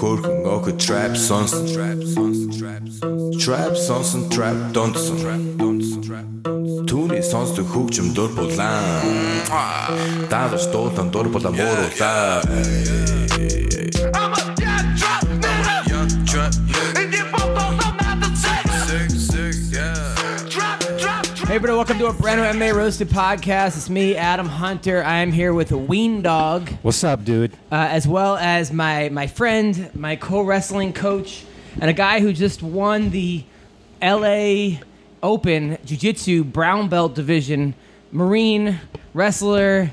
Хөрхөн охид trap сонсон trap сонсон trap сонсон trap сонсон trap донсон trap донсон trap Түүний сонсдог хөгжим дур булаан Даалж дуулан дур булаан мууруулаа everybody, welcome to a brand new MMA Roasted podcast. It's me, Adam Hunter. I am here with a Ween Dog, What's up, dude? uh, as well as my, my friend, my co wrestling coach, and a guy who just won the LA Open Jiu Jitsu Brown Belt Division, Marine wrestler,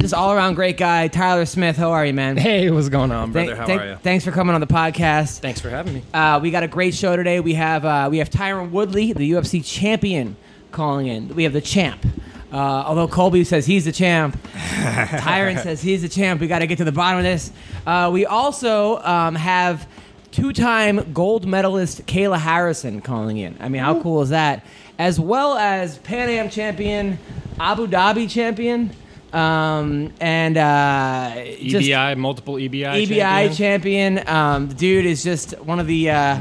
just all around great guy, Tyler Smith. How are you, man? Hey, what's going on, brother? Thank- How thank- are you? Thanks for coming on the podcast. Thanks for having me. Uh, we got a great show today. We have uh, we have Tyron Woodley, the UFC champion, calling in. We have the champ. Uh, although Colby says he's the champ, Tyron says he's the champ. We got to get to the bottom of this. Uh, we also um, have two-time gold medalist Kayla Harrison calling in. I mean, how cool is that? As well as Pan Am champion, Abu Dhabi champion, um, and uh, just- EBI, multiple EBI. EBI champion. champion. Um, the dude is just one of the. Uh,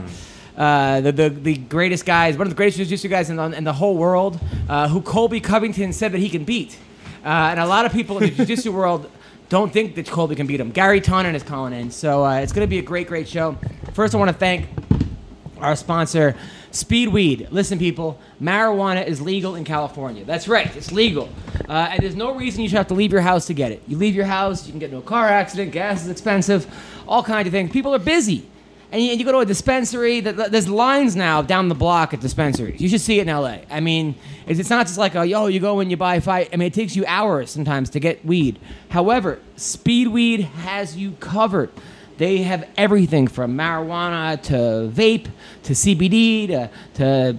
uh, the, the the greatest guys, one of the greatest jiu-jitsu guys in the, in the whole world, uh, who Colby Covington said that he can beat, uh, and a lot of people in the jiu-jitsu world don't think that Colby can beat him. Garry Tonon is calling in, so uh, it's going to be a great, great show. First, I want to thank our sponsor, Speedweed. Listen, people, marijuana is legal in California. That's right, it's legal. Uh, and there's no reason you should have to leave your house to get it. You leave your house, you can get into a car accident, gas is expensive, all kinds of things. People are busy. And you, you go to a dispensary, th- th- there's lines now down the block at dispensaries. You should see it in LA. I mean, it's, it's not just like, a, yo, you go and you buy five. I mean, it takes you hours sometimes to get weed. However, Speedweed has you covered. They have everything from marijuana to vape to CBD to, to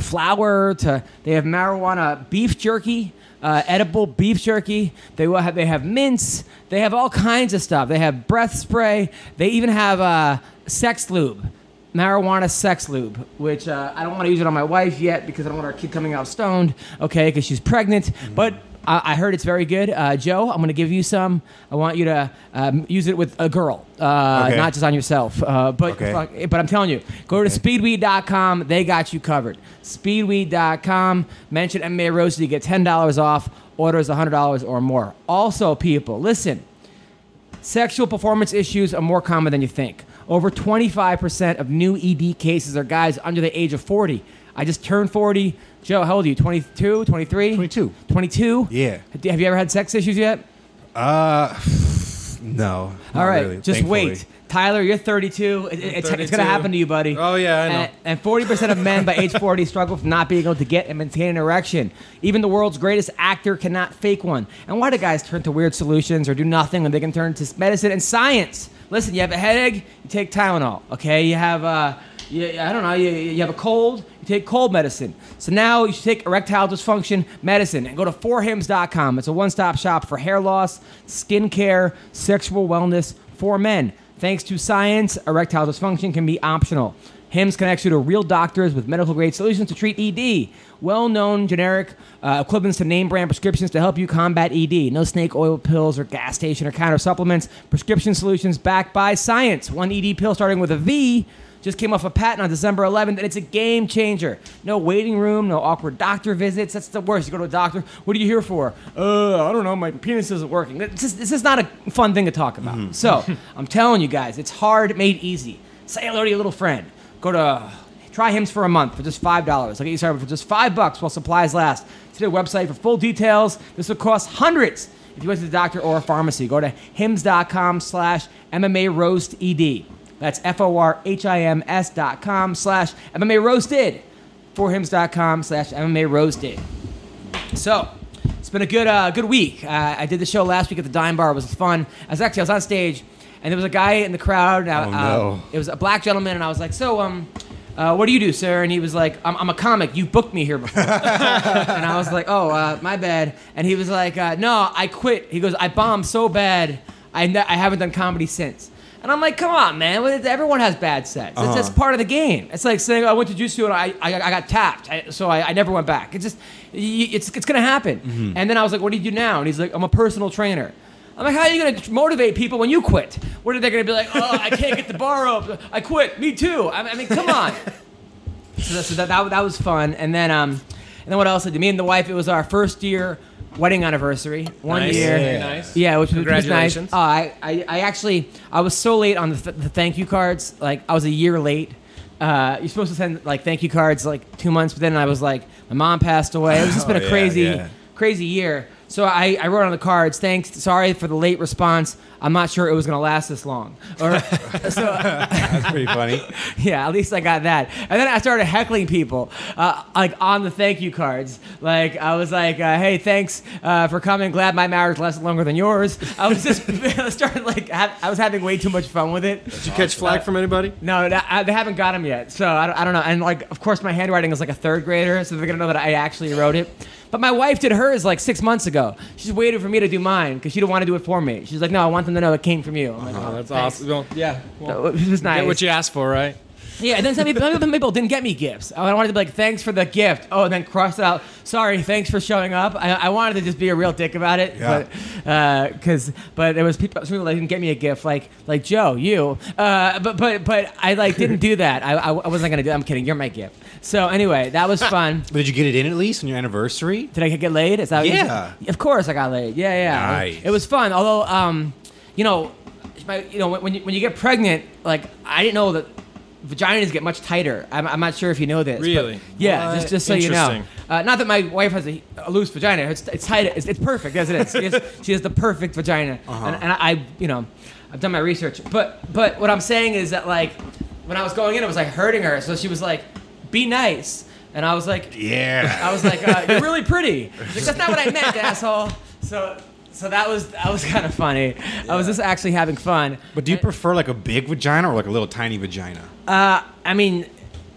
flour to they have marijuana beef jerky, uh, edible beef jerky. They will have they have mints. They have all kinds of stuff. They have breath spray. They even have uh, sex lube, marijuana sex lube, which uh, I don't want to use it on my wife yet because I don't want our kid coming out stoned. Okay, because she's pregnant, but. I I heard it's very good. Uh, Joe, I'm going to give you some. I want you to um, use it with a girl, uh, Okay. not just on yourself. Uh, but Okay. but I'm telling you, go to speedweed.com. They got you covered. Speedweed.com. Mention MMA Roasted. You get $10 off. Orders $100 or more. Also, people, listen. Sexual performance issues are more common than you think. Over 25% of new ED cases are guys under the age of 40. I just turned 40. Joe, how old are you? 22, 23? 22. 22? Yeah. Have you ever had sex issues yet? Uh, no. All right, really, just thankfully. wait. Tyler, you're 32. It- it- it's, it's going to happen to you, buddy. Oh, yeah, I know. And, and 40% of men by age 40 struggle with not being able to get and maintain an erection. Even the world's greatest actor cannot fake one. And why do guys turn to weird solutions or do nothing when they can turn to medicine and science? Listen, you have a headache, you take Tylenol. Okay, you have uh, you, I don't know, you, you have a cold, you take cold medicine. So now you should take erectile dysfunction medicine and go to forhims.com. It's a one-stop shop for hair loss, skin care, sexual wellness for men. Thanks to science, erectile dysfunction can be optional. HIMS connects you to real doctors with medical grade solutions to treat ED. Well known generic uh, equivalents to name brand prescriptions to help you combat ED. No snake oil pills or gas station or counter supplements. Prescription solutions backed by science. One ED pill starting with a V just came off a patent on December 11th, and it's a game changer. No waiting room, no awkward doctor visits. That's the worst. You go to a doctor, what are you here for? Uh, I don't know, my penis isn't working. This is, this is not a fun thing to talk about. So, I'm telling you guys, it's hard made easy. Say hello to your little friend. Go to try Hims for a month for just five dollars. I'll get you started for just five bucks while supplies last. To their website for full details. This will cost hundreds if you went to the doctor or a pharmacy. Go to hims.com slash MMA roast ed. That's F-O-R-H-I-M-S dot com slash MMA roasted. Forhims.com slash MMA roasted. So, it's been a good uh, good week. Uh, I did the show last week at the Dime Bar. It was fun. I was actually I was on stage, and there was a guy in the crowd. And I, Oh, uh, no. it was a black gentleman, and I was like, "So, um, uh, what do you do, sir?" And he was like, "I'm, I'm a comic. You booked me here before." and I was like, "Oh, uh, my bad." And he was like, uh, "No, I quit." He goes, "I bombed so bad, I, ne- I haven't done comedy since." And I'm like, "Come on, man! Everyone has bad sets. It's just part of the game. It's like saying I went to jiu-jitsu and I, I, I got tapped, I, so I, I never went back. It's just, it's, it's gonna happen." And then I was like, "What do you do now?" And he's like, "I'm a personal trainer." I'm like, how are you gonna motivate people when you quit? What are they gonna be like? Oh, I can't get the bar up. I quit. Me too. I I mean, come on. So, that, so that, that, that was fun. And then, um, and then what else did me and the wife? It was our first year wedding anniversary. One Nice. year. Very nice. Yeah, which, was- which was nice. Congratulations. Oh, I, I, I actually, I was so late on the, th- the thank you cards. Like, I was a year late. Uh, you're supposed to send like thank you cards like two months, but then I was like, my mom passed away. It was just been Oh, a yeah, crazy, yeah. crazy year. So I, I wrote on the cards, thanks, sorry for the late response. I'm not sure it was gonna last this long. Or so That's pretty funny. yeah, at least I got that. And then I started heckling people, uh, like on the thank you cards. Like I was like, uh, "Hey, thanks uh, for coming. Glad my marriage lasted longer than yours." I was just I started like ha- I was having way too much fun with it. Did you catch flag from anybody? No, that, I, they haven't got them yet, so I don't, I don't know. And like, of course, my handwriting is like a third grader, so they're gonna know that I actually wrote it. But my wife did hers like six months ago. She's waited for me to do mine because she didn't want to do it for me. She's like, "No, I want them to know it came from you." I'm like, Oh, that's thanks." awesome. Well, yeah. Well, It was nice. Get what you asked for, right? Yeah, and then some people, some people didn't get me gifts. I wanted to be like, thanks for the gift. Oh, and then cross it out. Sorry, thanks for showing up. I, I wanted to just be a real dick about it, Yeah. but because but there was people, some people that didn't get me a gift, like like Joe, you. Uh, but but but I like didn't do that. I, I, I wasn't gonna do. I'm kidding. You're my gift. So anyway, that was fun. But did you get it in at least on your anniversary? Did I get laid? Is that what Yeah. said? Of course I got laid. Yeah, yeah. Nice. It was fun. Although, um, you know, my, you know, when you when you get pregnant, like I didn't know that vaginas get much tighter. I'm, I'm not sure if you know this. but- Really? yeah. What? Just just so you know. Uh, not that my wife has a, a loose vagina. It's it's tight. It's, it's perfect as it is. She has, she has the perfect vagina. And, and I, you know, I've done my research. But but what I'm saying is that like when I was going in, it was like hurting her. So she was like, "Be nice," and I was like, Yeah. I was like, uh, "You're really pretty." She's like, That's not what I meant, asshole. So, so that was that was kind of funny. I was just actually having fun. But do you prefer like a big vagina or like a little tiny vagina? Uh, I mean,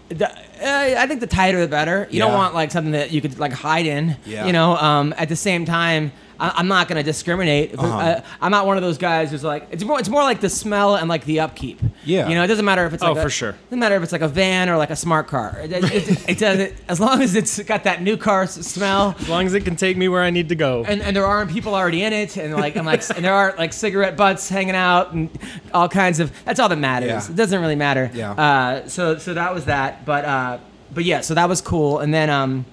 the, uh, I think the tighter the better. You don't want like something that you could like hide in. Yeah. You know. Um, at the same time. I- I'm not gonna discriminate. Uh-huh. uh, I'm not one of those guys who's like it's more. It's more like the smell and like the upkeep. Yeah. You know, it doesn't matter if it's Oh, like a- for sure. Doesn't matter if it's like a van or like a smart car. It, it, it, it doesn't. As long as it's got that new car smell. As long as it can take me where I need to go. and, and there aren't people already in it, and like and like and there aren't like cigarette butts hanging out and all kinds of. That's all that matters. Yeah. It doesn't really matter. Yeah. Uh, so so that was that, but uh, but yeah, so that was cool, and then um.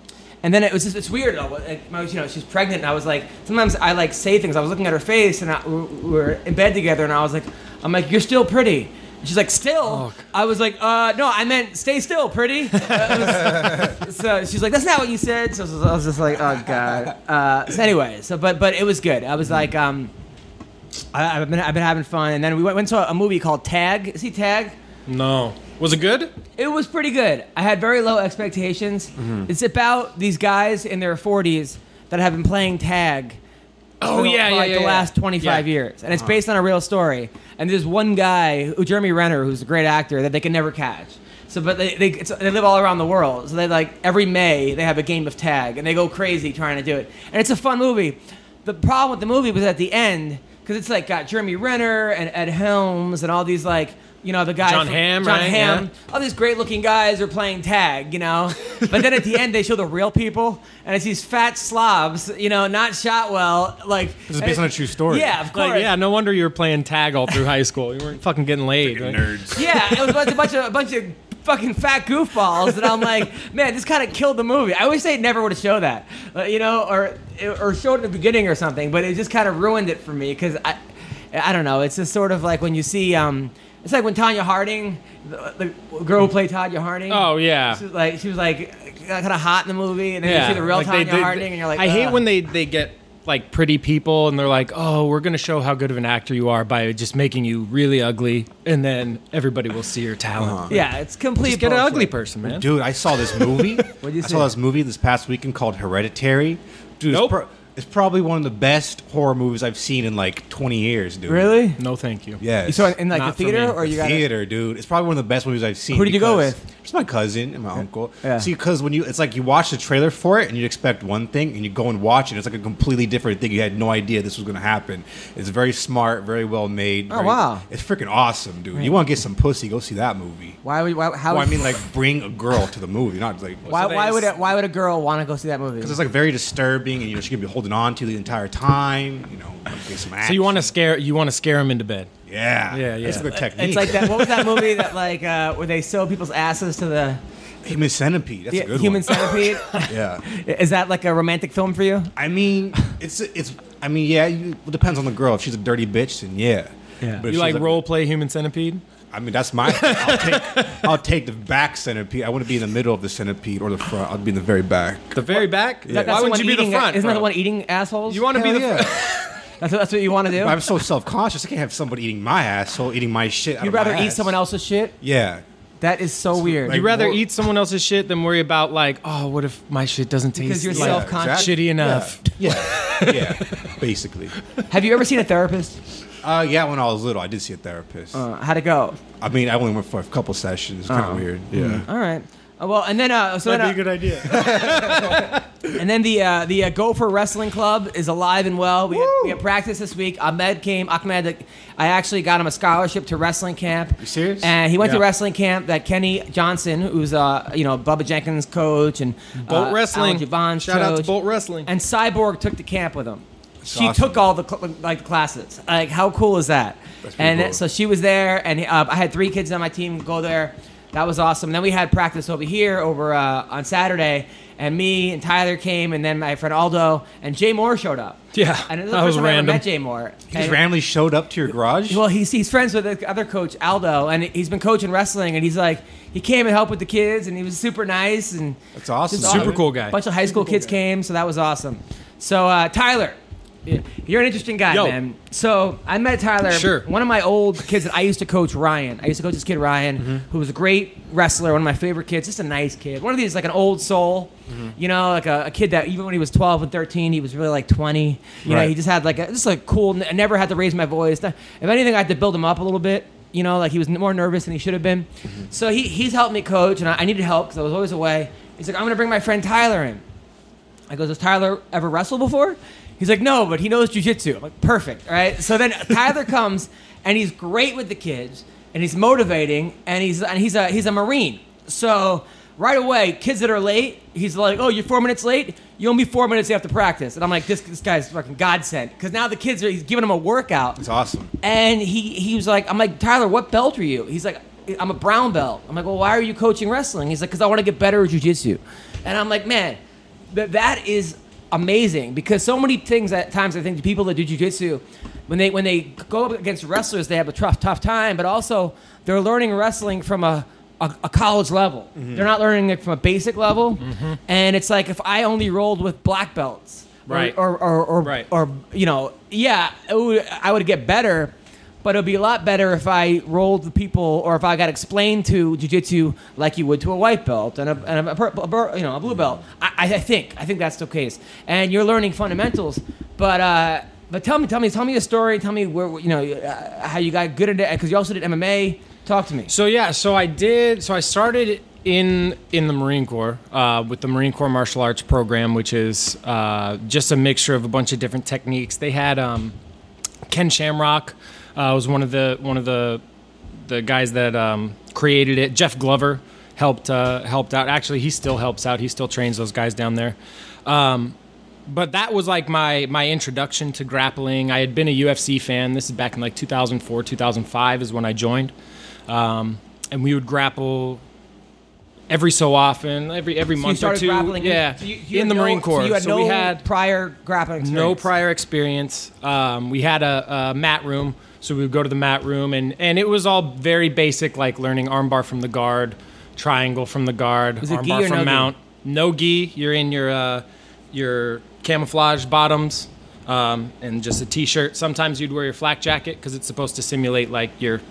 And then it was just, it's weird though. Like, my, you know, she's pregnant, and I was like, sometimes I like say things. I was looking at her face, and I, we we were in bed together, and I was like, I'm like, you're still pretty. And she's like, still. I was like, uh, no, I meant stay still, pretty. Was- so she's like, that's not what you said. So I was just like, oh god. Uh, so anyway, so but but it was good. I was like, um, I, I've been I've been having fun, and then we went, went to a movie called Tag. See Tag? no. Was it good? It was pretty good. I had very low expectations. Mm-hmm. It's about these guys in their 40s that have been playing tag. Oh, for the- yeah, for yeah, like yeah, the yeah. last 25 Yeah. Uh-huh. years, and it's based on a real story. And there's one guy, who, Jeremy Renner, who's a great actor, that they can never catch. So, but they they, it's, they live all around the world. So they like every May they have a game of tag, and they go crazy trying to do it. And it's a fun movie. The problem with the movie was at the end because it's like got Jeremy Renner and Ed Helms and all these like you know the guys Jon from- Hamm, Jon right? Hamm, Yeah. all these great looking guys are playing tag, you know. But then at the end they show the real people, and it's these fat slobs, you know, not shot well. Like This is based on a true story. Yeah, of course. Like, yeah, no wonder you were playing tag all through high school. You weren't fucking getting laid. right? Nerds. Yeah, it was a bunch, a bunch of a bunch of fucking fat goofballs, and I'm like, man, this kind of killed the movie. I wish they never would have showed that, uh, you know, or or showed it in the beginning or something. But it just kind of ruined it for me because I, I don't know. It's just sort of like when you see, um, it's like when Tonya Harding, the, the girl who played Tonya Harding. Oh, yeah. She was like she was like kind of hot in the movie, and then Yeah. you see the real like Tonya they- Harding, and you're like, I hate when they, they get like pretty people and they're like, oh, we're going to show how good of an actor you are by just making you really ugly. And then everybody will see your talent. Uh-huh. Yeah, it's complete. Just get an ugly person, man. Dude, I saw this movie. What did you say? I see? saw this movie this past weekend called Hereditary. Dude, Nope. This, per- It's probably one of the best horror movies I've seen in like 20 years, dude. Really? No, thank you. Yeah. You saw it in like Not the for theater, me. or you got it? theater, dude. It's probably one of the best movies I've seen. Who did you go because with? It's my cousin and my uncle. Yeah. See, because when you, it's like you watch the trailer for it and you expect one thing, and you go and watch it, it's like a completely different thing. You had no idea this was going to happen. It's very smart, very well made. Oh, very- wow. It's freaking awesome, dude. You want to get some pussy? Go see that movie. Why would? Why, how? Well, I mean, like bring a girl to the movie, not like why, why would a, why would a girl want to go see that movie? because it's like very disturbing, and you know she could be holding on to the entire time. You know, get some action. So you want to scare you want to scare him into bed. Yeah, Yeah, yeah. It's a good technique. It's like that. What was that movie that like uh, where they sew people's asses to the Human Centipede. That's yeah, a good human one. centipede? Yeah. Is that like a romantic film for you? I mean, it's it's. I mean, yeah. You, it depends on the girl. If she's a dirty bitch, then yeah. Yeah. But if You she's like a- role play human centipede? I mean, that's my. I'll take. I'll take the back centipede. I want to be in the middle of the centipede or the front. I'll be in the very back. The very back? That- Why wouldn't you be the front? Isn't that the one eating assholes? You want to be the yeah. That's what, that's what you want to do. But I'm so self conscious. I can't have somebody eating my asshole, eating my shit. You'd of my rather eat ass. someone else's shit? Yeah. That is so weird. like- You'd rather more- eat someone else's shit than worry about like, oh, what if my shit doesn't taste Because you're like self-conscious. shitty enough? Yeah. Yeah. yeah. Basically. Have you ever seen a therapist? Uh, yeah. When I was little, I did see a therapist. Uh, how'd it go? I mean, I only went for a couple sessions. It's kind of Oh. weird. Yeah. All right. Uh, well, and then uh, so that'd then, good idea. and then the uh, the uh, Gopher Wrestling Club is alive and well. We had, we had practice this week. Ahmed came. Ahmed, I actually got him a scholarship to wrestling camp. You serious? And he went to wrestling camp that Kenny Johnson, who's uh you know Bubba Jenkins' coach and Bolt uh, Wrestling. Alan Javon's Shout out to coach. Bolt Wrestling. And Cyborg took the camp with him. she awesome. took all the cl- like classes. Like how cool is that? That's and cool. so she was there, and uh, I had three kids on my team go there. That was awesome. then we had practice over here over uh, on Saturday, and me and Tyler came, and then my friend Aldo and Jay Moore showed up. Yeah, and it was that the was first time I ever met Jay Moore. He just randomly showed up to your garage. well, he's, he's friends with the other coach, Aldo, and he's been coaching wrestling. And he's like, he came and helped with the kids, and he was super nice. And That's awesome. just Super awesome. cool guy. A bunch of high school kids came, so that was awesome. So uh, Tyler, y- you're an interesting guy, Yo. man. So I met Tyler. Sure. One of my old kids that I used to coach, Ryan. I used to coach this kid Ryan, Mm-hmm. who was a great wrestler, one of my favorite kids. Just a nice kid. One of these like an old soul. Mm-hmm. You know, like a, a kid that even when he was 12 and 13, he was really like 20. You know, he just had like a, just like cool. I never had to raise my voice. If anything, I had to build him up a little bit. You know, like he was more nervous than he should have been. Mm-hmm. So he, he's helped me coach, and I, I needed help because I was always away. He's like, I'm gonna bring my friend Tyler in. I goes, Has Tyler ever wrestled before? He's like, No, but he knows jujitsu. I'm like, Perfect. All right. So then Tyler comes and he's great with the kids and he's motivating and he's and he's a he's a Marine. So right away, kids that are late, he's like, Oh, you're four minutes late? You owe me four minutes after practice. And I'm like, This this guy's fucking godsend. Because now the kids are he's giving them a workout. It's awesome. And he he was like, I'm like, Tyler, what belt are you? He's like, I'm a brown belt. I'm like, well, why are you coaching wrestling? He's like, because I want to get better at jujitsu. And I'm like, man, that that is amazing because so many things at times I think the people that do jujitsu, when they when they go up against wrestlers, they have a tough tough time, but also they're learning wrestling from a a, a college level. Mm-hmm. They're not learning it from a basic level, mm-hmm. and it's like if I only rolled with black belts, or- Right. or or or, Right. or you know, yeah, would, I would get better. But it would be a lot better if I rolled the people, or if I got explained to jujitsu like you would to a white belt and a, and a, a you know a blue belt. I, I think I think that's the case, and you're learning fundamentals. But uh, but tell me, tell me, tell me a story. Tell me where you know uh, how you got good at it because you also did MMA. Talk to me. So yeah, so I did. So I started in in the Marine Corps uh, with the Marine Corps martial arts program, which is uh, just a mixture of a bunch of different techniques. They had um, Ken Shamrock uh, was one of the one of the the guys that um, created it. Jeff Glover helped uh, helped out. Actually, he still helps out. He still trains those guys down there. Um, but that was like my my introduction to grappling. I had been a UFC fan. This is back in like 2004, 2005 is when I joined, um, and we would grapple every so often, every every So you month or started two. grappling. yeah, so you- you in the no- Marine Corps. So you had no we had prior grappling. Experience. no prior experience. Um, we had a, a mat room, so we would go to the mat room, and, and it was all very basic, like learning armbar from the guard, triangle from the guard, Was armbar from no gi? mount. No gi. You're in your uh, your camouflage bottoms um, and just a t-shirt. Sometimes you'd wear your flak jacket because it's supposed to simulate like you're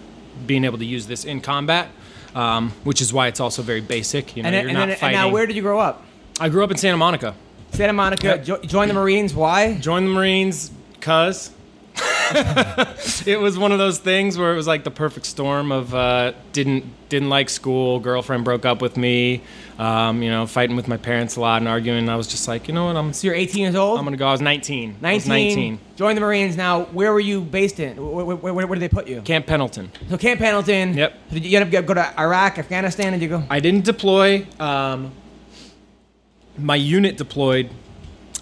being able to use this in combat. Um, which is why it's also very basic. You know, And, you're and, not then, and fighting. now, where did you grow up? I grew up in Santa Monica. Santa Monica. Yep. Jo- join the Marines. Why? Join the Marines cuz it was one of those things where it was like the perfect storm of uh, didn't didn't like school, girlfriend broke up with me, um, you know, fighting with my parents a lot and arguing. I was just like, you know what, I'm So you're 18 years old. I'm gonna go. I was 19. I was 19. 19. Join the Marines. Now, where were you based in? Where, where, where, where did they put you? Camp Pendleton. So Camp Pendleton. Yep. Did you end up go to Iraq, Afghanistan? Did you go? I didn't deploy. Um, my unit deployed,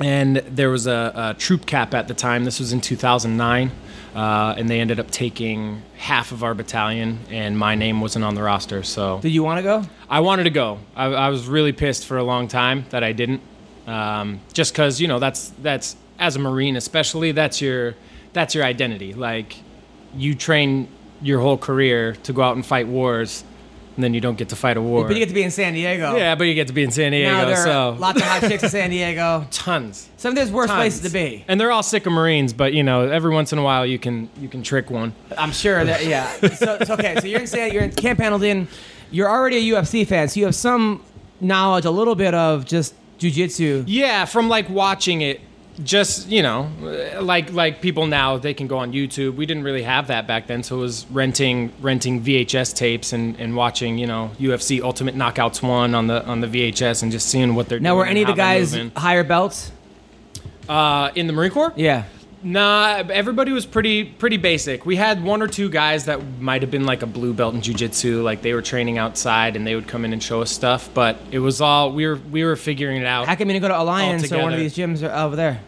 and there was a, a troop cap at the time. This was in 2009, uh, and they ended up taking half of our battalion, and my name wasn't on the roster. So Did you want to go? I wanted to go. I, I was really pissed for a long time that I didn't, um, just because you know that's that's as a Marine especially that's your that's your identity. Like you train your whole career to go out and fight wars, and then you don't get to fight a war. But you get to be in San Diego. Yeah, but you get to be in San Diego, Now there are so lots of hot chicks in San Diego. tons, Some of there's worse tons. places to be. and they're all sick of Marines. But you know, every once in a while, you can you can trick one. I'm sure that yeah. So, so okay, so you're in San, you're in Camp Pendleton. You're already a UFC fan, so you have some knowledge, a little bit of just jujitsu. Yeah, from like watching it, just you know, like like people now they can go on YouTube. We didn't really have that back then, so it was renting renting VHS tapes and, and watching you know UFC Ultimate Knockouts one on the on the VHS and just seeing what they're Now, were any of the guys higher belts? uh, in the Marine Corps? Yeah. Nah, everybody was pretty pretty basic. We had one or two guys that might have been like a blue belt in jujitsu, like they were training outside and they would come in and show us stuff. But it was all we were we were figuring it out. How come you didn't go to Alliance or one of these gyms over there?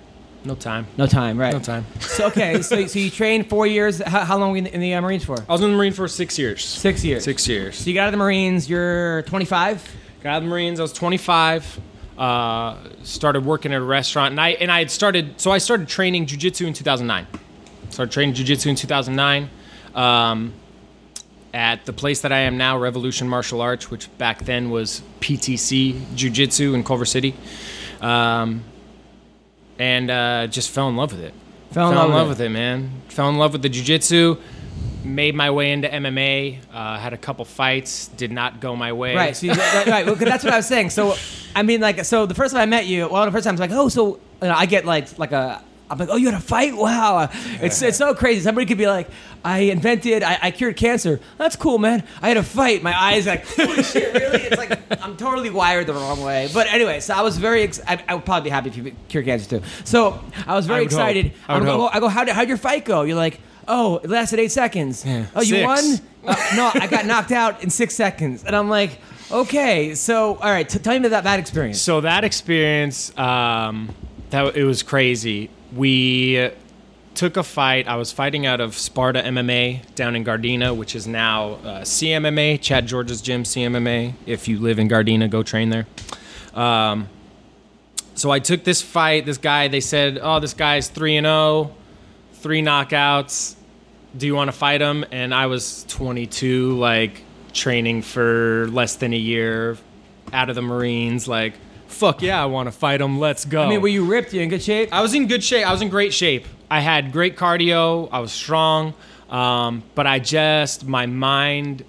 No time. No time, right? No time. So okay, so, so you trained four years. How, how long were you in the, in the uh, Marines for? I was in the Marine for six years. Six years. Six years. So you got out of the Marines. You're 25. Got out of the Marines. I was 25. Uh, started working at a restaurant, and I and I had started. So I started training jujitsu in 2009. Started training jujitsu in 2009. Um, at the place that I am now, Revolution Martial Arts, which back then was PTC Jiu-Jitsu in Culver City, um, and uh, just fell in love with it. Fell in love with it. with it, man. Fell in love with the Jiu-Jitsu. Made my way into MMA. Uh, had a couple fights. Did not go my way. Right. So you, right, right. Well, that's what I was saying. So I mean, like, so the first time I met you, well, the first time I was like, oh, so you know, I get like like a. I'm like, oh, you had a fight? Wow, it's it's so crazy. Somebody could be like, I invented, I, I cured cancer. That's cool, man. I had a fight. My eyes like, holy shit, really? It's like I'm totally wired the wrong way. But anyway, so I was very, ex- I, I would probably be happy if you cured cancer too. So I was very I hope. excited. I would go. I go, how did how'd your fight go? You're like, oh, it lasted eight seconds. Oh, you Six. won? Uh, no, I got knocked out in six seconds, and I'm like, okay, so all right, t- tell me about that experience. So that experience, um, that it was crazy. We took a fight. I was fighting out of Sparta MMA down in Gardena, which is now uh, CMMA, Chad George's gym, CMMA. If you live in Gardena, go train there. Um, so I took this fight. This guy, they said, "Oh, this guy's three and zero, three knockouts. Do you want to fight him?" And I was 22, like training for less than a year, out of the Marines. Like, fuck yeah, I want to fight him. Let's go. I mean, were you ripped? You in good shape? I was in good shape. I was in great shape. I had great cardio. I was strong, um, but I just my mind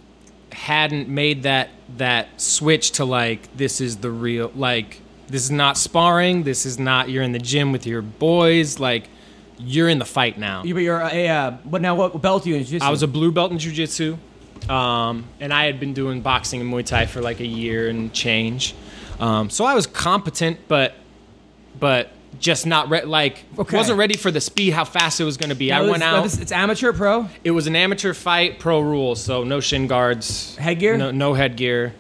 hadn't made that that switch to like this is the real like this is not sparring. This is not you're in the gym with your boys. Like you're in the fight now. You, but you're a, uh, but now what belt are you in? Jiu-jitsu? I was a blue belt in jiu-jitsu, um, and I had been doing boxing and Muay Thai for like a year and change. Um, so I was competent, but but just not re- like Okay. wasn't ready for the speed, how fast it was going to be. Now I went out. this- it's amateur, pro. it was an amateur fight, pro rules, so no shin guards, Headgear? no, no headgear.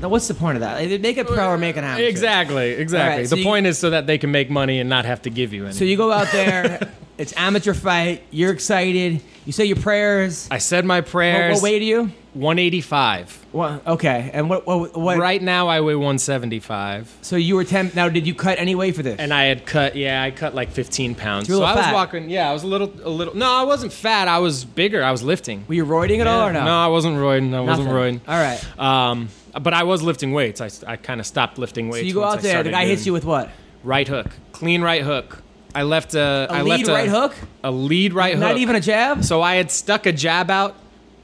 Now, what's the point of that? Either Make it pro or make it amateur. Exactly, exactly. Right, so the you- point is so that they can make money and not have to give you any. So you go out there. it's amateur fight. You're excited. You say your prayers. I said my What, prayers. what weight are you? 185. What, okay, and what? What? what Right now I weigh 175. So you were ten. Now, did you cut any weight for this? and I had cut, yeah, I cut like 15 pounds. So I was walking, yeah, I was a little, a little. No, I wasn't fat. I was bigger. I was lifting. were you roiding at all or no? No, I wasn't roiding. I wasn't Nothing. roiding. All right. Um, but I was lifting weights. I, I kind of stopped lifting weights. So you go out there. The guy hits you with what? right hook, clean right hook. I left a, A I lead left a, lead right hook. a lead right hook. Not even a jab. So I had stuck a jab out,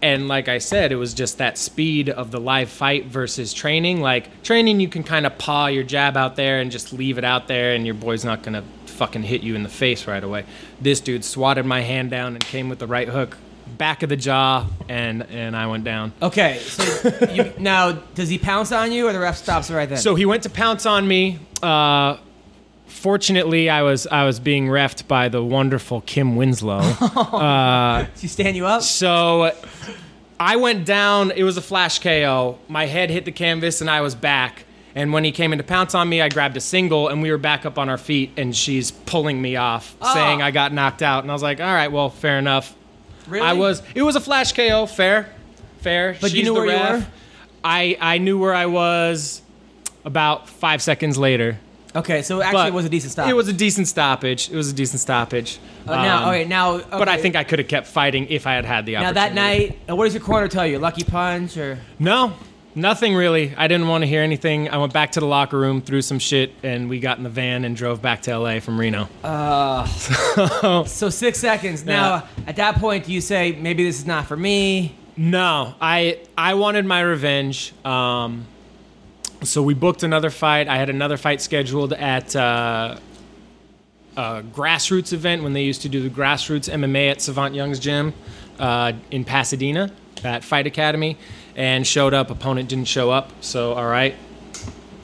and like I said, it was just that speed of the live fight versus training. Like training, you can kind of paw your jab out there and just leave it out there, and your boy's not gonna fucking hit you in the face right away. This dude swatted my hand down and came with the right hook, back of the jaw, and and I went down. Okay, so you, now does he pounce on you, or the ref stops it right then? So he went to pounce on me. Uh, fortunately, I was I was being refed by the wonderful Kim Winslow. Uh, Does he stand you up? so I went down. It was a flash KO. My head hit the canvas, and I was back. And when he came in to pounce on me, I grabbed a single, and we were back up on our feet. And she's pulling me off, ah. saying I got knocked out. And I was like, "All right, well, fair enough." Really? I was. It was a flash KO. Fair, fair. But you knew the where you were? I I knew where I was about five seconds later. Okay, so actually But it was a decent stop. It was a decent stoppage. It was a decent stoppage. Uh, now, Um, all right, now. Okay. But I think I could have kept fighting if I had had the now opportunity. that night, uh, what does your corner tell you? Lucky punch or? No, nothing really. I didn't want to hear anything. I went back to the locker room, threw some shit, and we got in the van and drove back to LA from Reno. So six seconds. Now, at that point, do you say maybe this is not for me? No, I I wanted my revenge. Um, so we booked another fight. I had another fight scheduled at uh, a grassroots event when they used to do the grassroots MMA at Savant Young's gym uh, in Pasadena at Fight Academy, and showed up. Opponent didn't show up. So all right,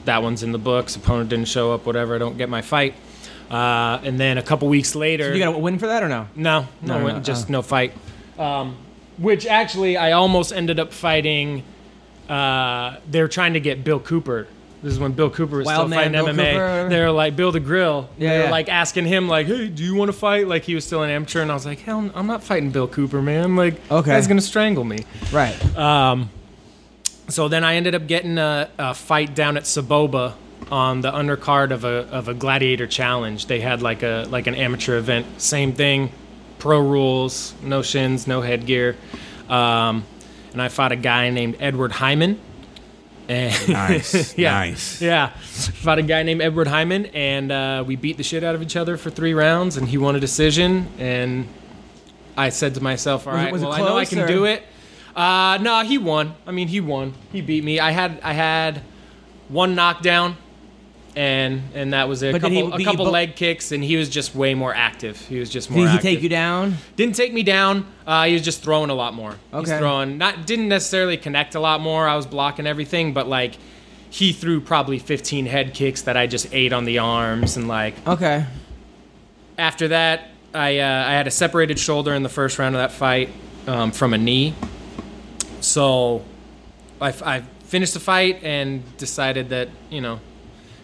that one's in the books. Opponent didn't show up. Whatever. I don't get my fight. Uh, and then a couple weeks later, You got to win for that or no? no, no, No, win- no, just uh. no fight. Um, which actually, I almost ended up fighting. Uh, they're trying to get Bill Cooper. This is when Bill Cooper was Wild still man fighting Bill MMA. Cooper? They're like Bill the Grill. Yeah, they're yeah. like asking him like, "Hey, do you want to fight?" Like he was still an amateur, and I was like, "Hell, I'm not fighting Bill Cooper, man. Like, Okay. guy's gonna strangle me." Right. So then I ended up getting a, a fight down at Soboba on the undercard of a of a gladiator challenge. They had like a like an amateur event, same thing, pro rules, no shins, no headgear, um, and I fought a guy named Edward Hyman. And Nice, yeah, nice. yeah, fought a guy named Edward Hyman, and uh, we beat the shit out of each other for three rounds, and he won a decision, and I said to myself, all Was it- right, was it well, I know I can or- do it. Uh, no, he won. I mean, he won. He beat me. I had I had one knockdown, and and that was. A But did he couple, a couple bo- leg kicks, and he was just way more active. He was just more. Did he active. take you down? Didn't take me down. Uh, he was just throwing a lot more. He's Okay. throwing. Not didn't necessarily connect a lot more. I was blocking everything, but like. He threw probably 15 head kicks that I just ate on the arms, and like Okay. after that, I uh, I had a separated shoulder in the first round of that fight um, from a knee. So I, I finished the fight and decided that you know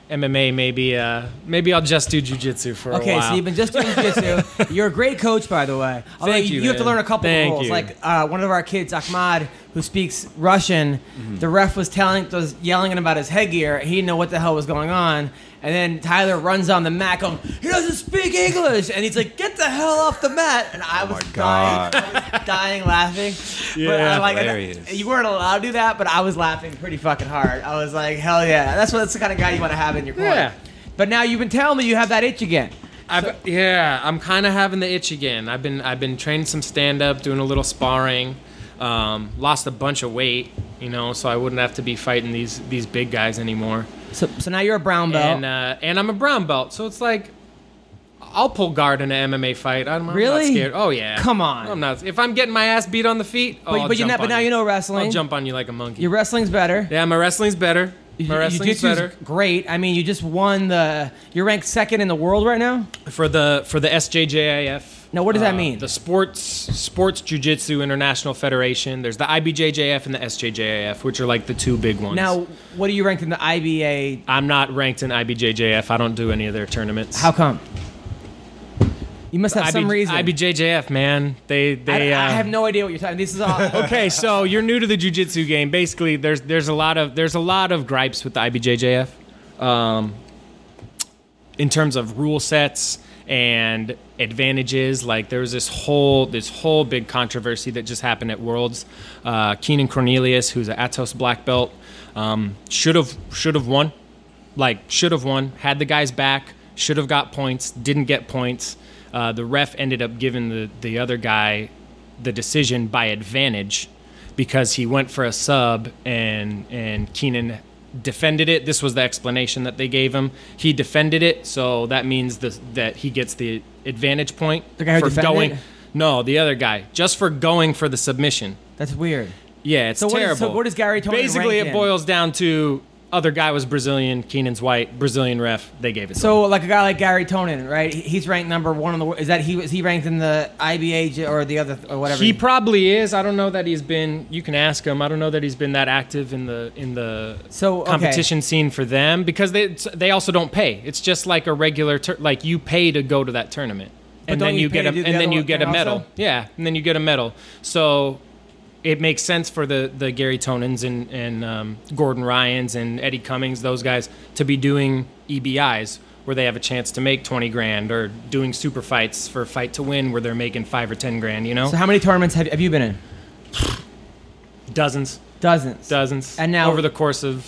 MMA maybe uh, maybe I'll just do jujitsu for a while. Okay, so you've been just doing jiu-jitsu. You're a great coach, by the way. Although Thank you, you, have to learn a couple Thank of rules. you. Like uh, one of our kids, Ahmad, who speaks Russian, Mm-hmm. the ref was telling, was yelling at him about his headgear. He didn't know what the hell was going on. And then Tyler runs on the mat going, he doesn't speak English. And he's like, get the hell off the mat. And I oh was, dying, I was dying laughing. but Yeah. I, like, Hilarious. you weren't allowed to do that, but I was laughing pretty fucking hard. I was like, hell yeah. That's what that's the kind of guy you want to have in your corner. Yeah. But now you've been telling me you have that itch again. I've, yeah, I'm kind of having the itch again. I've been I've been training some stand up, doing a little sparring. Um, lost a bunch of weight, you know, so I wouldn't have to be fighting these these big guys anymore. So, so now you're a brown belt. And uh, and I'm a brown belt, so it's like I'll pull guard in an MMA fight. I'm, I'm Really? not scared. Oh yeah. Come on. I'm not. If I'm getting my ass beat on the feet, oh, But- I'll but you know- but on now you know wrestling. I'll jump on you like a monkey. Your wrestling's better. yeah, my wrestling's better. My wrestling's better great. I mean, you just won the. You're ranked second in the world right now. for the for the SJJIF. Now, what does that uh, mean? The Sports Sports Jiu-Jitsu International Federation. There's the IBJJF and the SJJIF, which are like the two big ones. Now, what are you ranked in the IBA? I'm not ranked in IBJJF. I don't do any of their tournaments. How come? You must have some IB reason. IBJJF, man. They they. I uh, have no idea what you're talking. This is all. okay, so you're new to the jujitsu game. Basically, there's there's a lot of there's a lot of gripes with the IBJJF, um, in terms of rule sets and advantages. Like there was this whole this whole big controversy that just happened at Worlds. Uh, Keenan Cornelius, who's an Atos black belt, um, should have should have won. Like should have won. Had the guys back. Should have got points. Didn't get points. Uh, the ref ended up giving the the other guy the decision by advantage. because he went for a sub and and Keenan defended it. This was the explanation that they gave him. He defended it, so that means the, that he gets the advantage point The guy who for defended going. No, the other guy, just for going for the submission. That's weird. Yeah, it's So what is- terrible. so what does Garry Tonon Basically, it in? boils down to other guy was Brazilian, Keenan's white, Brazilian ref. They gave it. to him. So like a guy like Garry Tonon, right? He's ranked number one in the world. Is that he was he ranked in the IBA or the other or whatever? He probably is. I don't know that he's been. You can ask him. I don't know that he's been that active in the in the So, okay. competition scene for them because they they also don't pay. It's just like a regular tur- like you pay to go to that tournament, and then you you get a and then you get a medal. also? Yeah, and then you get a medal. So it makes sense for the the Garry Tonons and and um, Gordon Ryan's and Eddie Cummings, those guys, to be doing EBIs where they have a chance to make 20 grand or doing super fights for fight to win where they're making five or 10 grand, you know? So how many tournaments have, have you been in? Dozens. Dozens. Dozens. And now- over the course of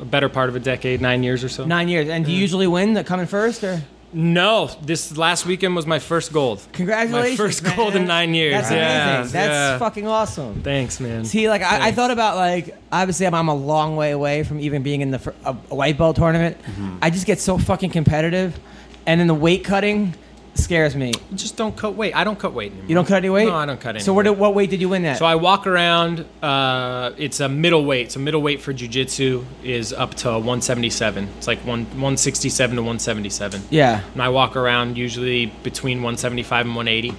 a better part of a decade, nine years or so. Nine years. And do you usually win the coming first or? No, this last weekend was my first gold. Congratulations. My first man. gold in nine years. That's Yeah, amazing. That's yeah. fucking awesome. Thanks, man. See, like I, I thought about like obviously I'm, I'm a long way away from even being in the a white belt tournament. Mm-hmm. I just get so fucking competitive, and then the weight cutting scares me. just don't cut weight. I don't cut weight anymore. You don't cut any weight. No, I don't cut any. So what, weight. did, what weight did you win that? So I walk around. Uh, it's a middleweight. So middleweight for jujitsu is up to 177. It's like one 167 to 177. yeah. And I walk around usually between 175 and 180.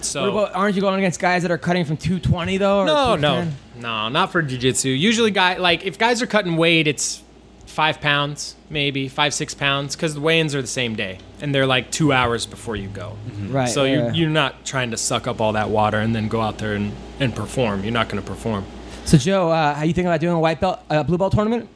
So What about, aren't you going against guys that are cutting from 220 though? No, no, no, not for jujitsu. Usually, guy like if guys are cutting weight, it's five pounds, maybe five six pounds, because the weigh-ins are the same day, and they're like two hours before you go. Right. So yeah. you're you're not trying to suck up all that water and then go out there and, and perform. You're not going to perform. So Joe, uh, how you think about doing a white belt, uh, blue belt tournament?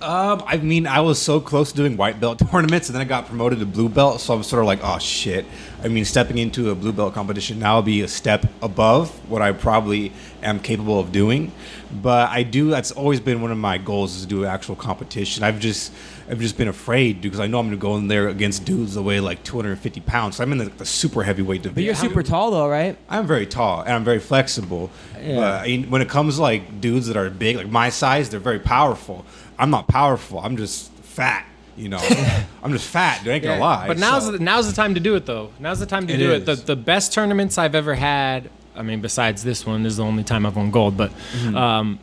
Um, I mean, I was so close to doing white belt tournaments, and then I got promoted to blue belt. So I'm sort of like, oh shit. I mean, stepping into a blue belt competition now will be a step above what I probably am capable of doing. But I do. That's always been one of my goals is to do actual competition. I've just, I've just been afraid because I know I'm going to go in there against dudes that weigh like 250 pounds. So I'm in the, the super heavyweight division. But you're super tall though, right? I'm very tall and I'm very flexible. Yeah. But I mean, when it comes to like dudes that are big, like my size, they're very powerful. I'm not powerful. I'm just fat. You know, I'm just fat. Dude, I ain't gonna lie. But now's so- the, now's the time to do it, though. Now's the time to It do it. The the best tournaments I've ever had. I mean, besides this one, this is the only time I've won gold. But Mm-hmm. um,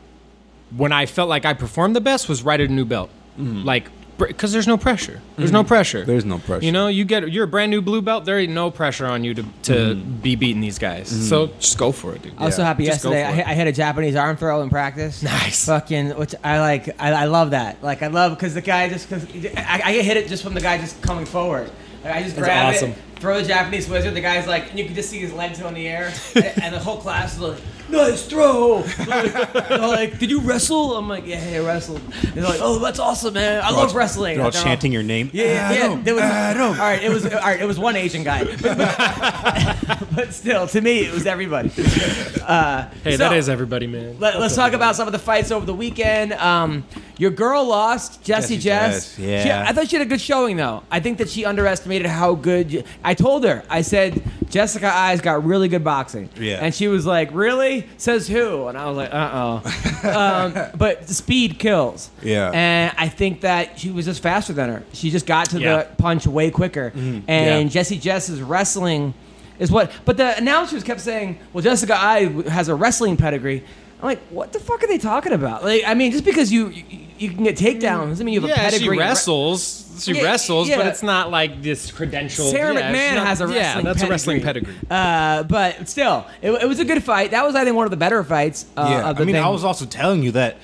when I felt like I performed the best was right at a new belt, like because there's no pressure. There's no pressure. Mm-hmm. There's no pressure. You know, you get you're a brand new blue belt. There ain't no pressure on you to to be beating these guys. So just go for it, dude. I was so happy Just yesterday. I, for hit- I hit a Japanese arm throw in practice. Nice. Fucking, which I like. I, I love that. Like I love because the guy just because I, I get hit it just from the guy just coming forward. Like, I just That's grab awesome. it, throw the Japanese wizard. The guy's like, and you can just see his legs go in the air, and, and the whole class is like, "Nice throw!" Like, they're like, "Did you wrestle?" I'm like, "Yeah, yeah, I wrestled." They're like, "Oh, that's awesome, man! I love wrestling." They're all They're chanting your name. Yeah, yeah, yeah. Adam, There was, Adam. all right, it was all right. It was one Asian guy, but, but, but still, to me, it was everybody. Uh, Hey, so, that is everybody, man. Let, us talk about some of the fights over the weekend. Um, your girl lost, Jessie Jessie Jess. Jess, yeah. She- I thought she had a good showing, though. I think that she underestimated how good. I told her, I said, Jessica Eye's got really good boxing. Yeah. And she was like, really? Says who? And I was like, uh oh. um, but speed kills. Yeah. And I think that she was just faster than her. She just got to Yeah. the punch way quicker. And Yeah. Jesse Jess's wrestling is what. But the announcers kept saying, "Well, Jessica Eye has a wrestling pedigree." I'm like, what the fuck are they talking about? Like, I mean, just because you you, you can get takedowns doesn't mean you have a yeah, pedigree. she in re- wrestles. She Yeah, wrestles, but it's not like this credential. Sara yeah, McMann not- has a wrestling Yeah, that's a wrestling pedigree. Uh, but still, it, it was a good fight. That was, I think, one of the better fights. Uh, yeah, of the I mean, thing. I was also telling you that,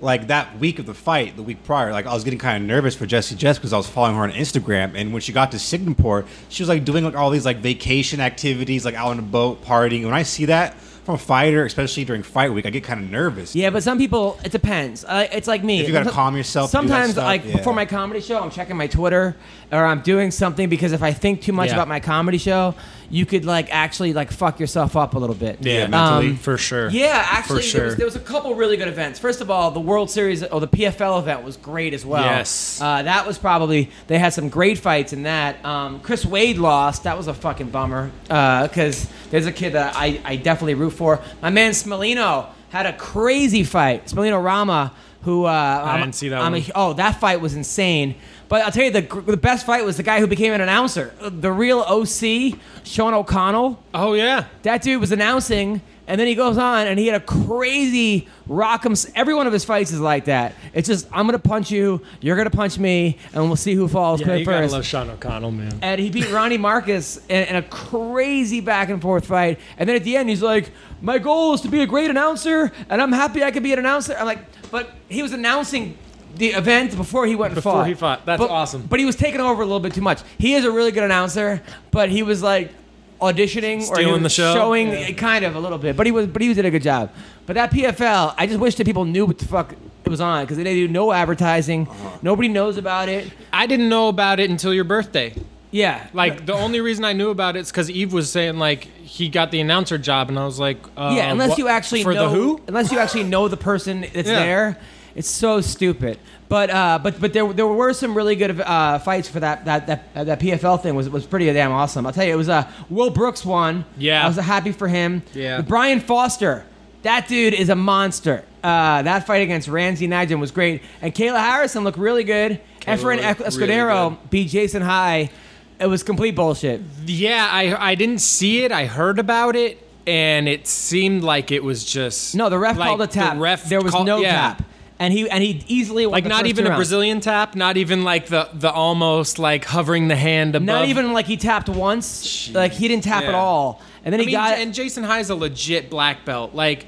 like that week of the fight, the week prior, like I was getting kind of nervous for Jessie Jess because I was following her on Instagram, and when she got to Singapore, she was like doing like all these like vacation activities, like out on a boat, partying. When I see that from a fighter, especially during fight week, I get kind of nervous. Yeah, but some people, it depends. Uh, it's like me. If you gotta calm yourself to do that Sometimes, stuff, like yeah. before my comedy show, I'm checking my Twitter or I'm doing something because if I think too much Yeah. about my comedy show, you could like actually like fuck yourself up a little bit. Yeah, mentally. Um, for sure. Yeah, actually, For there, was, there was a couple really good events. First of all, the World Series or the PFL event was great as well. Yes. uh, that was probably they had some great fights in that. Um, Chris Wade lost. That was a fucking bummer because there's a kid that I, I definitely root for. My man Smolino had a crazy fight. Smolino Rama, who uh, I didn't see that I'm one. A, oh, that fight was insane. But I'll tell you, the the best fight was the guy who became an announcer, the real OC, Sean O'Connell. Oh yeah. That dude was announcing, and then he goes on, and he had a crazy rock'em. Every one of his fights is like that. It's just I'm gonna punch you, you're gonna punch me, and we'll see who falls Yeah, you gotta love Sean O'Connell, man. and he beat Ronnie Marcus in, in a crazy back and forth fight. And then at the end, he's like, "My goal is to be a great announcer, and I'm happy I could be an announcer." I'm like, but he was announcing the event before he went and Before fought. he fought. That's But- awesome. But he was taking over a little bit too much. He is a really good announcer, but he was like auditioning or he Stealing was the show? showing Yeah. kind of a little bit. But he was, but he did a good job. But that PFL, I just wish that people knew what the fuck it was on because they do no advertising. Nobody knows about it. I didn't know about it until your birthday. Yeah, Like the only reason I knew about it is because Eve was saying like he got the announcer job, and I was like, uh, Yeah, unless what- you actually for know the who. unless you actually know the person that's Yeah. there, it's so stupid. But uh, but but there there were some really good uh, fights for that that that uh, that PFL thing was was pretty damn awesome. I'll tell you, it was uh, Will Brooks won. Yeah. I was happy for him. Yeah. Brian Foster, that dude is a monster. Uh, that fight against Ramsey Nijem was great, and Kayla Harrison looked really good. Efren Escudero really beat Jason High. It was complete bullshit. Yeah, I I didn't see it. I heard about it, and it seemed like it was just No, the ref like, called a tap. The ref there was called- no yeah. tap, and he and he easily won Like the not first even two a rounds. Brazilian tap, not even like the the almost like hovering the hand above. Not even like he tapped once. Like he didn't tap at all. And then I he mean, got and Jason High's a legit black belt. Like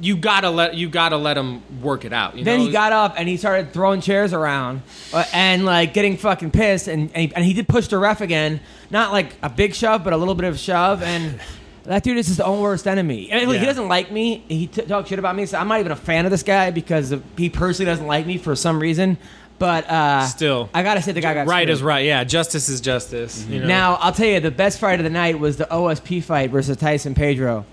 you gotta let you gotta let him work it out. You then know? he got up and he started throwing chairs around uh, and like getting fucking pissed and and he, and he did push the ref again. Not like a big shove, but a little bit of shove and. That dude is his own worst enemy. And, like, He Yeah. doesn't like me. He t- talks shit about me. So I'm not even a fan of this guy because of, he personally doesn't like me for some reason. But uh, Still. I gotta say the guy got right screwed. is right. Yeah, justice is justice. You know? Now I'll tell you the best fight of the night was the OSP fight versus Tyson Pedro.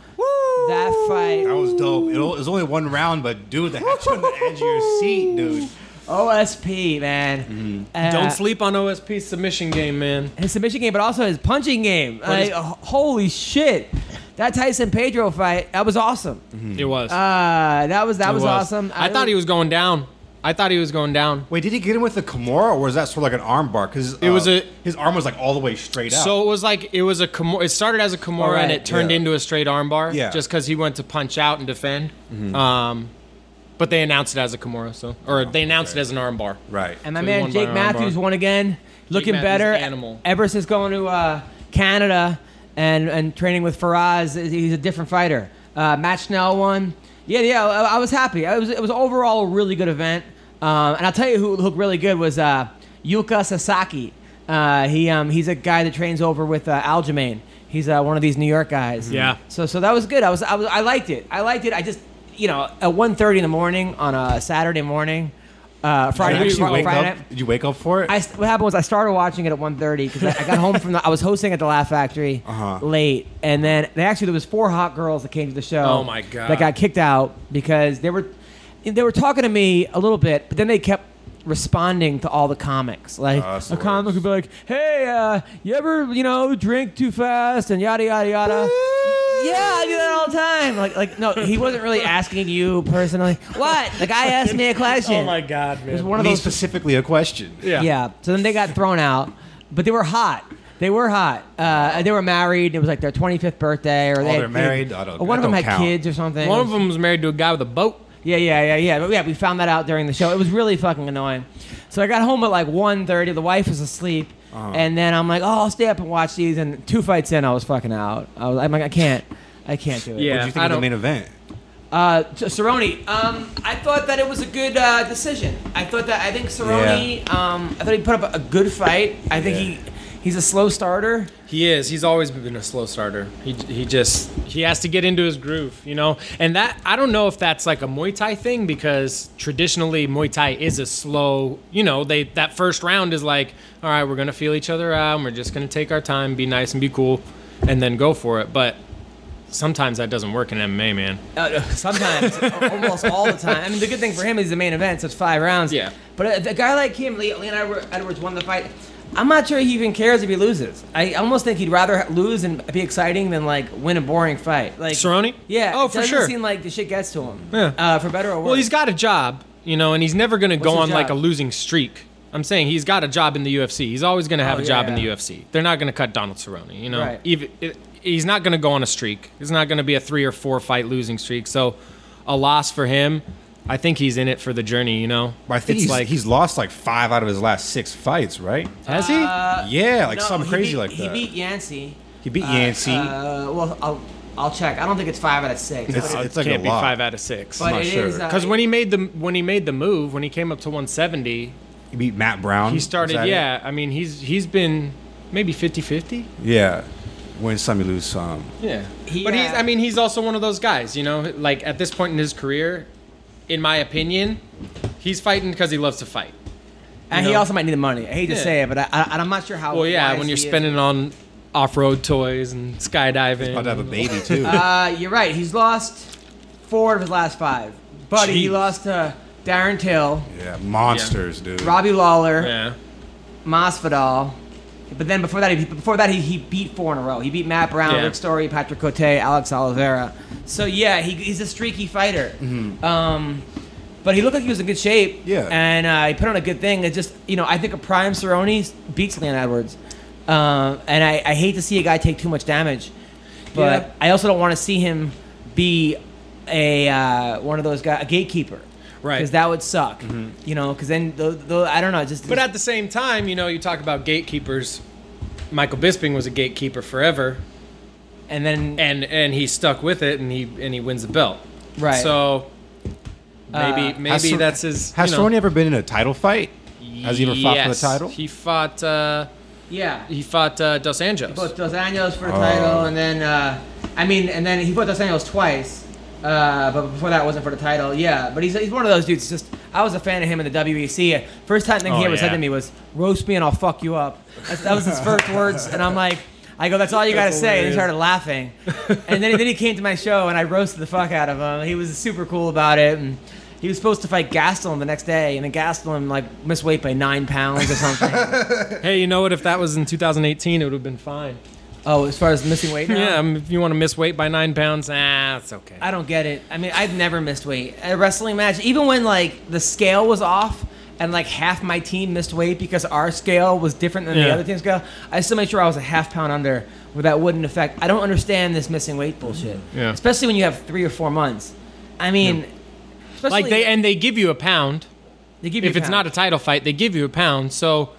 That fight, That was dope. It was only one round, but dude, they had you on the edge of your seat, dude. OSP man. Uh, don't sleep on OSP's submission game, man. his submission game, but also his punching game. Like, his- h- holy shit! That Tyson Pedro fight, that was awesome. It was. Uh, that was that It was, awesome. I, thought he was going down. I thought he was going down. Wait, did he get him with the Kimura, or was that sort of like an arm bar? Because It was a- his arm was like all the way straight out. So it was like it was a Kimura. It started as a Kimura Alright. and it turned Yeah. into a straight armbar. Yeah. Just because he went to punch out and defend. Um, but they announced it as a Kimura, so or they announced it as an armbar. right. And my So man Jake Matthews armbar. won again, looking Matthews, better. animal. Ever since going to uh, Canada and and training with Firas, he's a different fighter. Uh, Matt Schnell won. Yeah, yeah, I, I was happy. I was, it was overall a really good event. Um, and I'll tell you who looked really good was uh, Yuta Sasaki. Uh, he um, he's a guy that trains over with uh, Aljamain. He's uh, one of these New York guys. Yeah. So so that was good. I was I was I liked it. I liked it. I just you know at 1.30 in the morning on a Saturday morning, uh, Friday, Did you Friday, wake Friday up? night. Did you wake up for it? I, what happened was I started watching it at 1.30 because I, I got home from the I was hosting at the Laugh Factory Uh-huh. late, and then they actually there was four hot girls that came to the show. Oh, my God. That got kicked out because they were they were talking to me a little bit, but then they kept responding to all the comics. Like that's a comic would be like, "Hey, uh, you ever you know drink too fast and yada yada yada." Yeah, I do that all the time. Like, like no, he wasn't really asking you personally. What? The guy asked me a question. Oh my god, man! It was one of Me those specifically a question. Yeah. yeah. So then they got thrown out, but they were hot. They were hot. Uh, they were married. It was like their 25th birthday, or they Oh, had they're married? I don't- or one that of them don't had count. kids or something. One of them was married to a guy with a boat. Yeah, yeah, yeah, yeah. But yeah, we found that out during the show. It was really fucking annoying. So I got home at like 1.30. The wife was asleep. Uh-huh. And then I'm like, oh, I'll stay up and watch these. And two fights in, I was fucking out. I was, I'm like, I can't. I can't do it. Yeah. What did you think I of the don't- main event? Uh, T- Cerrone, um, I thought that it was a good uh, decision. I thought that I think Cerrone, um, I thought he put up a good fight. I think he he's a slow starter. He is. He's always been a slow starter. He he just he has to get into his groove, you know. And that I don't know if that's like a Muay Thai thing because traditionally Muay Thai is a slow. You know, they that first round is like, all right, we're gonna feel each other out. and We're just gonna take our time, be nice and be cool, and then go for it. But sometimes that doesn't work in MMA, man. Uh, sometimes, almost all the time. I mean, the good thing for him is the main event, so it's five rounds. Yeah. But a, a guy like him, Le- Leon Edwards won the fight. I'm not sure he even cares if he loses. I almost think he'd rather lose and be exciting than like win a boring fight. Like Cerrone? Yeah. Oh, it for doesn't sure. Seem like the shit gets to him. Yeah. Uh, for better or worse. Well, he's got a job, you know, and he's never going to go on like a losing streak. I'm saying he's got a job in the UFC. He's always going to have Oh, a job yeah, in the. UFC. They're not going to cut Donald Cerrone, you know. Right. Even it, he's not going to go on a streak. It's not going to be a three or four fight losing streak. So, a loss for him. I think he's in it for the journey, you know. But I think It's he's, like he's lost like five out of his last six fights, right? has he? yeah, like No, something crazy beat- like that. He beat Yancy. He beat Uh, Yancy. Uh, well, I'll I'll check. I don't think it's five out of six. It's- but it- it's like can't a be five out of six. but not sure. is, uh, Because when he made the when he made the move, when he came up to 170, he beat Matt Brown. he started. that it? Yeah, I mean he's he's been maybe 50-50. Yeah. Win some, you lose some. Yeah, He, but he's. uh, I mean, he's also one of those guys. You know, like at this point in his career, in my opinion, he's fighting because he loves to fight. and you he also might need the money. I hate to Yeah. say it, but I, I, I'm not sure how. Well, yeah, when you're he is. spending on off-road toys and skydiving. About to have a baby too. Uh, you're right. He's lost four of his last five. But he lost to Darren Till, yeah, monsters, dude. Robbie Lawler, yeah, Masvidal. But then before that, he, before that, he, he beat four in a row. He beat Matt Brown, Yeah. Rick Story, Patrick Cote, Alex Oliveira. So yeah, he, he's a streaky fighter. Um, but he looked like he was in good shape. Yeah. And uh, he put on a good thing. It just, you know, I think a prime Cerrone beats Leon Edwards. Um, and I, I hate to see a guy take too much damage. But Yeah. I also don't want to see him be a uh, one of those guys, a gatekeeper. Right. Because that would suck. You know, because then, the, the, I don't know, just. but at the same time, you know, you talk about gatekeepers. Michael Bisping was a gatekeeper forever, and then and and he stuck with it, and he and he wins the belt. Right. So maybe Uh, maybe Has that's his. Has you know, Cerrone ever been in a title fight? Has he ever fought for the title? He fought. Uh, yeah, he fought uh, Dos Anjos. both Dos Anjos for the Oh. title, and then uh, I mean, and then he fought Dos Anjos twice. Uh, but before that, it wasn't for the title. Yeah, but he's, he's one of those dudes. Just I was a fan of him in the WEC. First time thing he Oh, ever said to me was "roast me and I'll fuck you up." That's, that was his first words, and I'm like, I go, "That's all you got to say." And he started laughing, and then then he came to my show, and I roasted the fuck out of him. He was super cool about it, and. He was supposed to fight Gastelum the next day, and then Gastelum like missed weight by nine pounds or something. hey, you know what? If that was in 2018, it would have been fine. Oh, as far as missing weight, now? Yeah, mean, if you want to miss weight by nine pounds, ah, it's okay. I don't get it. I mean, I've never missed weight. A wrestling match, even when like the scale was off and like half my team missed weight because our scale was different than the other team's scale, I still made sure I was a half pound under where that wouldn't affect. I don't understand this missing weight bullshit. Yeah. Especially when you have three or four months. I mean, especially like they and they give you a pound. they give you If it's not a title fight, they give you a pound, so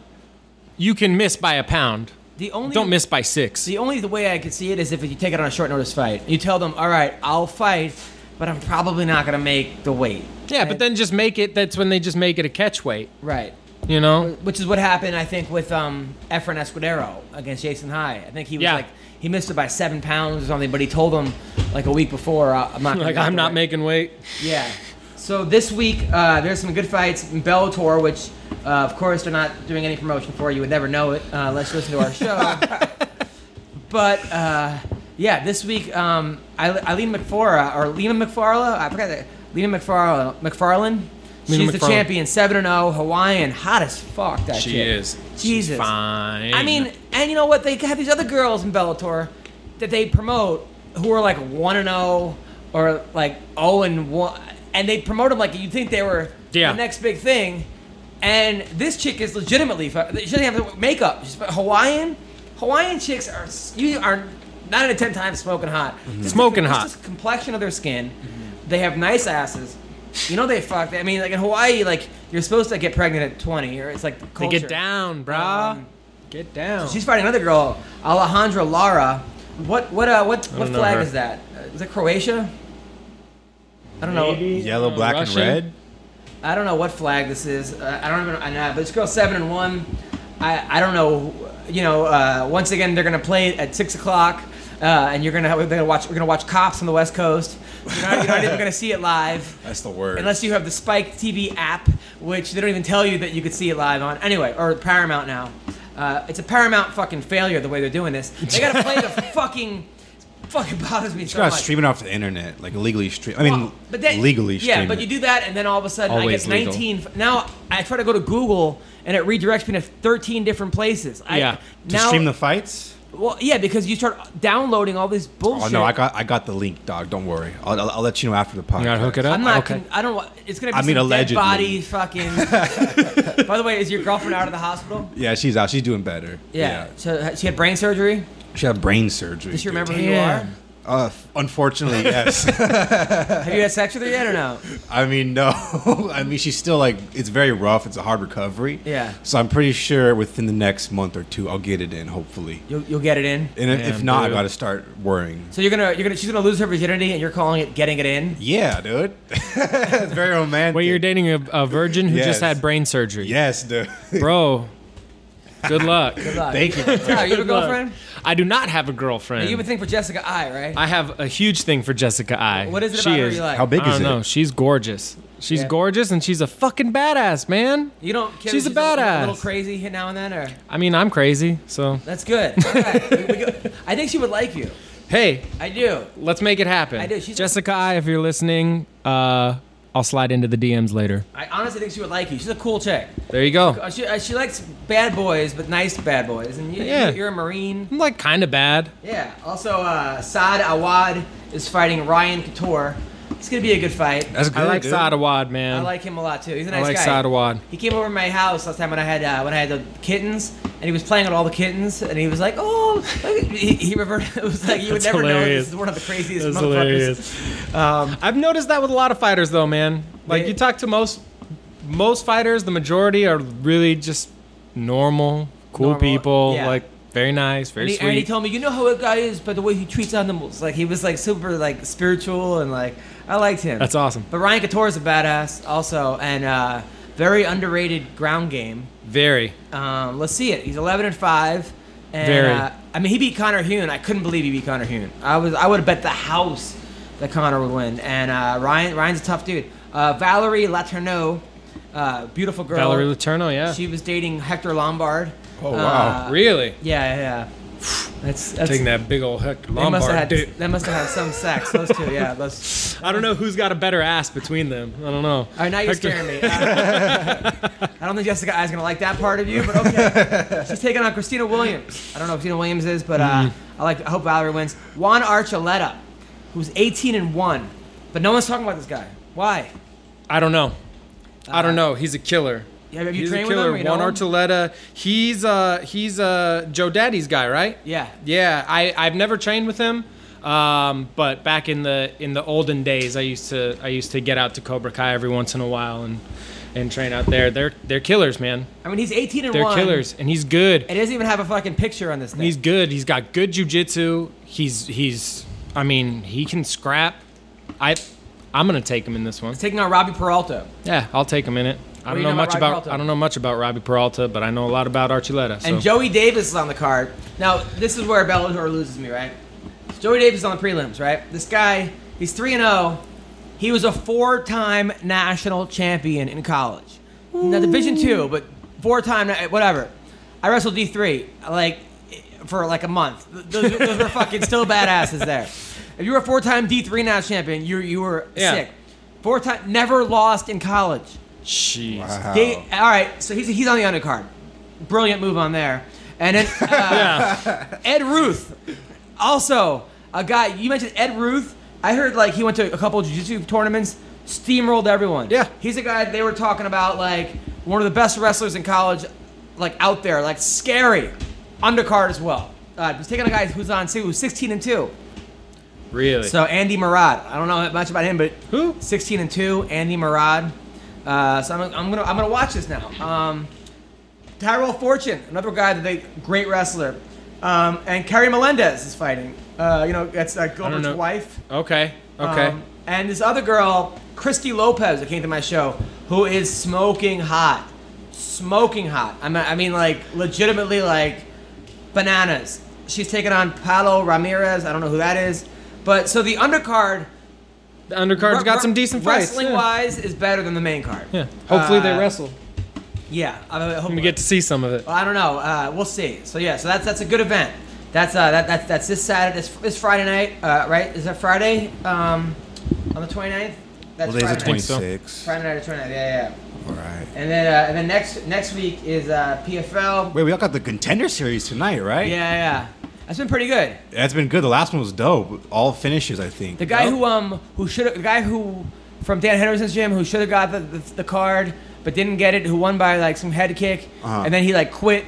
you can miss by a pound. The only Don't miss by six. The only the way I could see it is if you take it on a short notice fight. You tell them, all right, I'll fight, but I'm probably not gonna make the weight. Yeah, but then just make it. That's when they just make it a catch weight. right. You know. Which is what happened, I think, with um, Efren Escudero against Jason High. I think he was Yeah. like he missed it by seven pounds or something, but he told him like a week before, uh, "I'm not gonna Like I'm not weight." making weight. Yeah. So this week uh, there's some good fights in Bellator, which uh, of course they're not doing any promotion for. You would never know it uh, unless you listen to our show. but uh, yeah, this week um, Eileen McFora or Lena McFarla, I forgot that Lena McFarla, Macfarlane. Lena She's the Macfarlane. champion, seven and zero, Hawaiian, hot as fuck. That She chick. is. Jesus. She's fine. I mean, and you know what? They have these other girls in Bellator that they promote who are like one and zero or like zero and one, and they promote them like you think they were Yeah. the next big thing. And this chick is legitimately she doesn't have makeup. She's Hawaiian. Hawaiian chicks are you are nine out of ten times smoking hot. Just the- Smoking just hot. the complexion of their skin. They have nice asses. You know they fuck. I mean, like in Hawaii, like you're supposed to get pregnant at 20, or it's like the they get down, brah. Um, get down. She's fighting another girl, Alejandra Lara. What what uh what what flag her. is that? Uh, it Croatia? I don't know. Yellow, Uh, black, Russian? and red. I don't know what flag this is. Uh, I don't even. I know, but this girl's seven and one. I I don't know. You know, uh, once again they're gonna play at six o'clock, uh, and you're gonna we're gonna watch we're gonna watch Cops on the West Coast. You're not, you're not even gonna see it live. That's the word. Unless you have the Spike TV app, which they don't even tell you that you could see it live on. Anyway, or Paramount now. Uh, it's a Paramount fucking failure the way they're doing this. They gotta play the fucking fucking bothers me You so gotta much. stream it off the internet, like illegally stream. I mean, Well, but then, legally stream. Yeah, but it. you do that, and then all of a sudden, I Always get legal. 19. f- Now I try to go to Google, and it redirects me to 13 different places. I, Yeah. to stream the fights. well, yeah, because you start downloading all this bullshit. Oh no, I got I got the link, dog. Don't worry. I'll, I'll, I'll let you know after the podcast. You gotta hook it up. I'm not. Okay. Con- I don't. want It's gonna be I mean, some allegedly. dead body. Fucking. By the way, is your girlfriend out of the hospital? Yeah, she's out. She's doing better. Yeah. So she had brain surgery. She had brain surgery. Does she dude. remember who you Damn. are? Uh, unfortunately, yes. Have you had sex with her yet or no? I mean, no. I mean, she's still like it's very rough. It's a hard recovery. Yeah. So I'm pretty sure within the next month or two, I'll get it in. Hopefully. You'll, you'll get it in. And if- if Damn, not, I got to start worrying. So you're gonna you're gonna she's gonna lose her virginity, and you're calling it getting it in. Yeah, dude. it's very romantic. Wait, you're dating a, a virgin who Yes. just had brain surgery. Yes, dude. Bro, good luck. Good luck. Thank you. Tyler, you have a Good luck. girlfriend? I do not have a girlfriend. You have a thing for Jessica Eye, right? I have a huge thing for Jessica Eye. what is it she about her is, you like? How big I is don't it? know. She's gorgeous. She's Yeah. gorgeous and she's a fucking badass, man. You don't. Care She's that a badass. A little crazy now and then, or I mean, I'm crazy, so that's good. All right. We- we go- I think she would like you. hey, I do. let's make it happen. I do. She's- Jessica Eye, if you're listening, uh, I'll slide into the DMs later. I honestly think she would like you. She's a cool chick. There you go. Uh, She, uh, she likes bad boys, but nice bad boys. And you, Yeah. you're a Marine. I'm like kind of bad. Yeah. Also, uh, Saad Awad is fighting Ryan Couture. It's gonna be a good fight. That's good. I like dude. Saad Awad, man. I like him a lot too. He's a nice guy. I like guy. Saad Awad. He came over to my house last time when I had uh, when I had the kittens, and he was playing with all the kittens, and he was like, "Oh," he, he reverted. It was like you would That's never know. hilarious. This is one of the craziest That's motherfuckers. Um, I've noticed that with a lot of fighters, though, man. Like They- you talk to most most fighters, the majority are really just normal, cool Normal, people. yeah. Like very nice, very and, he, sweet. and he told me, "You know how a guy is by the way he treats animals." Like he was like super like spiritual and like I liked him. That's awesome. But Ryan Couture is a badass also, and uh, very underrated ground game. Very. Um, let's see it. He's 11 and five. And, Very. Uh, I mean, he beat Connor Hune. I couldn't believe he beat Connor Hune. I was I would have bet the house that Connor would win. And uh, Ryan Ryan's a tough dude. Uh, Valerie Letourneau, uh, beautiful girl. Valerie Letourneau, yeah. She was dating Hector Lombard. Oh, wow. Uh, really? Yeah, yeah. Yeah. That's, that's Taking that big old Hector They must have had dick. they must have had some sex. Those two, yeah. Those. I don't know who's got a better ass between them. I don't know. All right, now you're Hector- scaring me. Uh, I don't think Jessica Eye's gonna like that part of you, but okay. She's taking on Christina Williams. I don't know who Christina Williams is, but uh, Mm-hmm. I like. I hope Valerie wins. Juan Archuleta, who's 18 and one, but no one's talking about this guy. Why? I don't know. I don't know. He's a killer. Yeah, have you he's trained a with killer. him? or you Juan him? Archuleta. He's uh he's uh Joe Daddy's guy, right? Yeah. Yeah, I I've never trained with him, um, but back in the in the olden days, I used to I used to get out to Cobra Kai every once in a while and and train out there. They're they're killers, man. I mean, he's 18 and one. They're one. killers, and he's good. And he doesn't even have a fucking picture on this thing. He's good. He's got good jujitsu. He's he's. I mean, he can scrap. I I'm gonna take him in this one. He's taking on Robbie Peralta. Yeah, I'll take him in it. I do don't you know, know much about? I don't know much about Robbie Peralta, but I know a lot about Archuleta. So. And Joey Davis is on the card. Now, this is where Bellator loses me, right? Joey Davis is on the prelims, right? This guy, he's 3 and 0. He was a four-time national champion in college. Now, Division 2, but four-time whatever. I wrestled D3 like for like a month. Those, those were fucking still badasses there. If you were a four-time D3 national champion, you you were Yeah. sick. Four-time never lost in college. Jeez. They, all right, so he's he's on the undercard. Brilliant move on there. And then uh, Yeah. Ed Ruth, also a guy. You mentioned Ed Ruth. I heard like he went to a couple of jiu-jitsu tournaments, steamrolled everyone. Yeah. he's a guy they were talking about like one of the best wrestlers in college, like out there, like scary, undercard as well. Uh, he's taking a guy who's on who's 16 and two. Really? So Andy Murad, I don't know much about him, but Who? 16 and two, Andy Murad. Uh, so I'm, I'm gonna I'm gonna watch this now. Um, Tyrell Fortune, another guy that they great wrestler, um, and Kerry Melendez is fighting. Uh, you know, that's uh, Gilbert's wife. okay. Okay. Um, and this other girl, Christy Lopez, that came to my show, who is smoking hot, smoking hot. I mean, I mean, like legitimately, like bananas. She's taking on Paulo Ramirez. I don't know who that is, but so the undercard. The undercard's got some decent fights. Wrestling yeah. wise, is better than the main card. Yeah. Hopefully they Uh, wrestle. Yeah, I, mean, I hope We get to see some of it. Well, I don't know. Uh, we'll see. So yeah, so that's that's a good event. That's uh, that, that's that's this Saturday, this, this Friday night, uh, right? Is that Friday? Um, on the 29th. That's Well, there's a Friday night. so. 26. Friday night or 29th. Yeah, yeah. All right. And then uh, and then next next week is uh, PFL. Wait, we all got the contender series tonight, right? Yeah, yeah. That's been pretty good. That's been good. The last one was dope. All finishes, I think. The guy who um who should the guy who from Dan Henderson's gym who should have got the, the the card but didn't get it who won by like some head kick Uh-huh. and then he like quit.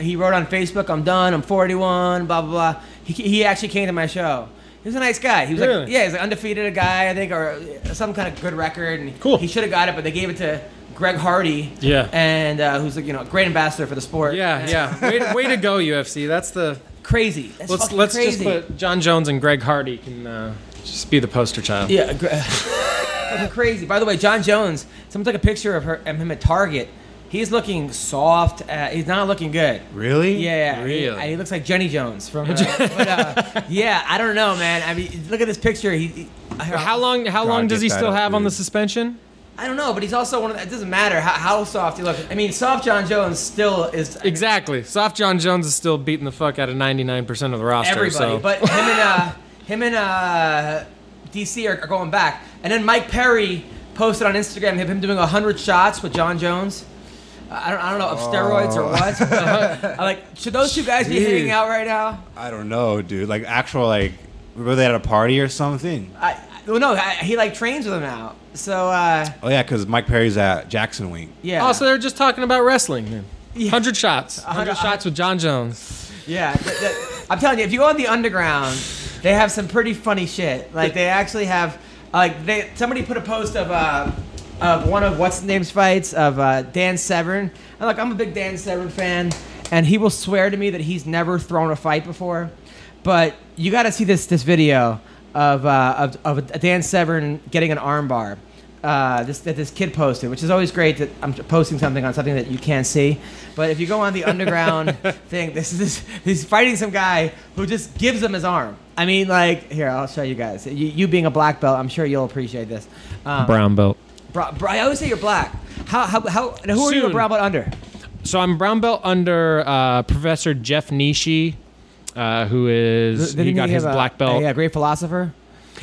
He wrote on Facebook, "I'm done. I'm 41." Blah blah blah. He, he actually came to my show. He was a nice guy. He was like, yeah, he's an undefeated guy, I think, or some kind of good record. And Cool. He should have got it, but they gave it to Greg Hardy. Yeah. And uh, who's like, you know, a great ambassador for the sport. Yeah, yeah. Way to, way to go, UFC. That's the. Crazy. That's Let's let's crazy. just put Jon Jones and Greg Hardy can uh, just be the poster child. Yeah, gr- fucking crazy. By the way, Jon Jones. Someone took a picture of her of him at Target. He's looking soft. Uh, he's not looking good. Really? Yeah, Really? He, he looks like Jenny Jones from. Uh, but uh, yeah, I don't know, man. I mean, look at this picture. He. he How long? How Gotta long does he still up, have on the suspension? I don't know, but he's also one of. The, it doesn't matter how, how soft he looks. I mean, soft Jon Jones still is Exactly. Soft Jon Jones is still beating the fuck out of 99% of the roster. everybody. so. But him and uh, him and uh, DC are, are going back. And then Mike Perry posted on Instagram him, him doing hundred shots with Jon Jones. I don't, I don't know if steroids or what. but, I like, should those two guys be Jeez. hanging out right now? I don't know, dude. Like actual like were they at a party or something? I, I- well, no, I, he like trains with him now. So uh, Oh yeah, because Mike Perry's at Jackson Wink. yeah. Oh, so they're just talking about wrestling then. Yeah. 100 shots. Hundred shots with Jon Jones. Yeah, th- th- I'm telling you, if you go on the underground, they have some pretty funny shit. Like they actually have, like they somebody put a post of uh, of one of what's the name's fights of uh, Dan Severn. And look, I'm a big Dan Severn fan, and he will swear to me that he's never thrown a fight before. But you got to see this this video of uh, of of Dan Severn getting an armbar. Uh, this that this kid posted, which is always great that I'm posting something on something that you can't see. But if you go on the underground thing, this is this, he's fighting some guy who just gives him his arm. I mean, like here, I'll show you guys. You, you being a black belt, I'm sure you'll appreciate this. Um, Brown belt. bro, bro, I always say you're black. How how how? Now who are you a brown belt under? So I'm brown belt under uh, Professor Jeff Nishi, uh, who is Didn't he got his have a- black belt. A great philosopher.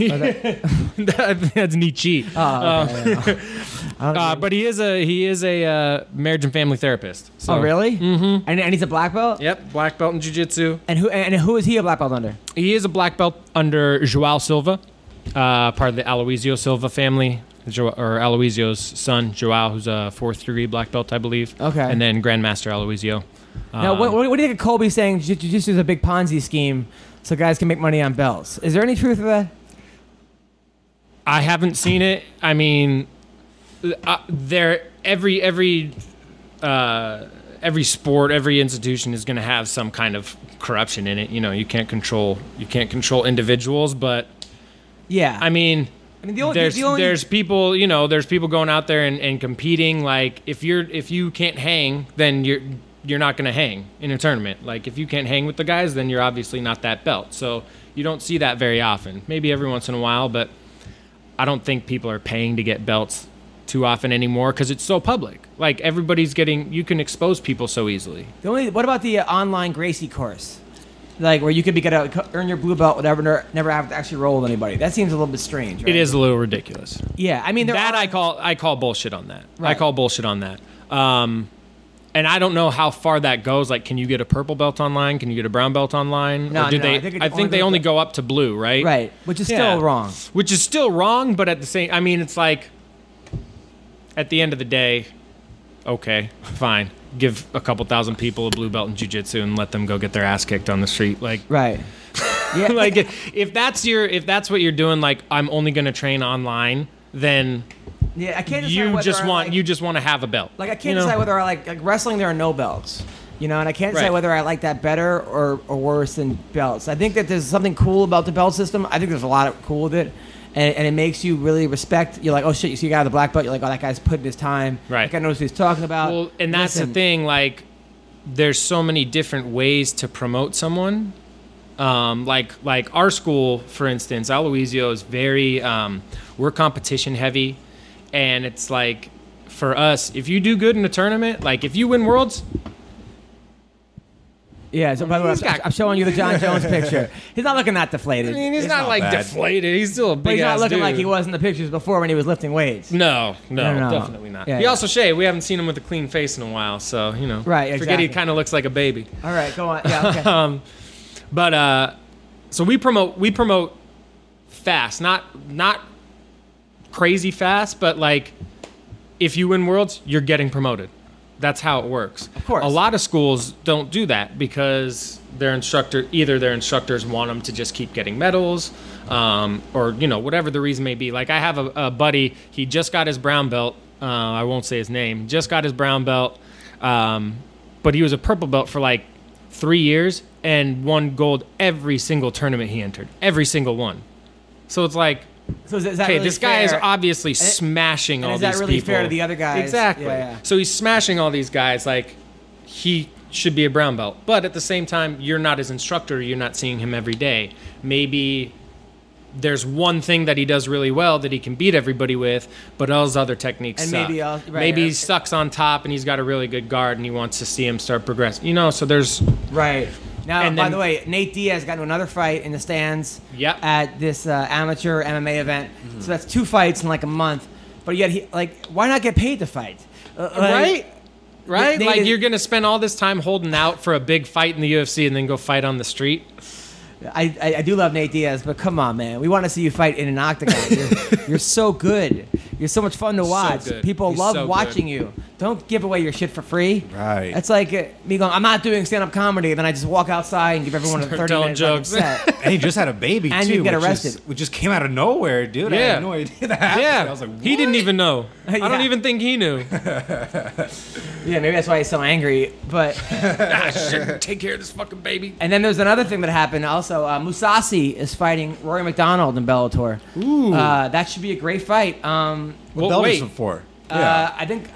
That's Nietzsche. Oh, okay, yeah. I don't Uh, know. but he is a he is a uh, marriage and family therapist. So. oh really? Mm-hmm. And, and he's a black belt. Yep, black belt in jiu-jitsu. And who and who is he a black belt under? He is a black belt under Joao Silva, uh, part of the Aloisio Silva family, jo- or Aloisio's son, Joao, who's a fourth degree black belt, I believe. Okay. And then Grandmaster Aloisio. Now, Um, what, what, what do you think of Colby saying jiu- jiu-jitsu is a big Ponzi scheme so guys can make money on belts? Is there any truth to that? I haven't seen it. I mean, uh, there every every uh, every sport, every institution is going to have some kind of corruption in it. You know, you can't control you can't control individuals, but Yeah. I mean, I mean, the only, there's the only there's people you know there's people going out there and, and competing. Like if you're if you can't hang, then you're you're not going to hang in a tournament. Like if you can't hang with the guys, then you're obviously not that belt. So you don't see that very often. Maybe every once in a while, but I don't think people are paying to get belts too often anymore because it's so public. Like everybody's getting, you can expose people so easily. The only what about the uh, online Gracie course? Like where you could be get a, earn your blue belt, whatever, never, never have to actually roll with anybody. That seems a little bit strange. Right? It is a little ridiculous. Yeah, I mean there that are, I call I call bullshit on that. I call bullshit on that. Um, and I don't know how far that goes. Like, can you get a purple belt online? Can you get a brown belt online? No, or do no, they? I think I only they only go up to blue, right? right, which is Yeah. still wrong. Which is still wrong, but at the same, I mean, it's like, at the end of the day, okay, fine. Give a couple thousand people a blue belt in jujitsu and let them go get their ass kicked on the street. Like, Right. Yeah. like if that's your if that's what you're doing like i'm only going to train online then yeah, I can't. decide you whether just I want like, you just want to have a belt Like I can't you know? decide whether I like like wrestling. There are no belts, you know, and I can't decide Right. whether I like that better or, or worse than belts. I think that there's something cool about the belt system. I think there's a lot of cool with it, and, and it makes you really respect. You're like, oh shit, you see a guy with a black belt. You're like, oh, that guy's putting his time. Right. That guy knows what he's talking about. well and that's Listen, the thing like there's so many different ways to promote someone um, like like our school for instance aloisio is very um, we're competition heavy and it's like for us if you do good in a tournament like if you win worlds Yeah. So by the way, I'm, got- I'm showing you the Jon Jones picture. He's not looking that deflated. I mean, he's not, not like bad. deflated. He's still a big but he's not ass looking dude. like he was in the pictures before when he was lifting weights. No, no, No, no. definitely not. Yeah, he yeah. also shaved. We haven't seen him with a clean face in a while, so you know. Right, Forget he kind of looks like a baby. All right, go on. Yeah. Okay. Um, but uh, so we promote we promote fast, not not crazy fast, but like if you win worlds, you're getting promoted. That's how it works. Of course. A lot of schools don't do that because their instructor either their instructors want them to just keep getting medals, um, or you know whatever the reason may be. Like I have a, a buddy, he just got his brown belt. Uh, I won't say his name. Just got his brown belt, um, but he was a purple belt for like three years and won gold every single tournament he entered. Every single one. So it's like so is, okay, really this guy is fair? obviously smashing and all these people. is that really people. fair to the other guys? Exactly. Yeah, yeah. So he's smashing all these guys. Like he should be a brown belt, but at the same time, you're not his instructor. You're not seeing him every day. Maybe there's one thing that he does really well that he can beat everybody with, but all his other techniques And suck. maybe all- right, maybe he sucks on top and he's got a really good guard and he wants to see him start progressing. You know, so there's Right. Now, And by then- the way, Nate Diaz got into another fight in the stands Yep. at this uh, amateur MMA event. So that's two fights in like a month. But yet, he like, why not get paid to fight? Uh, like- right? Right? Nate like is- you're gonna spend all this time holding out for a big fight in the UFC and then go fight on the street. I, I, I do love Nate Diaz, but come on, man. We want to see you fight in an octagon. You're, you're so good. You're so much fun to watch. good. People He's love so watching you. Don't give away your shit for free. Right. It's like uh, me going, I'm not doing stand up comedy. And Then I just walk outside and give everyone a 30 minute jokes. set. And he just had a baby And too. you get which arrested. Is, which just came out of nowhere, dude. I Yeah. had no idea that happened. Yeah, I was like, he didn't even know. I Yeah. don't even think he knew. yeah, maybe that's why he's so angry. But ah, shit, take care of this fucking baby. And then there's another thing that happened also. Uh, Mousasi is fighting Rory MacDonald in Bellator. Ooh. Uh, that should be a great fight. Um, What Well, belt is it for? uh, I think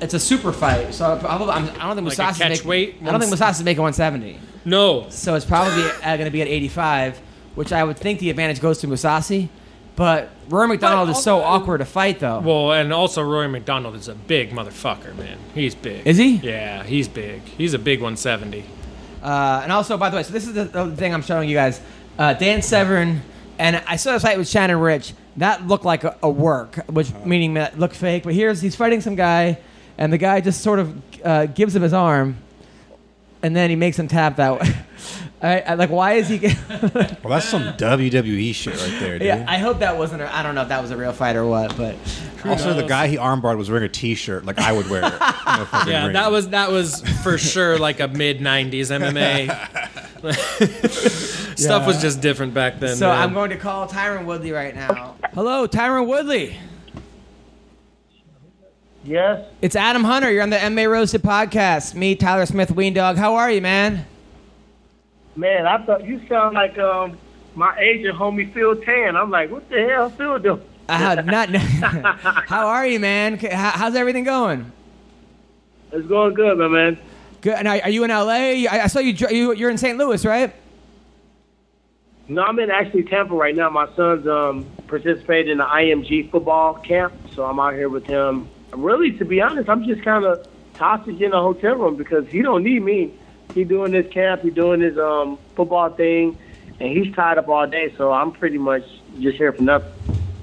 it's a super fight. So probably, I'm, I don't think Like a Mousasi's catch making, weight? I don't think Mousasi's making 170. No, So it's probably uh, going to be at 85, which I would think the advantage goes to Mousasi. But Rory MacDonald is so although- awkward to fight, though. well, and also Rory MacDonald is a big motherfucker, man. He's big. Is he? Yeah, he's big. He's a big 170. Uh, and also, by the way, so this is the, the thing I'm showing you guys. Uh, Dan Severn, and I saw this fight with Shannon Ritch. That looked like a, a work, which meaning that looked fake. But here's he's fighting some guy, and the guy just sort of uh, gives him his arm, and then he makes him tap that way. I, I, like, why is he? Well, that's some WWE shit right there, dude. yeah, I hope that wasn't. A, I don't know if that was a real fight or what, but also, the guy he armbarred was wearing a T-shirt like I would wear. it in fucking Yeah, ring. that was that was for sure like a mid 90s MMA. Stuff was just different back then. so man. I'm going to call Tyron Woodley right now. Hello, Tyron Woodley. Yes, It's Adam Hunter. You're on the MMA Roasted podcast. Me, Tyler Smith, Ween Dog. How are you, man? man, I thought you sound like um my agent homie Phil Tan. I'm like, what the hell Phil doing? Uh, not. how are you, man? How- How's everything going? It's going good, my man. Good. And are, you in LA? I, I saw you, you. You're in St. Louis, right? No, I'm in actually Tampa right now. My son's um participating in the IMG football camp, so I'm out here with him. Really, to be honest, I'm just kind of hostage in a hotel room because he don't need me. He doing this camp, he doing his um football thing, and he's tied up all day. So I'm pretty much just here for nothing.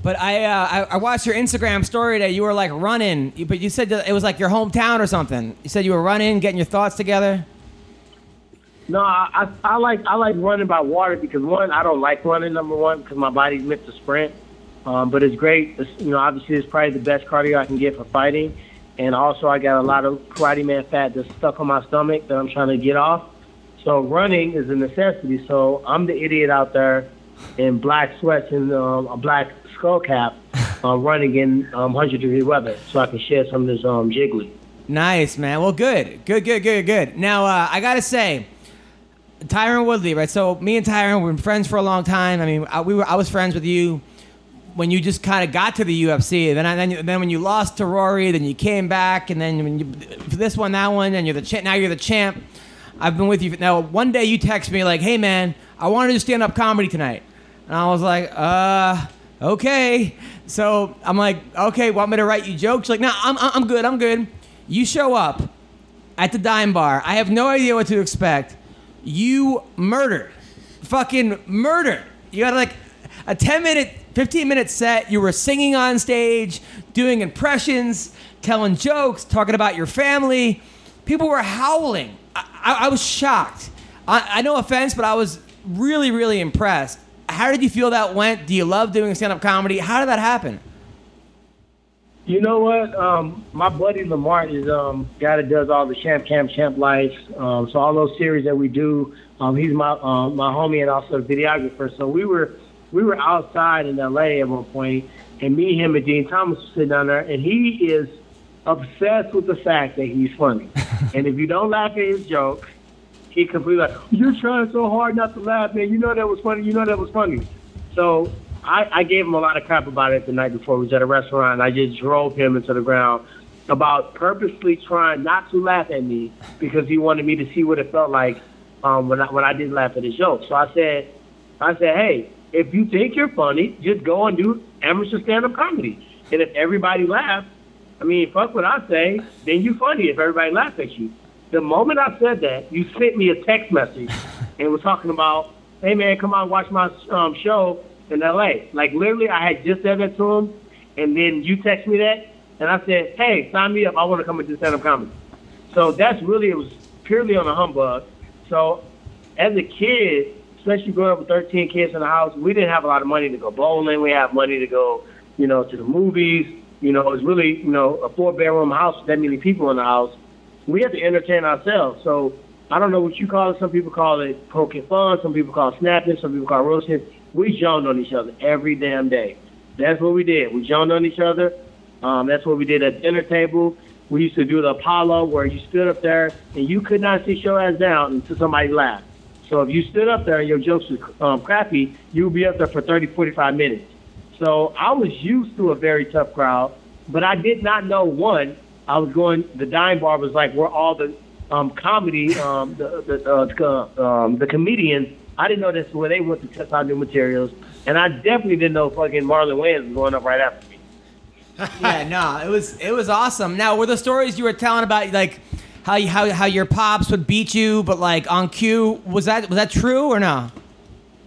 But I, uh, I, I watched your Instagram story that You were like running, but you said it was like your hometown or something. You said you were running, getting your thoughts together. No, I, I I like I like running by water because one, I don't like running number one because my body's meant to sprint. Um, but it's great. It's, you know, obviously it's probably the best cardio I can get for fighting, and also I got a lot of Karate Man fat that's stuck on my stomach that I'm trying to get off. So running is a necessity. So I'm the idiot out there in black sweats and um, a black skull cap, uh, running in um, 100 degree weather, so I can share some of this um, jiggly. Nice, man. Well, good, good, good, good, good. Now, uh, I gotta say, Tyron Woodley, right? So me and Tyron we've been friends for a long time. I mean, I, we were I was friends with you when you just kind of got to the UFC. Then I, then you- then when you lost to Rory, then you came back, and then when you this one, that one, and you're the champ. Now you're the champ. I've been with you now. One day you text me like, "Hey man, I want to do stand up comedy tonight," and I was like, "Uh." Okay, so I'm like, okay, want me to write you jokes? Like, no, I'm, I'm good, I'm good. You show up, at the dime bar. I have no idea what to expect. you murder. fucking murder. You got like a 10 minute, 15 minute set. You were singing on stage, doing impressions, telling jokes, talking about your family. People were howling. I, I, I was shocked. I, I no offense, but I was really, really impressed. How did you feel that went? Do you love doing stand up comedy? How did that happen? You know what? Um, my buddy Lamar is um guy that does all the Champ Camp Champ Life. Um, so all those series that we do, um, he's my um, my homie and also a videographer. So we were we were outside in L.A. at one point, and me, him, and Dean Thomas were sitting down there, and he is obsessed with the fact that he's funny. and if you don't laugh at his jokes, he completely like, you're trying so hard not to laugh, man. You know that was funny. You know that was funny. So I, I gave him a lot of crap about it the night before. We was at a restaurant. I just drove him into the ground about purposely trying not to laugh at me because he wanted me to see what it felt like um, when I when I didn't laugh at his jokes. So I said, I said, hey, if you think you're funny, just go and do amateur stand-up comedy. And if everybody laughs, I mean, fuck what I say, then you're funny if everybody laughs at you. The moment I said that, you sent me a text message and was talking about, hey man, come on, watch my um, show in L.A. Like literally, I had just said that to him, and then you text me that, and I said, hey, sign me up. I want to come and do stand-up comedy. So that's really it was purely on a humbug. So as a kid, especially growing up with 13 kids in the house, we didn't have a lot of money to go bowling. We had money to go, you know, to the movies. You know, it was really, you know, a four bedroom house with that many people in the house. We had to entertain ourselves. So I don't know what you call it. Some people call it poking fun. Some people call it snapping. Some people call it roasting. We joned on each other every damn day. That's what we did. We joned on each other. Um, that's what we did at dinner table. We used to do the Apollo where you stood up there and you could not sit your ass down until somebody laughed. So if you stood up there and your jokes were um, crappy, you would be up there for 30, 45 minutes. So I was used to a very tough crowd, but I did not know one. I was going. The dime bar was like where all the um, comedy, um, the the, uh, um, the comedians. I didn't know that's where they went to test out new materials, and I definitely didn't know fucking Marlon Wayans was going up right after me. yeah, no, it was it was awesome. Now, were the stories you were telling about like how you, how how your pops would beat you, but like on cue, was that was that true or no?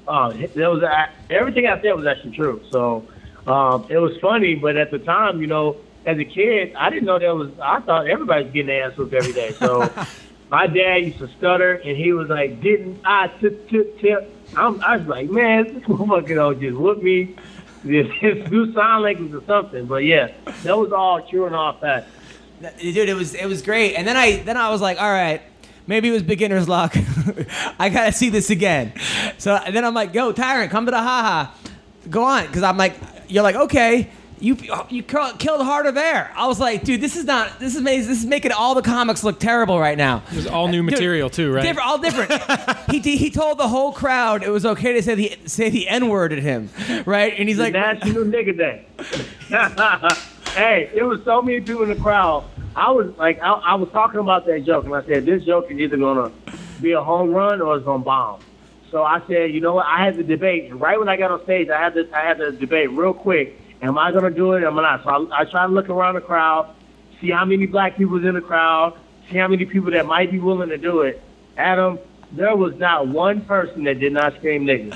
Uh, that was a- everything I said was actually true. So um, it was funny, but at the time, you know, as a kid, I didn't know that was. I thought everybody was getting their ass whooped every day. So my dad used to stutter, and he was like, "Didn't I tip tip tip?" I'm, I was like, "Man, this motherfucker don't just whoop me." Just, just do sign language or something. But yeah, that was all true and all fact. dude it was it was great and then i then i was like all right maybe it was beginner's luck i gotta see this again so then i'm like yo tyrant come to the haha go on because i'm like you're like okay you you kill- killed harder there i was like dude this is not this is amazing this is making all the comics look terrible right now It was all new Dude, material too, right? Different, all different. he he told the whole crowd it was okay to say the say the n word at him, right? And he's like, National Nigga Day. hey, there was so many people in the crowd. I was like, I, I was talking about that joke, and I said, this joke is either gonna be a home run or it's gonna bomb. So I said, you know what? I had the debate and right when I got on stage. I had the I had the debate real quick. Am I gonna do it? Am I not? So I, I tried to look around the crowd, see how many black people was in the crowd, see how many people that might be willing to do it. Adam, there was not one person that did not scream nigga.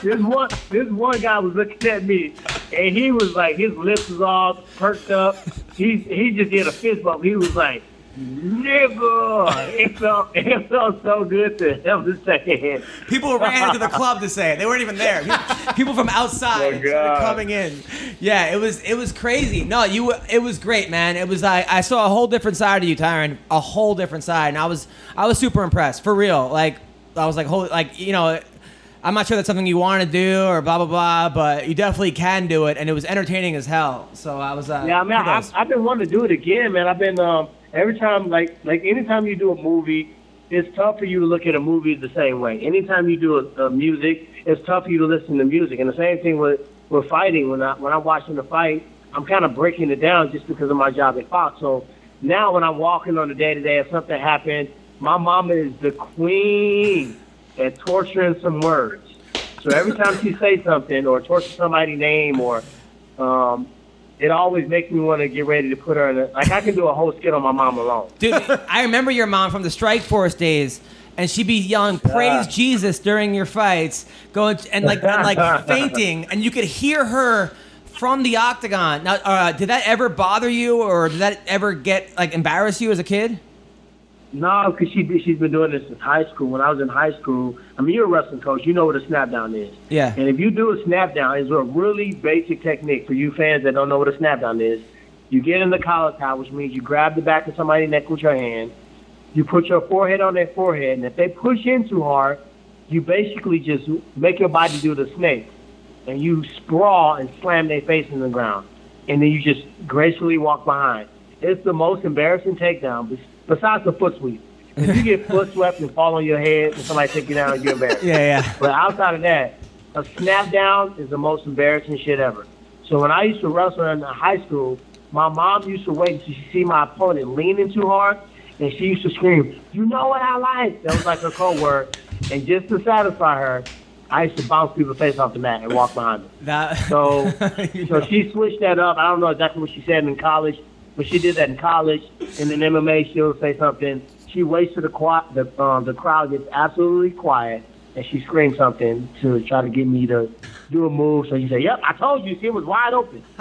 this one, this one guy was looking at me, and he was like, his lips was all perked up. He he just did a fist bump. He was like, nigga. It felt it felt so good to him to say it. People ran into the club to say it. They weren't even there. People- from outside Oh, coming in. Yeah, it was it was crazy. No, you it was great, man. It was I I saw a whole different side of you, Tyron. A whole different side, and I was I was super impressed for real. Like I was like, holy, like you know. I'm not sure that's something you want to do or blah blah blah, but you definitely can do it, and it was entertaining as hell. So I was. Uh, Yeah, I mean, I, I've been wanting to do it again, man. I've been um, every time, like, like anytime you do a movie, it's tough for you to look at a movie the same way. Anytime you do a, a music, it's tough for you to listen to music. And the same thing with with fighting. When I when I'm watching the fight, I'm kind of breaking it down just because of my job at Fox. So now when I'm walking on the day to day, if something happened, my mama is the queen at torturing some words. So every time she says something or torture somebody's name or um, it always makes me want to get ready to put her in a like I can do a whole skit on my mom alone. Dude, I remember your mom from the Strikeforce days, and she'd be yelling "Praise Yeah. Jesus" during your fights, going and like and like fainting, and you could hear her from the octagon. Now, uh, did that ever bother you, or did that ever get like embarrass you as a kid? No, because she she's been doing this since high school. When I was in high school, I mean, you're a wrestling coach. You know what a snap down is. Yeah. And if you do a snap down, it's a really basic technique for you fans that don't know what a snap down is. You get in the collar tie, which means you grab the back of somebody's neck with your hand. You put your forehead on their forehead, and if they push in too hard, you basically just make your body do the snake, and you sprawl and slam their face in the ground, and then you just gracefully walk behind. It's the most embarrassing takedown, bes- besides the foot sweep. If you get foot swept and fall on your head, and somebody take you down, you're embarrassed. Yeah, yeah. But outside of that, a snap down is the most embarrassing shit ever. So when I used to wrestle in high school, my mom used to wait until she see my opponent leaning too hard, and she used to scream, "You know what I like?" That was like her code word. And just to satisfy her, I used to bounce people's face off the mat and walk behind them. That So, so know. she switched that up. I don't know exactly what she said in college, but she did that in college. And in MMA, she'll say something. She waits till the qui- the um, the crowd gets absolutely quiet, and she screams something to try to get me to do a move. So you say, "Yep, I told you. she was wide open."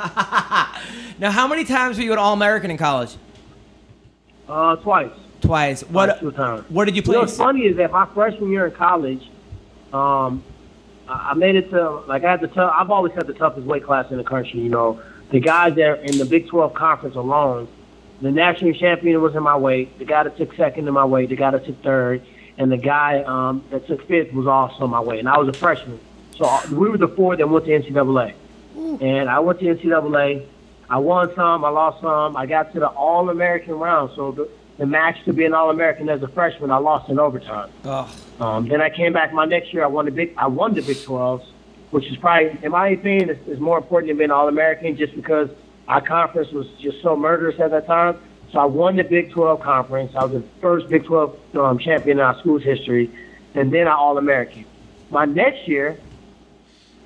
now, how many times were you an All American in college? Uh, twice. Twice. What? two times. What did you You play? know, what's funny is that my freshman year in college, um, I I made it to like I had the tough. I've always had the toughest weight class in the country. You know, the guys that in the Big 12 conference alone, the national champion was in my weight. The guy that took second in my weight. The guy that took third, and the guy um, that took fifth was also in my weight. And I was a freshman, so uh, we were the four that went to NCAA. And I went to NCAA. I won some, I lost some. I got to the All American round. So the, the match to be an All American as a freshman, I lost in overtime. Ugh. Um, then I came back my next year. I won the big. I won the Big 12s, which is probably, in my opinion, is, is more important than being All American, just because our conference was just so murderous at that time. So I won the Big 12 conference. I was the first Big 12 um, champion in our school's history, and then I All American. My next year,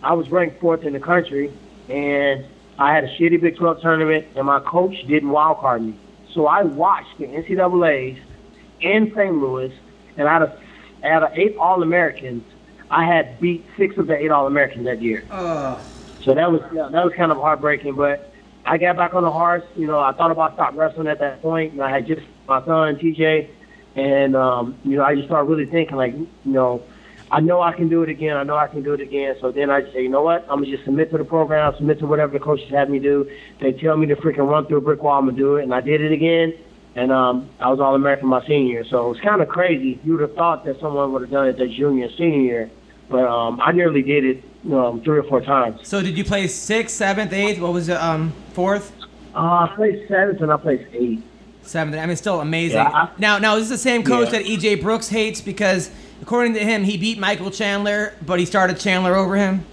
I was ranked fourth in the country, and I had a shitty Big 12 tournament, and my coach didn't wild card me. So I watched the NCAA's in St. Louis, and out of out of eight All Americans, I had beat six of the eight All Americans that year. So that was yeah, that was kind of heartbreaking, but I got back on the horse. You know, I thought about stop wrestling at that point. And I had just my son TJ, and um, you know, I just started really thinking like, you know, I know I can do it again. I know I can do it again. So then I just say, you know what? I'm gonna just submit to the program, submit to whatever the coaches have me do. They tell me to freaking run through a brick wall. I'm gonna do it, and I did it again. And um, I was All American my senior year. So it's kind of crazy. You would have thought that someone would have done it their junior senior year, but um, I nearly did it um, three or four times. So did you play sixth, seventh, eighth? What was it? Um, fourth, Uh, I played seventh and I played eighth. seventh. I mean, still amazing. Yeah, I- now, now is this the same coach Yeah. that EJ Brooks hates because, according to him, he beat Michael Chandler, but he started Chandler over him.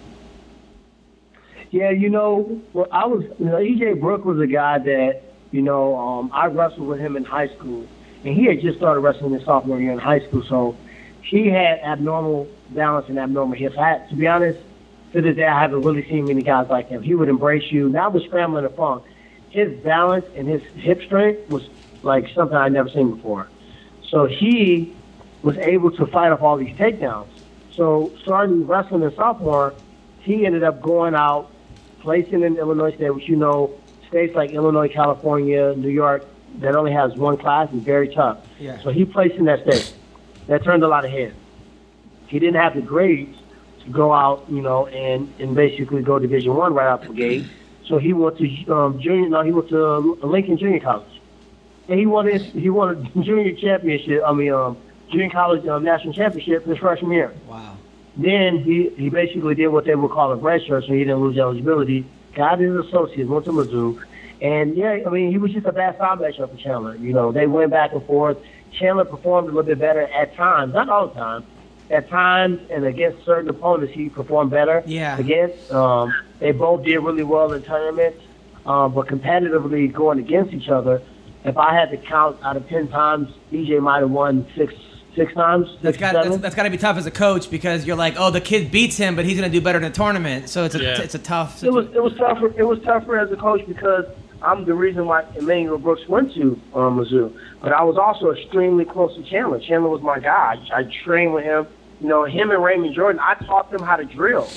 Yeah, you know, well, I was, you know, EJ Brooks was a guy that, you know, um, I wrestled with him in high school, and he had just started wrestling his sophomore year in high school, so he had abnormal balance and abnormal hips. I, had- to be honest, to this day, I haven't really seen many guys like him. He would embrace you. Not with scrambling and funk. His balance and his hip strength was like something I'd never seen before. So he was able to fight off all these takedowns. So starting wrestling in sophomore, he ended up going out, placing in Illinois State, which you know, states like Illinois, California, New York, that only has one class is very tough. Yeah. So he placed in that state. That turned a lot of heads. He didn't have the grades to go out, you know, and, and basically go Division One right out the gate. So he went to um, junior. No, he went to Lincoln Junior College, and he won his he won a junior championship. I mean, um, junior college um, national championship his freshman year. Wow. Then he, he basically did what they would call a red shirt, so he didn't lose eligibility. Got his associates, went to Mizzou. And yeah, I mean, he was just a bad style matchup for Chandler. You know, they went back and forth. Chandler performed a little bit better at times, not all the time. At times and against certain opponents, he performed better. Yeah. Against, um, they both did really well in tournaments, um, but competitively going against each other, if I had to count out of ten times, EJ might have won six six times. That's six, got that's, that's got to be tough as a coach because you're like, oh, the kid beats him, but he's gonna do better in the tournament. So it's a Yeah. it's a tough. It was it was tougher. It was tougher as a coach because I'm the reason why Emmanuel Brooks went to um, Mizzou. But I was also extremely close to Chandler. Chandler was my guy. I, I trained with him. You know, him and Raymond Jordan, I taught them how to drill.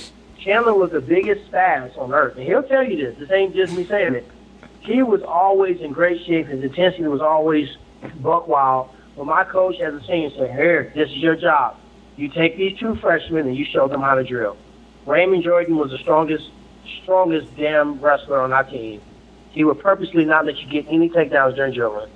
Chandler was the biggest spaz on earth. And he'll tell you this. This ain't just me saying it. He was always in great shape. His intensity was always buck wild. But my coach as a senior said, here, this is your job. You take these two freshmen and you show them how to drill. Raymond Jordan was the strongest, strongest damn wrestler on our team. He would purposely not let you get any takedowns during drilling.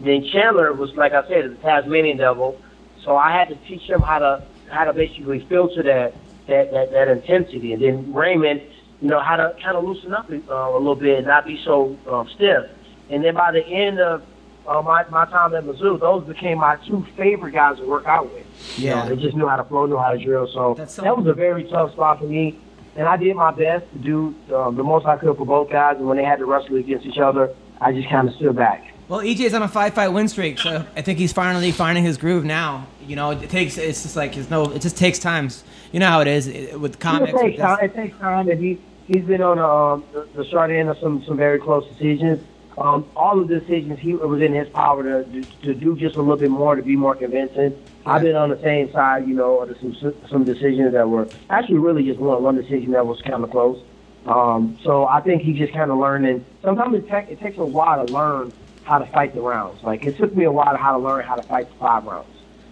Then Chandler was, like I said, the Tasmanian devil. So I had to teach him how to how to basically filter that that that, that intensity. And then Raymond, you know, how to kind of loosen up uh, a little bit and not be so um, stiff. And then by the end of uh, my my time at Mizzou, those became my two favorite guys to work out with. You Yeah. know, they just knew how to flow, knew how to drill. So that was a very tough spot for me. And I did my best to do um, the most I could for both guys. And when they had to wrestle against each other, I just kind of stood back. Well, EJ's on a five-fight win streak, so I think he's finally finding his groove now. You know, it takes. It's just like it's no. It just takes times. You know how it is it- with comics. It takes time. It takes time, and he he's been on um, the, the short end of some some very close decisions. Um, all of the decisions he it was in his power to, to to do just a little bit more to be more convincing. I've been on the same side, you know, of some some decisions that were actually really just one one decision that was kind of close. Um, so I think he's just kind of learning. Sometimes it, ta- it takes a while to learn how to fight the rounds. Like it took me a while to how to learn how to fight the five rounds,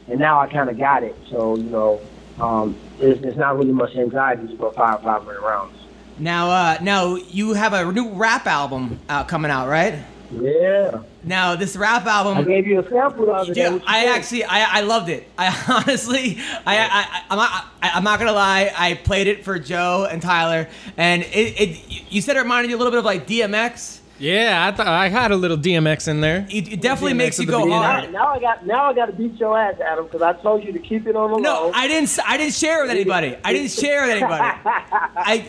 and now I kind of got it. So you know, um, it's, it's not really much anxiety to go five five minute rounds. Now, uh, now you have a new rap album out coming out, right? Yeah, Now, this rap album. I gave you a sample of it. day. Dude, What you I think? actually, I, I loved it. I honestly, I, I, I, I'm not, I, I'm not gonna lie. I played it for Joe and Tyler, and it, it, you said it reminded you a little bit of like DMX. Yeah, I thought I had a little DMX in there. It, it definitely DMX makes you go beginning. Now, hard. now I got now I got to beat your ass, Adam, because I told you to keep it on the No, low. I didn't. s- I didn't share with anybody. I didn't share with anybody. I,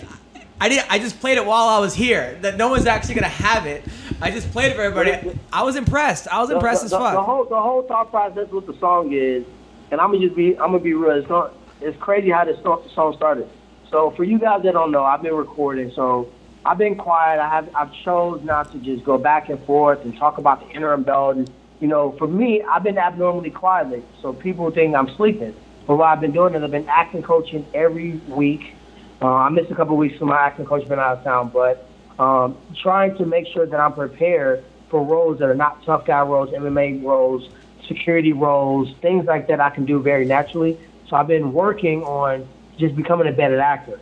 I did. I just played it while I was here. That no one's actually gonna have it. I just played it for everybody. I was impressed. I was the, impressed the, as the, the fuck. whole the whole thought process with the song is, and I'm gonna just be I'm gonna be real. It's not it's crazy how this song song started. So for you guys that don't know, I've been recording. So I've been quiet. I have I've chose not to just go back and forth and talk about the interim belt. And you know, for me, I've been abnormally quiet. lately, So people think I'm sleeping. But what I've been doing is I've been acting coaching every week. Uh, I missed a couple weeks for my acting coach been out of town, but um, trying to make sure that I'm prepared for roles that are not tough guy roles, MMA roles, security roles, things like that I can do very naturally. So I've been working on just becoming a better actor.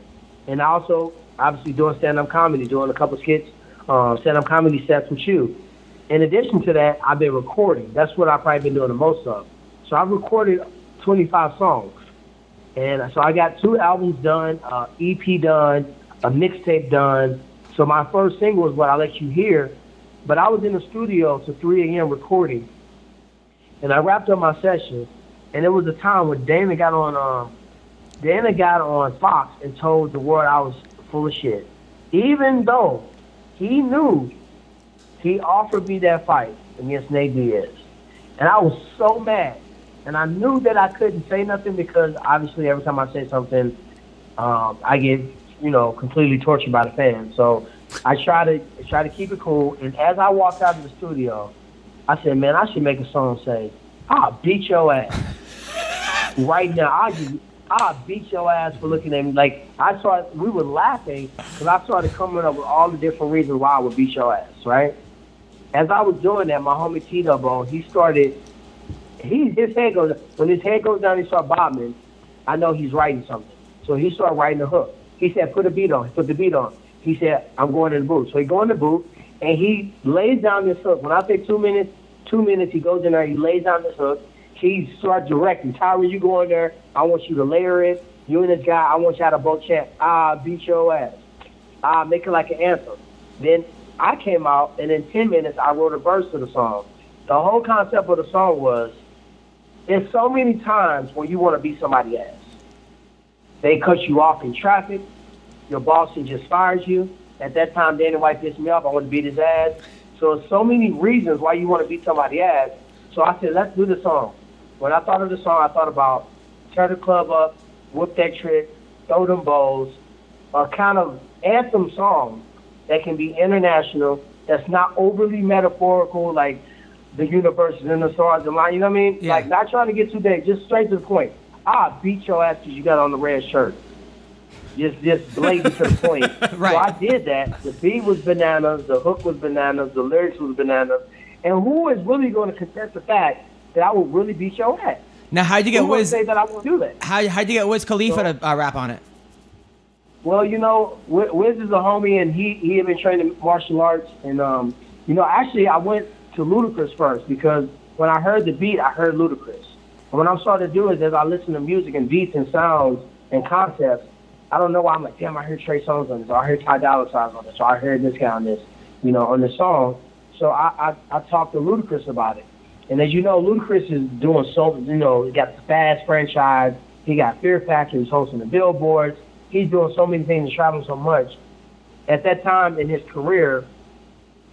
And I also, obviously, doing stand up comedy, doing a couple skits, uh, stand up comedy sets with you. In addition to that, I've been recording. That's what I've probably been doing the most of. So I've recorded 25 songs. And so I got two albums done, uh, EP done, a mixtape done. So my first single is what I let you hear. But I was in the studio to 3 a.m. recording, and I wrapped up my session. And it was a time when Dana got on, um, Dana got on Fox and told the world I was full of shit, even though he knew he offered me that fight against Nate Diaz, and I was so mad. And I knew that I couldn't say nothing because obviously every time I say something, um, I get you know completely tortured by the fans. So I try to try to keep it cool. And as I walked out of the studio, I said, "Man, I should make a song say, I'll beat your ass right now. I just I'll beat your ass for looking at me like I started. We were laughing because I started coming up with all the different reasons why I would beat your ass. Right? As I was doing that, my homie Tito Bone, he started. He his head goes when his head goes down. He start bobbing. I know he's writing something. So he started writing the hook. He said, "Put a beat on." Put the beat on. He said, "I'm going in the booth." So he go in the booth and he lays down this hook. When I say two minutes, two minutes, he goes in there. He lays down this hook. He start directing. Tyra, you go in there. I want you to layer it. You and this guy. I want y'all to both chant. Ah, beat your ass. Ah, make it like an anthem. Then I came out and in ten minutes I wrote a verse to the song. The whole concept of the song was there's so many times when you want to beat somebody ass. They cut you off in traffic. Your boss just fires you. At that time, Danny White pissed me off. I want to beat his ass. So so many reasons why you want to beat somebody ass. So I said, let's do the song. When I thought of the song, I thought about tear the club up, whoop that trick, throw them bows, a kind of anthem song that can be international, that's not overly metaphorical, like the universe and the stars and line. You know what I mean? Yeah. Like not trying to get too big, just straight to the point. Ah, beat your ass because you got on the red shirt. Just, just blatant to the point. Right. So I did that. The beat was bananas. The hook was bananas. The lyrics was bananas. And who is really going to contest the fact that I will really beat your ass? Now, how'd you get Who Wiz? say that I won't do that? How how'd you get Wiz Khalifa to uh, rap on it? Well, you know, Wiz is a homie, and he he had been training martial arts, and um, you know, actually, I went to Ludacris first because when I heard the beat, I heard Ludacris. And what I'm starting to do is, as I listen to music and beats and sounds and concepts, I don't know why I'm like, damn, I heard Trey Songz on this, or I heard Ty Dolla Sign's on this, or I heard this guy on this, you know, on the song. So I I, I talked to Ludacris about it, and as you know, Ludacris is doing so, you know, he got the Fast franchise, he got Fear Factor, he's hosting the billboards, he's doing so many things, and traveling so much. At that time in his career,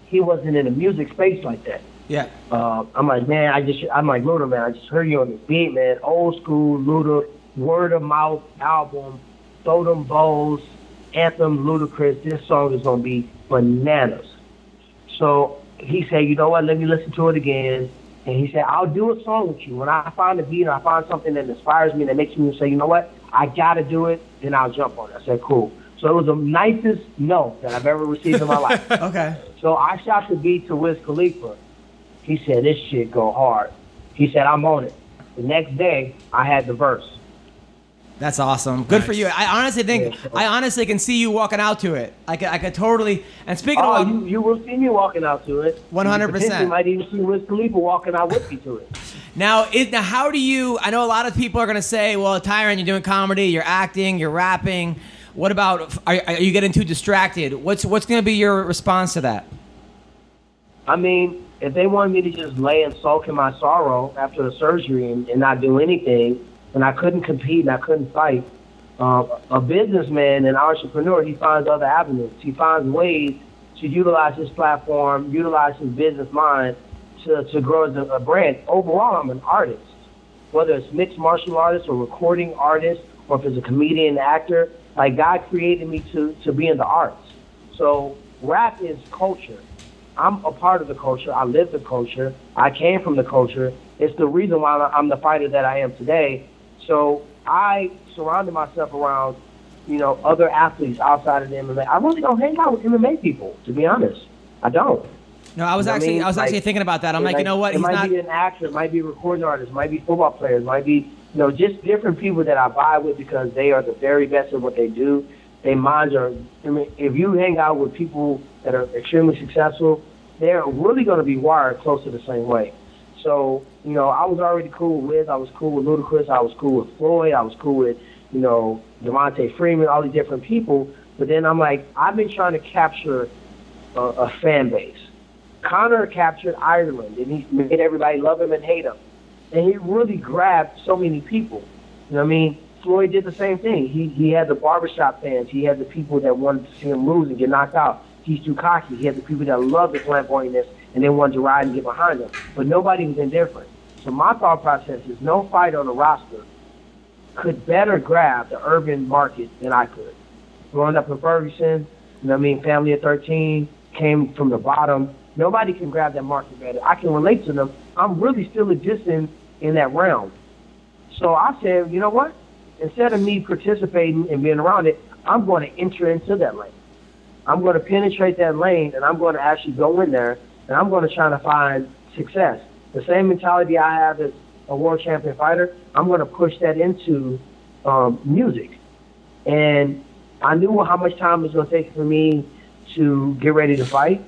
he wasn't in a music space like that. Yeah. Uh, I'm like, man, I just, I'm like, Luda, man, I just heard you on this beat, man. Old school Luda, word of mouth album, throw them bows, anthem, Ludacris. This song is gonna be bananas. So he said, you know what? Let me listen to it again. And he said, I'll do a song with you. When I find a beat or I find something that inspires me, that makes me say, you know what? I gotta do it. Then I'll jump on it. I said, cool. So it was the nicest no that I've ever received in my life. Okay. So I shot the beat to Wiz Khalifa. He said, this shit go hard. He said, I'm on it. The next day, I had the verse. That's awesome. Good for you. I honestly think Yeah. I honestly can see you walking out to it. I could, I could totally. And speaking Oh, of, you, you will see me walking out to it. 100%. You might even see Wiz Khalifa walking out with me to it. now, it, now, how do you? I know a lot of people are gonna say, "Well, Tyron, you're doing comedy, you're acting, you're rapping. What about? Are, are you getting too distracted? What's what's gonna be your response to that? I mean, if they wanted me to just lay and sulk in my sorrow after the surgery and, and not do anything, and I couldn't compete and I couldn't fight, uh, a businessman and entrepreneur, he finds other avenues. He finds ways to utilize his platform, utilize his business mind to, to grow as a, a brand. Overall, I'm an artist. Whether it's mixed martial artist or recording artist, or if it's a comedian, actor, like God created me to, to be in the arts. So rap is culture. I'm a part of the culture. I live the culture. I came from the culture. It's the reason why I'm the fighter that I am today. So I surrounded myself around, you know, other athletes outside of the MMA. I really don't hang out with MMA people, to be honest. I don't. No, I was You know what I actually mean? I was actually Like, thinking about that. I'm like, you know what? It He's might not. be an actor, it might be a recording artist, it might be football players, it might be, you know, just different people that I vibe with because they are the very best at what they do. Their minds are, I mean, if you hang out with people that are extremely successful, they're really going to be wired close to the same way. So, you know, I was already cool with Wiz, I was cool with Ludacris, I was cool with Floyd, I was cool with, you know, Devonta Freeman, all these different people. But then I'm like, I've been trying to capture a, a fan base. Conor captured Ireland, and he made everybody love him and hate him. And he really grabbed so many people. You know what I mean? Floyd did the same thing. He he had the barbershop fans. He had the people that wanted to see him lose and get knocked out. He's too cocky. He had the people that loved the flamboyantness and they wanted to ride and get behind them. But nobody was indifferent. So my thought process is no fight on the roster could better grab the urban market than I could. Growing up in Ferguson, you know I mean, family of 13, came from the bottom. Nobody can grab that market better. I can relate to them. I'm really still existing in that realm. So I said, you know what? Instead of me participating and being around it, I'm going to enter into that lane. I'm going to penetrate that lane and I'm going to actually go in there and I'm going to try to find success. The same mentality I have as a world champion fighter, I'm going to push that into um, music. And I knew how much time it was going to take for me to get ready to fight.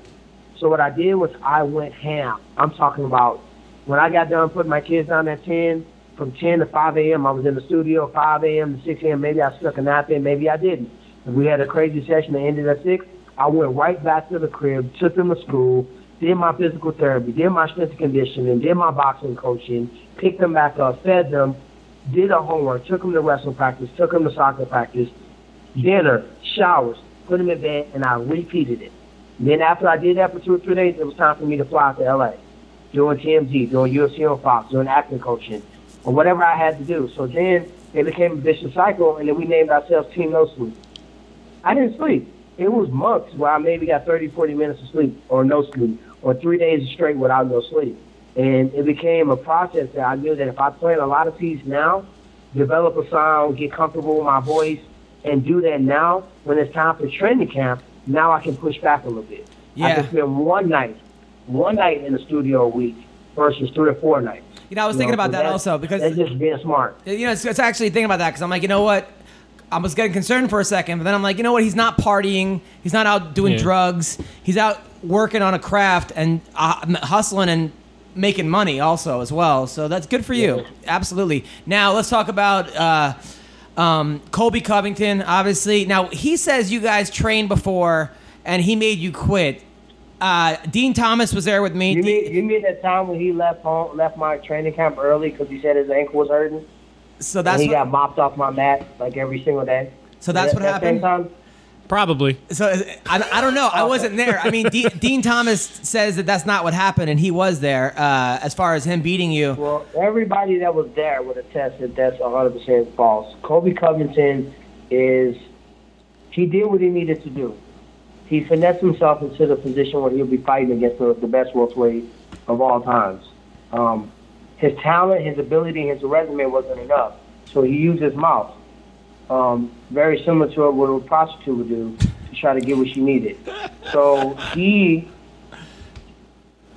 So what I did was I went ham. I'm talking about when I got done putting my kids down at 10, from 10 to 5 a.m., I was in the studio, 5 a.m. to 6 a.m. Maybe I stuck a nap in, maybe I didn't. We had a crazy session that ended at 6, I went right back to the crib, took them to school, did my physical therapy, did my strength and conditioning, did my boxing coaching, picked them back up, fed them, did their homework, took them to wrestling practice, took them to soccer practice, dinner, showers, put them in bed, and I repeated it. Then after I did that for two or three days, it was time for me to fly out to LA, doing TMZ, doing UFC on Fox, doing acting coaching, or whatever I had to do. So then it became a vicious cycle, and then we named ourselves Team No Sleep. I didn't sleep. it was months where I maybe got 30, 40 minutes of sleep or no sleep or three days straight without no sleep. And it became a process that I knew that if I plant a lot of seeds now, develop a sound, get comfortable with my voice, and do that now, when it's time for training camp, now I can push back a little bit. Yeah. I can spend one night, one night in the studio a week versus three or four nights. You know, I was You thinking know, about that also because that's just being smart. you know, it's, it's actually thinking about that because I'm like, you know what? I was getting concerned for a second, but then I'm like, you know what? He's not partying. He's not out doing Yeah. drugs. He's out working on a craft and uh, hustling and making money also as well. So that's good for you. Absolutely. Now let's talk about uh, um, Colby Covington. Obviously, now he says you guys trained before and he made you quit. Uh, Din Thomas was there with me. You mean you mean that time when he left home, left my training camp early because he said his ankle was hurting, so and that's he what, got mopped off my mat like every single day. So that's That- what happened? Probably. So I, I don't know. I wasn't there. I mean, De- Din Thomas says that that's not what happened, and he was there. Uh, as far as him beating you, Well, everybody that was there would attest that that's 100% false. Colby Covington is, he did what he needed to do. He finessed himself into the position where he'll be fighting against the, the best welterweight of all times. Um, his talent, his ability, his resume wasn't enough. So he used his mouth. Um, very similar to what a prostitute would do to try to get what she needed. So he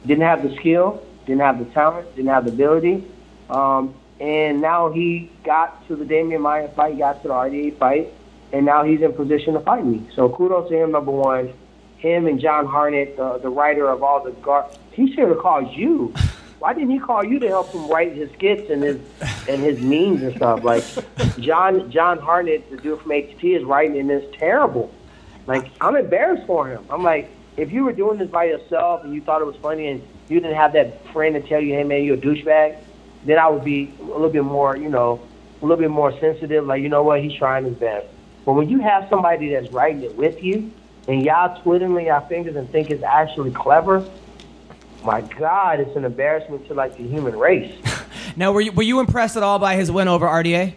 didn't have the skill, didn't have the talent, didn't have the ability. Um, and now he got to the Demian Maia fight, got to the RDA fight, and now he's in position to fight me. So kudos to him, number one. Him and John Harnett, the, the writer of all the gar he should have called you. Why didn't he call you to help him write his skits and his and his memes and stuff? Like John John Harnett, the dude from HT, is writing and it's terrible. Like I'm embarrassed for him. I'm like, if you were doing this by yourself and you thought it was funny and you didn't have that friend to tell you, hey man, you're a douchebag, then I would be a little bit more, you know, a little bit more sensitive. Like, you know what, he's trying his best. But when you have somebody that's writing it with you and y'all twiddling your fingers and think it's actually clever, my God, it's an embarrassment to like the human race. now were you, were you impressed at all by his win over RDA?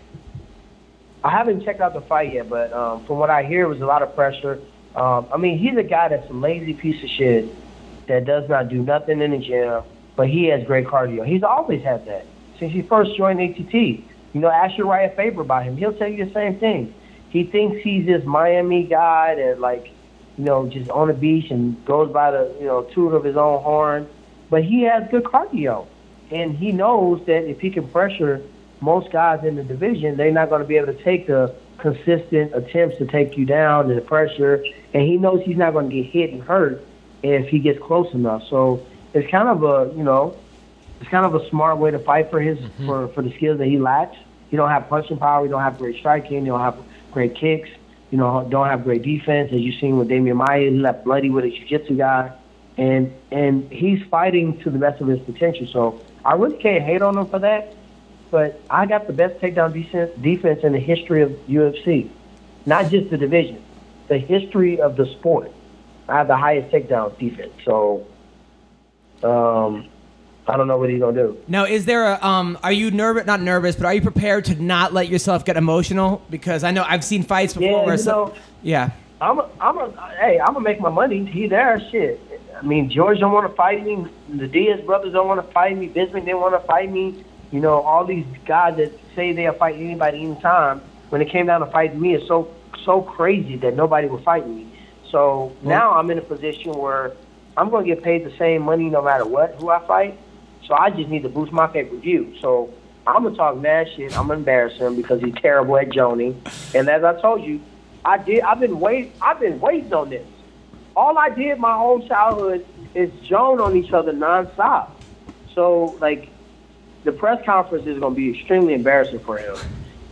I haven't checked out the fight yet, but um, from what I hear, it was a lot of pressure. Um, I mean, he's a guy that's a lazy piece of shit that does not do nothing in the gym, but he has great cardio. He's always had that since he first joined ATT. You know, ask your right a favor about him. He'll tell you the same thing. He thinks he's this Miami guy that, like, you know, just on the beach and goes by the, you know, toot of his own horn. But he has good cardio. And he knows that if he can pressure most guys in the division, they're not going to be able to take the consistent attempts to take you down and the pressure. And he knows he's not going to get hit and hurt if he gets close enough. So it's kind of a, you know, it's kind of a smart way to fight for his mm-hmm. for, for the skills that he lacks. You don't have punching power. You don't have great striking. You don't have great kicks. You know, don't have great defense, as you've seen with Demian Maia. He left bloody with a jiu-jitsu guy, and and he's fighting to the best of his potential. So I really can't hate on him for that. But I got the best takedown defense defense in the history of UFC, not just the division, the history of the sport. I have the highest takedown defense. So, um, I don't know what he's gonna do. Now, is there a um? Are you nervous? Not nervous, but are you prepared to not let yourself get emotional? Because I know I've seen fights before Yeah, where you know- yeah. I'm a, I'm a, hey, I'm gonna make my money. He there, shit. I mean, George don't want to fight me. The Diaz brothers don't want to fight me. Bismarck didn't want to fight me. You know, all these guys that say they'll fight anybody anytime. When it came down to fighting me, it's so so crazy that nobody would fight me. So now I'm in a position where I'm gonna get paid the same money no matter what who I fight. So I just need to boost my pay per view. So I'm gonna talk mad shit. I'm gonna embarrass him because he's terrible at Joni. And as I told you, I did. I've been wait. I've been waiting on this. All I did my whole childhood is Joan on each other nonstop. So like, the press conference is gonna be extremely embarrassing for him.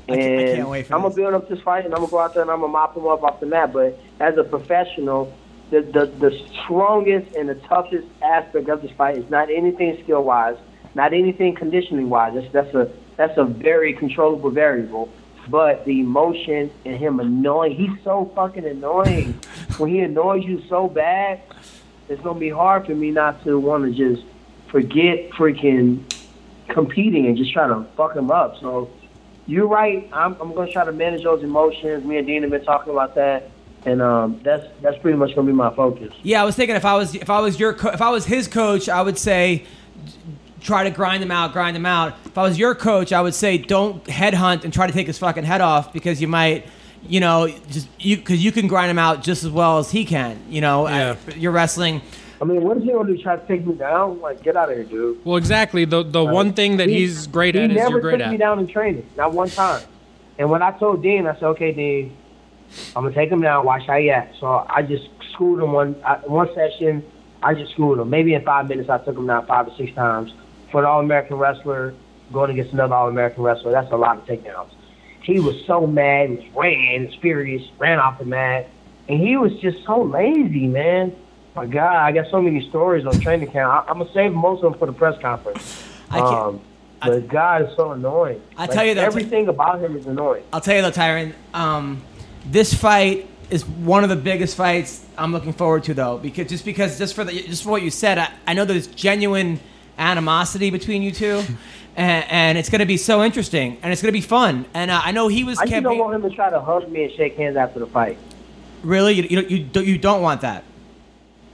I can't- I can't wait for I'm gonna build up this fight, and I'm gonna go out there and I'm gonna mop him up off the mat. But as a professional, the the, the strongest and the toughest aspect of this fight is not anything skill wise, not anything conditioning wise. That's that's a that's a very controllable variable. But the emotion and him annoying, he's so fucking annoying. when he annoys you so bad, it's gonna be hard for me not to want to just forget freaking competing and just try to fuck him up. So you're right. I'm, I'm going to try to manage those emotions. Me and Din have been talking about that. and um, that's that's pretty much gonna be my focus. Yeah, I was thinking if I was if I was your co- if I was his coach, I would say try to grind him out, grind him out. If I was your coach, I would say don't headhunt and try to take his fucking head off because you might, you know, just you because you can grind him out just as well as he can. You know, Yeah. Uh, you're wrestling. I mean, what is he gonna do? Try to take me down? Like, get out of here, dude. Well, exactly. The the one thing that He- he's great he at is never you're great took me down in training, not one time. And when I told Din, I said, "Okay, Din, I'm gonna take him down. Watch how he acts." So I just schooled him one I, one session. I just schooled him. Maybe in five minutes, I took him down five or six times. For an All-American wrestler going against another All-American wrestler, that's a lot of takedowns. He was so mad, he was ran, he was furious, ran off the mat, and he was just so lazy, man. My God, I got so many stories on training camp. I, I'm gonna save most of them for the press conference. I can't. Um, but God is so annoying. I tell you that- everything about him is annoying. I'll tell you though, Tyron. Um, this fight is one of the biggest fights I'm looking forward to, though, because just because just for the just for what you said, I, I know there's genuine animosity between you two, and, and it's going to be so interesting, and it's going to be fun. And uh, I know he was I just don't want him to try to hug me and shake hands after the fight. really you, you, you, don't- you don't want that.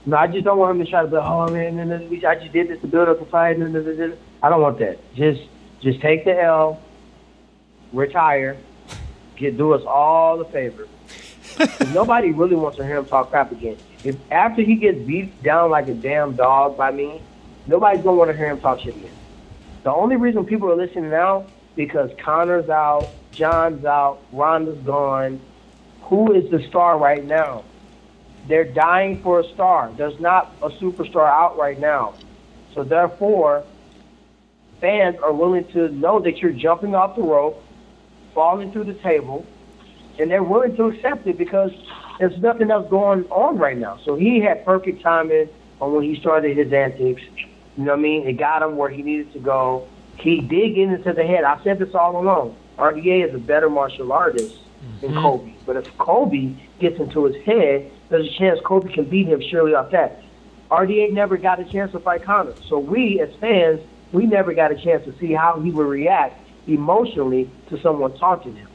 No, I just don't want him to try to be, oh man, and then we- I just did this to build up the fight. And then- then- then." I don't want that. Just, just take the L, retire, get do us all the favor. Nobody really wants to hear him talk crap again. If after he gets beat down like a damn dog by me, nobody's gonna want to hear him talk shit again. The only reason people are listening now because Conor's out, John's out, Ronda's gone. Who is the star right now? They're dying for a star. There's not a superstar out right now. So therefore, fans are willing to know that you're jumping off the rope, falling through the table, and they're willing to accept it because there's nothing else going on right now. So he had perfect timing on when he started his antics. You know what I mean? It got him where he needed to go. He did get into the head. I said this all along. RDA is a better martial artist than mm-hmm. Colby. But if Colby gets into his head, there's a chance Colby can beat him surely off that. RDA never got a chance to fight Conor. So we, as fans, we never got a chance to see how he would react emotionally to someone taunting him.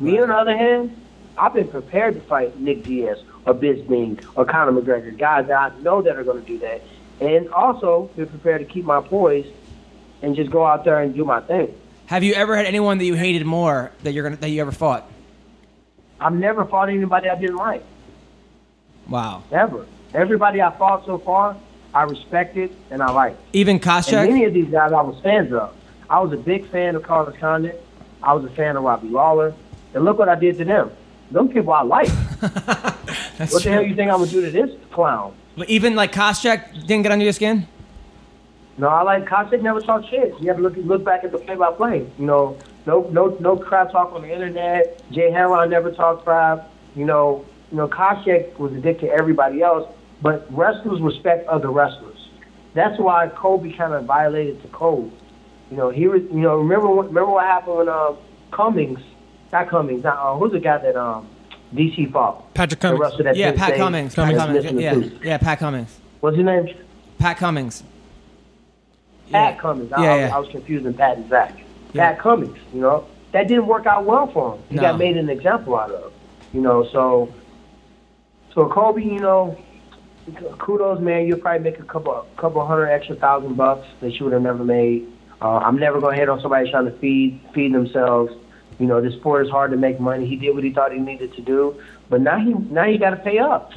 Me, on the other hand, I've been prepared to fight Nick Diaz or Bisping or Conor McGregor, guys that I know that are going to do that. And also be prepared to keep my poise and just go out there and do my thing. Have you ever had anyone that you hated more that you're gonna that you ever fought? I've never fought anybody I didn't like. Wow. Ever. Everybody I fought so far, I respected and I liked. Even And Koscheck? many of these guys I was fans of. I was a big fan of Carlos Condit. I was a fan of Robbie Lawler. And look what I did to them. Them people I like. What the hell true. you think I'm going to do to this clown? Even like Koscheck didn't get under your skin? No, I like Koscheck never talk shit. You have to look look back at the play by play. You know, no no no crap talk on the internet. Jay Hieron never talked crap. You know, you know, Koscheck was a dick to everybody else, but wrestlers respect other wrestlers. That's why Colby kind of violated the code. You know, he was. You know, remember what remember what happened when uh, Cummings, not Cummings, not, uh, who's the guy that um DC fought? Patrick Cummings. Yeah, Pat Cummings. Pat that's Cummings. missing Yeah, yeah, Pat Cummings. What's his name? Pat Cummings. Pat Yeah. Cummings. I, Yeah, I, yeah. I was confusing Pat and Zach. Pat Cummings, you know, that didn't work out well for him. He No. got made an example out of, you know. So, so Colby, you know, kudos, man. You'll probably make a couple, couple hundred extra thousand bucks that you would have never made. Uh, I'm never gonna hit on somebody trying to feed feed themselves. You know, this sport is hard to make money. He did what he thought he needed to do, but now he now you got to pay up.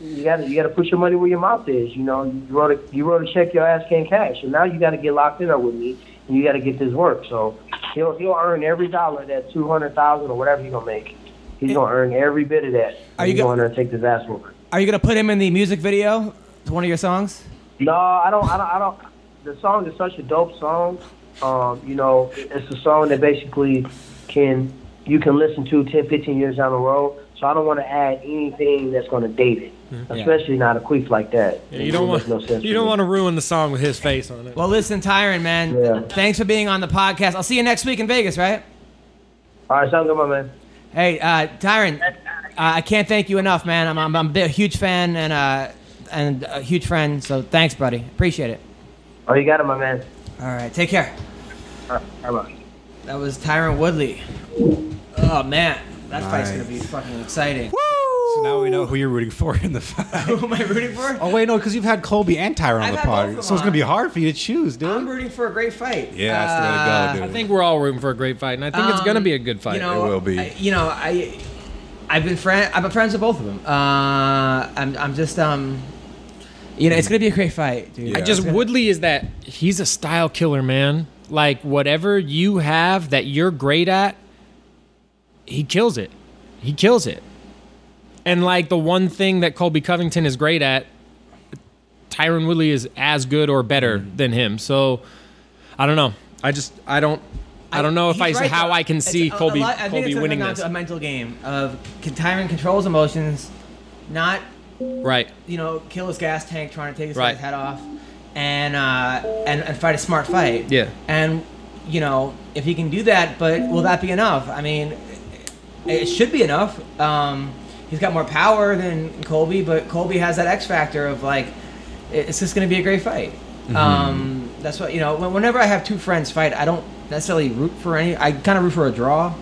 You got to you got to put your money where your mouth is. You know, you wrote a you wrote a check, your ass can't cash, and now you got to get locked in there with me, and you got to get this work. So he'll he'll earn every dollar that two hundred thousand or whatever he's gonna make. He's gonna earn every bit of that. Are you he's go- gonna take this ass whooping. Are you gonna put him in the music video to one of your songs? No, I don't. I don't. I don't. The song is such a dope song. Um, you know, it's a song that basically can you can listen to 10, 15 years down the road. So I don't want to add anything that's going to date it, especially not a queef like that. Mm-hmm. Yeah, you don't want no sense you don't want to ruin the song with his face on it. Well, listen, Tyron, man. Yeah. Thanks for being on the podcast. I'll see you next week in Vegas, right? All right, sounds good, my man. Hey, uh, Tyron, uh, I can't thank you enough, man. I'm, I'm, I'm a huge fan and uh, and a huge friend. So thanks, buddy. Appreciate it. Oh, you got it, my man. All right, take care. All right, all right. That was Tyron Woodley. Oh man, that fight's gonna be fucking exciting. So now we know who you're rooting for in the fight. Who am I rooting for? Oh wait, no, because you've had Colby and Tyron on I've the had both of pod, them so it's gonna be hard for you to choose, dude. I'm rooting for a great fight. yeah, that's the way to go, I dude. think we're all rooting for a great fight, and I think it's Um, gonna be a good fight. You know, It will be. I, you know, I, I've been friend, I've been friends with both of them. Uh, I'm, I'm just, um, you know, it's gonna be a great fight, dude. Yeah. I just gonna- Woodley is that he's a style killer, man. Like whatever you have that you're great at, he kills it. He kills it. And like the one thing that Colby Covington is great at, Tyron Woodley is as good or better Mm. than him. So I don't know. I just I don't I don't know if I he's right, how. I can It's see a- a Colby lot- I think Colby it's winning this. to a mental game of can Tyron control his emotions, not Right. you know kill his gas tank trying to take his Right. guy's head off, and uh, and and fight a smart fight. Yeah. And you know if he can do that, but will that be enough? I mean, it should be enough. Um, he's got more power than Colby, but Colby has that X factor of like, it's just going to be a great fight. Mm-hmm. Um, that's what you know. Whenever I have two friends fight, I don't necessarily root for any. I kind of root for a draw.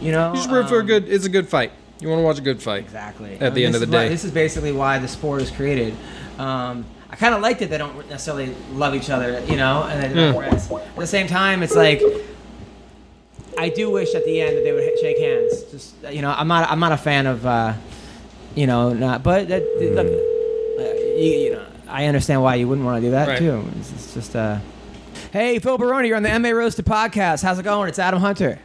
You know, You just root for a Um, good it's a good fight. You want to watch a good fight. Exactly. At the end of the is why- day. this is basically why the sport is created. Um, I kind of liked it. They don't necessarily love each other, you know, and they Yeah. friends. At the same time, it's like I do wish at the end that they would shake hands. Just you know, I'm not I'm not a fan of uh, you know, not. But that, look, uh, you, you know, I understand why you wouldn't want to do that Right. too. It's, it's just uh. Hey, Phil Baroni, you're on the MMA Roasted podcast. How's it going? It's Adam Hunter.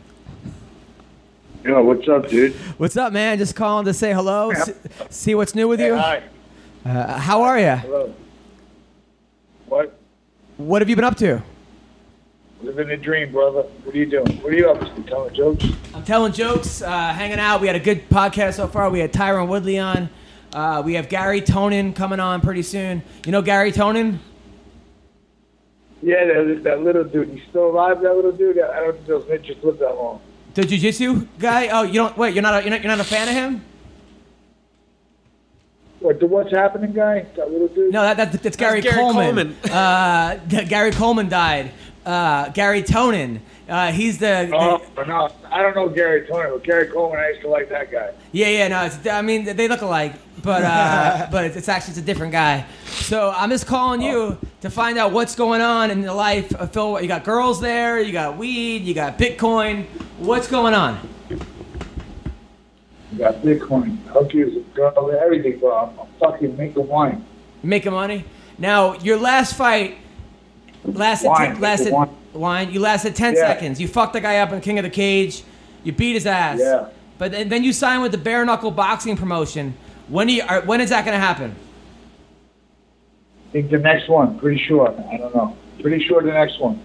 Yo, what's up, dude? What's up, man? Just calling to say hello, see, see what's new with you. Hi. Uh, how are you? Hello. What? What have you been up to? Living a dream, brother. What are you doing? What are you up to? Telling jokes? I'm telling jokes, uh, hanging out. We had a good podcast so far. We had Tyron Woodley on. Uh, we have Garry Tonon coming on pretty soon. You know Garry Tonon? Yeah, that, that little dude. He's still alive. That little dude. I don't think those midgets live that long. The jiu-jitsu guy? Oh, you don't wait. You're not. A, you're not. You're not a fan of him? What? The what's happening guy? That little dude. No, that, that that's Gary, Gary Coleman. Coleman. uh, G- Gary Coleman died. Uh, Garry Tonon. Uh, he's the, the Oh no, I don't know Garry Tonon, but Gary Coleman. I used to like that guy. Yeah, yeah, no. It's, I mean, they look alike, but uh, but it's, it's actually it's a different guy. So I'm just calling you to find out what's going on in the life of Phil. You got girls there, you got weed, you got Bitcoin. What's going on? You got Bitcoin, hookies, girl, everything, bro. I'm, I'm fucking making wine. Making money. Now your last fight lasted Wine, ten, lasted wine. wine. You lasted ten Yeah. seconds. You fucked the guy up in King of the Cage. You beat his ass. Yeah. But then, then you signed with the bare knuckle boxing promotion. When do you, are, when is that going to happen? I think the next one. Pretty sure. I don't know. Pretty sure the next one.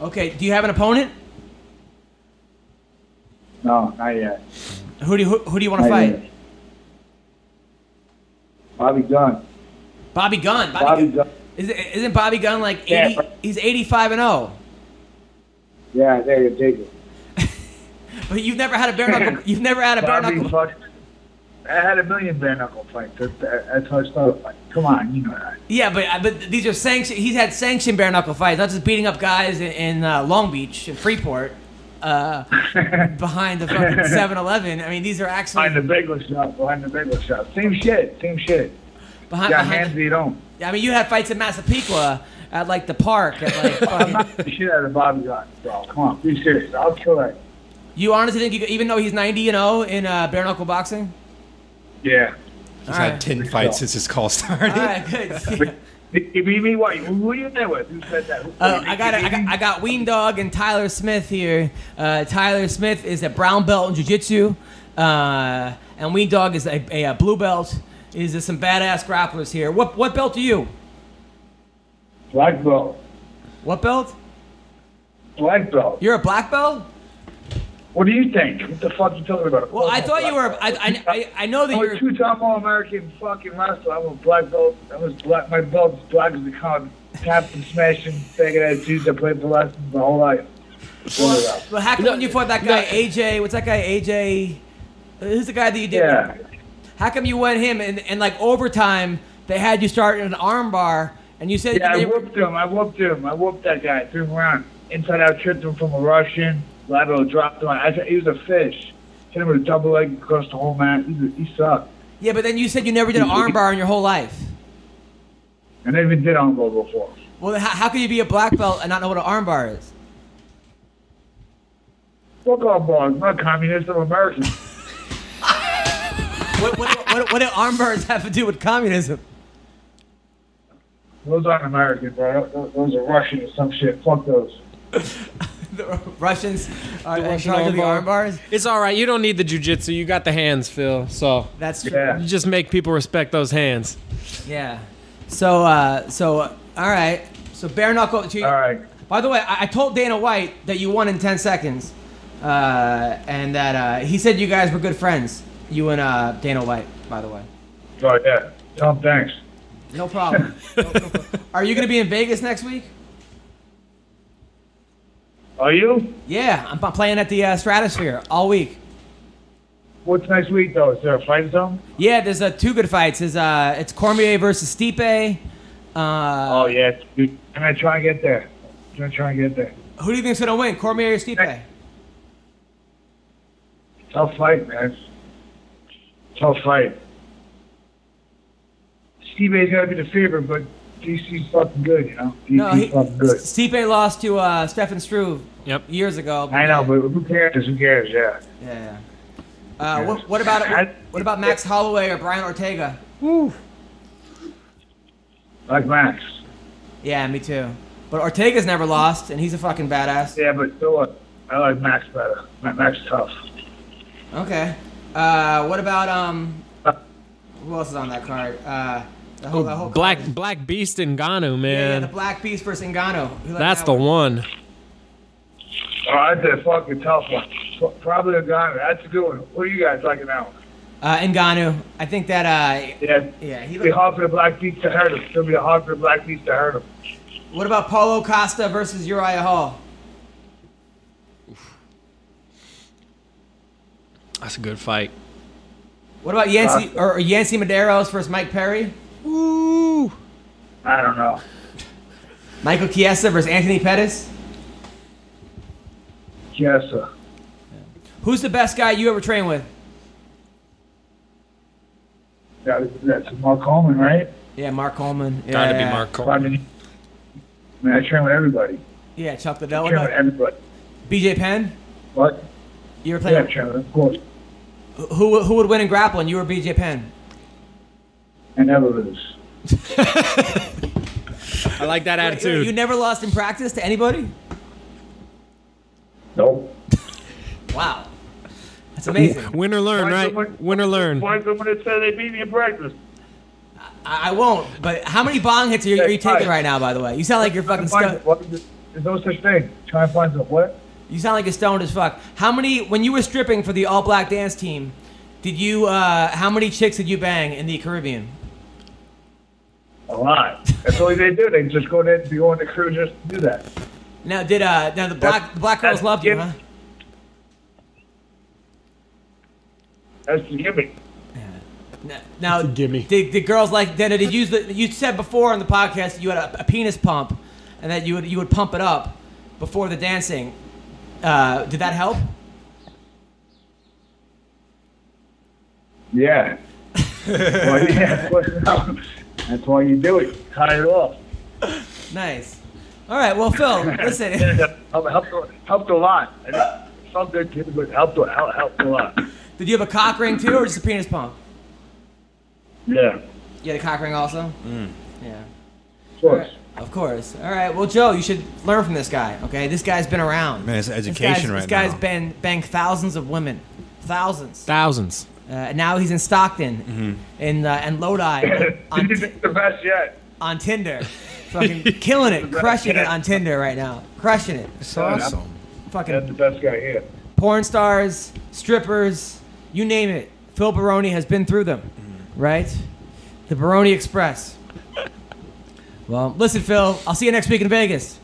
Okay. Do you have an opponent? No, not yet. Who do you, who, who do you want to fight? Bobby Gunn. Bobby Gunn. Bobby, Bobby Gunn. Gunn. Is, isn't Bobby Gunn like 80? Yeah. He's 85 and 0. Yeah, there you take it. But you've never had a bare knuckle. You've never had a bare knuckle. fuck- I had a million bare knuckle fights. That, that, that's how I started fighting. Come on, you know that. Yeah, but but these are sanctioned. He's had sanctioned bare knuckle fights, not just beating up guys in, in uh, Long Beach and Freeport uh, behind the fucking 7-Eleven. I mean, these are actually Behind the bagel shop, behind the bagel shop. Same shit, same shit. behind. Got behind hands that you don't. I mean, you had fights in Massapequa at like the park. At like I'm not the shit out of Bobby Gunn, bro. Come on, be serious. I'll kill that. you honestly think you could, even though he's 90 and 0 in uh, bare knuckle boxing? Yeah. He's All had right. ten fights since his call started. All right, good. You beat me? What? Who are you there with? Who said that? Who- Uh, I got, I got? I got Ween Dog and Tyler Smith here. Uh, Tyler Smith is a brown belt in jiu-jitsu, uh, and Ween Dog is a, a, a blue belt. Is there some badass grapplers here? What what belt are you? Black belt. What belt? Black belt. You're a black belt. What do you think? What the fuck are you talking about? Well, I thought you were. I, I, I, I know that I'm you're. a two-time All-American fucking wrestler. I'm a black belt. I was black. My belt's black as the con. Tapped and smashing, banging ass dudes. I played for lessons my whole life. About? Well, how come when you fought that guy AJ? What's that guy AJ? Who's the guy that you did? Yeah. How come you went him and, and like overtime? They had you start in an arm bar, and you said Yeah, I were- whooped him. I whooped him. I whooped that guy. Threw him around. Inside out, tripped him from a Russian. Lateral dropped him. I, he was a fish. Hit him with a double leg across the whole mat. He, he sucked. Yeah, but then you said you never did an armbar in your whole life. And I never did armbar before. Well, then how, how can you be a black belt and not know what an armbar is? Fuck armbar. I'm not communist. I'm American. What, what, what, what do armbars have to do with communism? Those aren't American, bro. Those are Russian or some shit. Fuck those. The Russians are in Russian charge of the armbar. armbars. It's all right. You don't need the jujitsu. You got the hands, Phil. So That's true. Yeah. you just make people respect those hands. Yeah. So, uh, so, uh, all right. So bare knuckle. so you- All right. By the way, I, I told Dana White that you won in ten seconds, uh, and that uh, he said you guys were good friends. You and uh, Dana White, by the way. Oh, yeah. Tell him thanks. No problem. No- no problem. Are you going to be in Vegas next week? Are you? Yeah, I'm, playing at the uh, Stratosphere all week. What's next week, though? Is there a fight something? Yeah, there's uh, two good fights. There's uh, it's Cormier versus Stipe. Uh, oh, yeah. Dude, I'm to try and get there. I'm to try and get there. Who do you think's gonna win, Cormier or Stipe? Tough fight, man. Tough fight. Got to be the favorite, but DC's fucking good, you know? DC's No, he, fucking good. Stipe lost to uh, Stefan Struve Yep. years ago. I know, but who cares? Who cares? Yeah. Yeah. yeah. Uh, what, what about what, what about Max Holloway or Brian Ortega? Like Max. Yeah, me too. But Ortega's never lost, and he's a fucking badass. Yeah, but still, uh, I like Max better. Ma- Max is tough. Okay. Uh, what about um? Who else is on that card? Uh, the whole, the whole Black card. Black Beast Ngannou, Yeah, man. yeah, the Black Beast versus Ngannou. That's that the one? one. Oh, that's a fucking tough one. Probably a guy. That's a good one. What do you guys like now? Uh, Ngannou. I think that uh, Yeah. yeah. He It'll be hard for the Black Beast to hurt him. It'll be hard for the Black Beast to hurt him. what about Paulo Costa versus Uriah Hall? That's a good fight. What about Yancy or, or Yancy Medeiros versus Mike Perry? Ooh. I don't know. Michael Chiesa versus Anthony Pettis? Yes, sir. Who's the best guy you ever trained with? That, that's Mark Coleman, right? Yeah, Mark Coleman. Yeah, Gotta be. Mark Well, I mean, I mean, I train with everybody. Yeah, Chuck I Liddell. What train with everybody. BJ Penn? What? You were Yeah, I playing. train with, of course. Who who would win in grappling? You or BJ Penn? I never lose. I like that You, attitude. you never lost in practice to anybody? Nope. Wow, that's amazing. Win or learn, Find right? someone- Win or learn. Find someone that said they beat me in practice. I, I won't. But how many bong hits are you, are you taking right now? By the way, you sound like you're fucking Find- stoned. There's no such thing. Try and find some what? You sound like you're stoned as fuck. How many? When you were stripping for the all black dance team, did you? uh How many chicks did you bang in the Caribbean? A lot. That's all they do. They just go there, they go on the crew just to do that. Now, did uh now the black the black girls that's loved you, given. huh? That's the gimmick. Now- Now, gimme. Did, did girls like then? Did you use the? You said before on the podcast that you had a, a penis pump, and that you would you would pump it up before the dancing. Uh, did that help? Yeah. well, yeah. That's why you do it. Tie it off. Nice. All right. Well, Phil, listen. helped, helped, helped a lot. And it felt good but helped, helped, helped a lot. Did you have a cock ring too, or just a penis pump? Yeah. You had a cock ring also. Mm. Yeah. Of course. Of course. All right. Well, Joe, you should learn from this guy. Okay, this guy's been around. Man, it's education guy's- right This guy's now. been banged thousands of women, thousands. Thousands. Uh, and now he's in Stockton, in uh, and Lodi on, He's Ti- the best yet. on Tinder, fucking killing it, crushing it on Tinder right now, crushing it. It's awesome. That's Fucking the best guy here. porn stars, strippers, you name it. Phil Baroni has been through them, right? The Baroni Express. Well, listen, Phil. I'll see you next week in Vegas.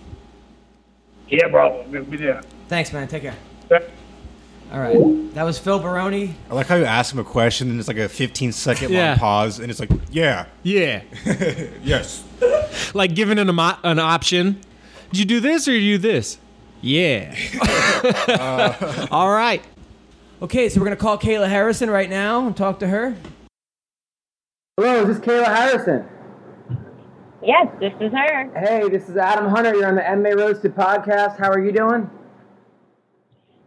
Yeah, bro. We'll be there. Thanks, man. Take care. All right. That was Phil Baroni. I like how you ask him a question and it's like a 15 second Yeah. long pause and it's like, yeah, Yeah. yes. like giving an, emo- an option. Did you do this or did you do this? Yeah. All right. Okay, so we're gonna call Kayla Harrison right now and talk to her. Hello, is this Kayla Harrison? Yes, this is her. Hey, this is Adam Hunter. You're on the MMA Roasted podcast. How are you doing?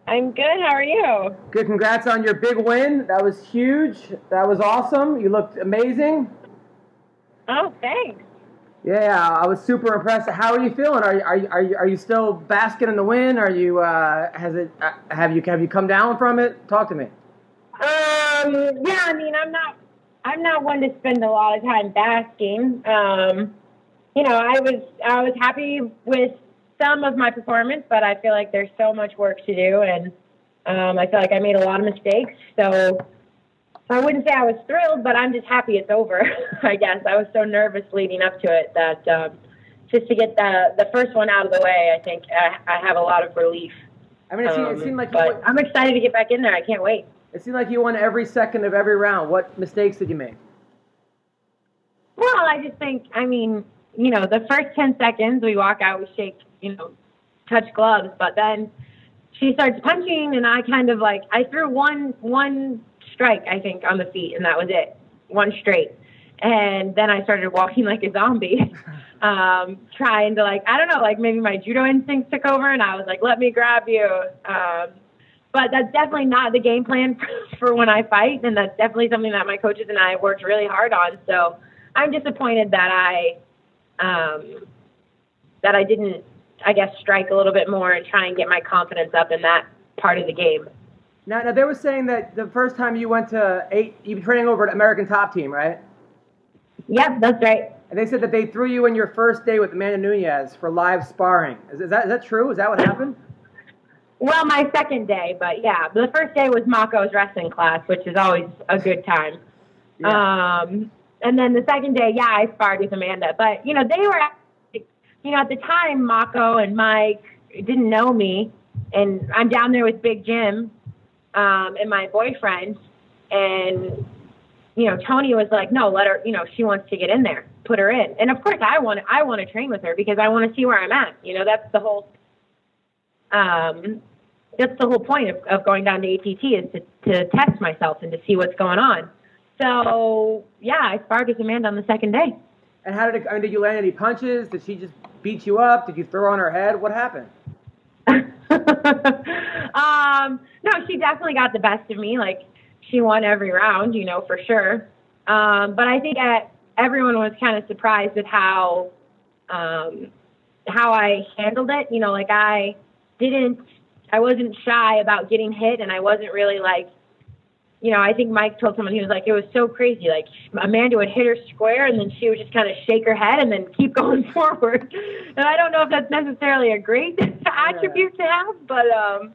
I'm good. How are you? Good. Congrats on your big win. That was huge. That was awesome. You looked amazing. Oh, thanks. Yeah, I was super impressed. How are you feeling? Are you, are you, are you, are you still basking in the win? Are you uh, has it uh, have you have you come down from it? Talk to me. Um, yeah, I mean, I'm not, I'm not one to spend a lot of time basking. Um, you know, I was, I was happy with some of my performance, but I feel like there's so much work to do, and um, I feel like I made a lot of mistakes. So I wouldn't say I was thrilled, but I'm just happy it's over. I guess I was so nervous leading up to it that um, just to get the the first one out of the way, I think I, I have a lot of relief. I mean, it seemed, it Um, seemed like won- I'm excited to get back in there. I can't wait. it seemed like you won every second of every round. What mistakes did you make? Well, I just think, I mean, you know, the first 10 seconds we walk out, we shake, you know, touch gloves, but then she starts punching and I kind of like, I threw one, one strike, I think, on the feet and that was it. One straight. And then I started walking like a zombie, um, trying to like, I don't know, like maybe my judo instincts took over and I was like, let me grab you. Um, but that's definitely not the game plan for when I fight, and that's definitely something that my coaches and I worked really hard on. So I'm disappointed that I um, that I didn't, I guess, strike a little bit more and try and get my confidence up in that part of the game. Now, now they were saying that the first time you went to eight, you were training over at American Top Team, right? Yep, that's right. And they said that they threw you in your first day with Amanda Nunes for live sparring. Is, is that is that true? Is that what happened? Well, my second day, but yeah, the first day was Mako's wrestling class, which is always a good time. Um, and then the second day, yeah, I sparred with Amanda. But, you know, they were, you know, at the time, Mako and Mike didn't know me. And I'm down there with Big Jim um, and my boyfriend. And, you know, Tony was like, no, let her, you know, she wants to get in there, put her in. And of course, I want, I want to train with her because I want to see where I'm at. You know, that's the whole, um, that's the whole point of, of going down to ATT is to, to test myself and to see what's going on. So yeah, I sparred with Amanda on the second day. And how did it? I mean, did you land any punches? Did she just beat you up? Did you throw on her head? What happened? um, no, she definitely got the best of me. Like she won every round, you know, for sure. Um, but I think uh everyone was kind of surprised at how um, how I handled it. You know, like I didn't, I wasn't shy about getting hit, and I wasn't really like, you know, I think Mike told someone he was like, it was so crazy. Like Amanda would hit her square, and then she would just kind of shake her head and then keep going forward. And I don't know if that's necessarily a great attribute to have, but um,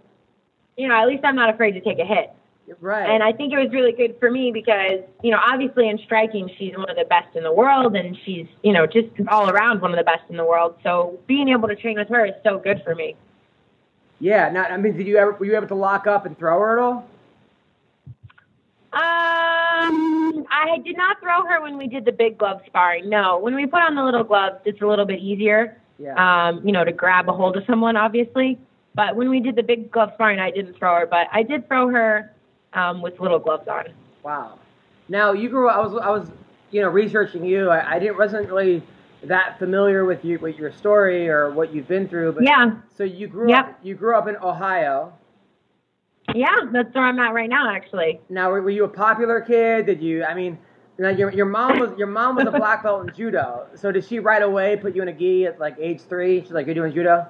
you know, at least I'm not afraid to take a hit. Right. And I think it was really good for me because, you know, obviously in striking, she's one of the best in the world and she's, you know, just all around one of the best in the world. So being able to train with her is so good for me. yeah. Not, I mean, did you ever? Were you able to lock up and throw her at all? Um, I did not throw her when we did the big glove sparring. No, when we put on the little gloves, it's a little bit easier, Yeah. um, you know, to grab a hold of someone, obviously. But when we did the big glove sparring, I didn't throw her, but I did throw her um, with little gloves on. Wow. Now you grew up. I was I was you know researching you. I, I didn't wasn't really that familiar with you with your story or what you've been through. But Yeah. So you grew Yep. up. You grew up in Ohio. Yeah, that's where I'm at right now, actually. Now were, were you a popular kid? Did you? I mean, now your your mom was your mom was a black belt in judo. So did she right away put you in a gi at like age three? She's like, you're doing judo.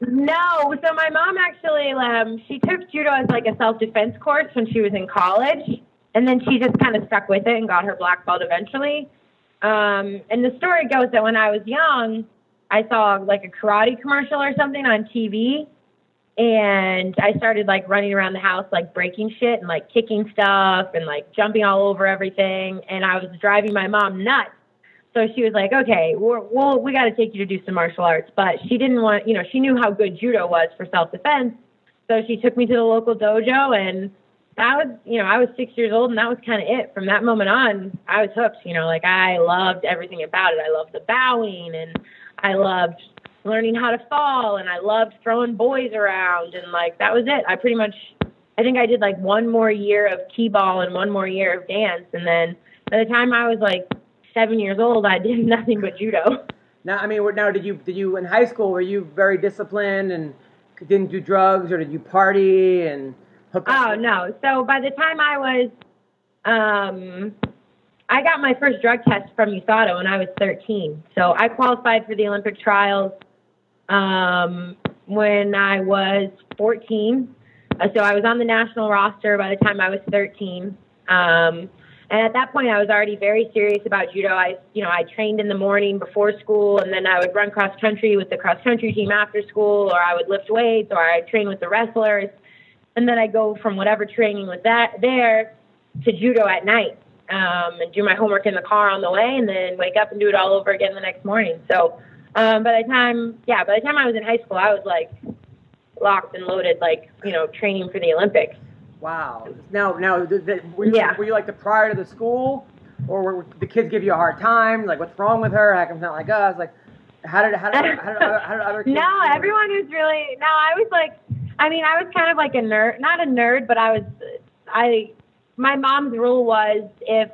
No, so my mom actually, um, she took judo as like a self-defense course when she was in college, and then she just kind of stuck with it and got her black belt eventually. Um, and the story goes that when I was young, I saw like a karate commercial or something on TV, and I started like running around the house like breaking shit and like kicking stuff and like jumping all over everything, and I was driving my mom nuts. So she was like, okay, we'll, we got to take you to do some martial arts. But she didn't want, you know, she knew how good judo was for self defense. So she took me to the local dojo, and that was, you know, I was six years old, and that was kind of it. From that moment on, I was hooked. You know, like I loved everything about it. I loved the bowing, and I loved learning how to fall, and I loved throwing boys around, and like that was it. I pretty much, I think I did like one more year of t-ball and one more year of dance, and then by the time I was like seven years old, I did nothing but judo. Now, I mean, now did you did you in high school were you very disciplined and didn't do drugs or did you party and hook up? Oh no! So by the time I was, um, I got my first drug test from USADA when I was 13. So I qualified for the Olympic trials um, when I was 14. Uh, so I was on the national roster by the time I was 13. Um, and at that point, I was already very serious about judo. I, you know, I trained in the morning before school, and then I would run cross country with the cross country team after school, or I would lift weights, or I'd train with the wrestlers, and then I go from whatever training was that there to judo at night, um, and do my homework in the car on the way, and then wake up and do it all over again the next morning. So, um, by the time, yeah, by the time I was in high school, I was like locked and loaded, like you know, training for the Olympics. Wow. Now, now, th- th- were you, Yeah. were you like the prior to the school, or were the kids give you a hard time? Like, what's wrong with her? How come not like us? Like, how did how did how did, other- how did other kids? No, everyone was really no. I was like, I mean, I was kind of like a nerd, not a nerd, but I was, I, my mom's rule was if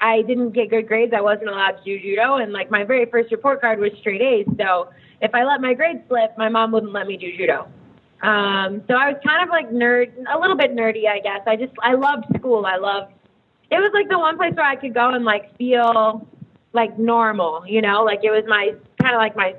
I didn't get good grades, I wasn't allowed to do judo, and like my very first report card was straight A's. So if I let my grades slip, my mom wouldn't let me do judo. Um, so I was kind of like nerd, a little bit nerdy, I guess. I just, I loved school. I loved. It was like the one place where I could go and like feel like normal, you know, like it was my kind of like my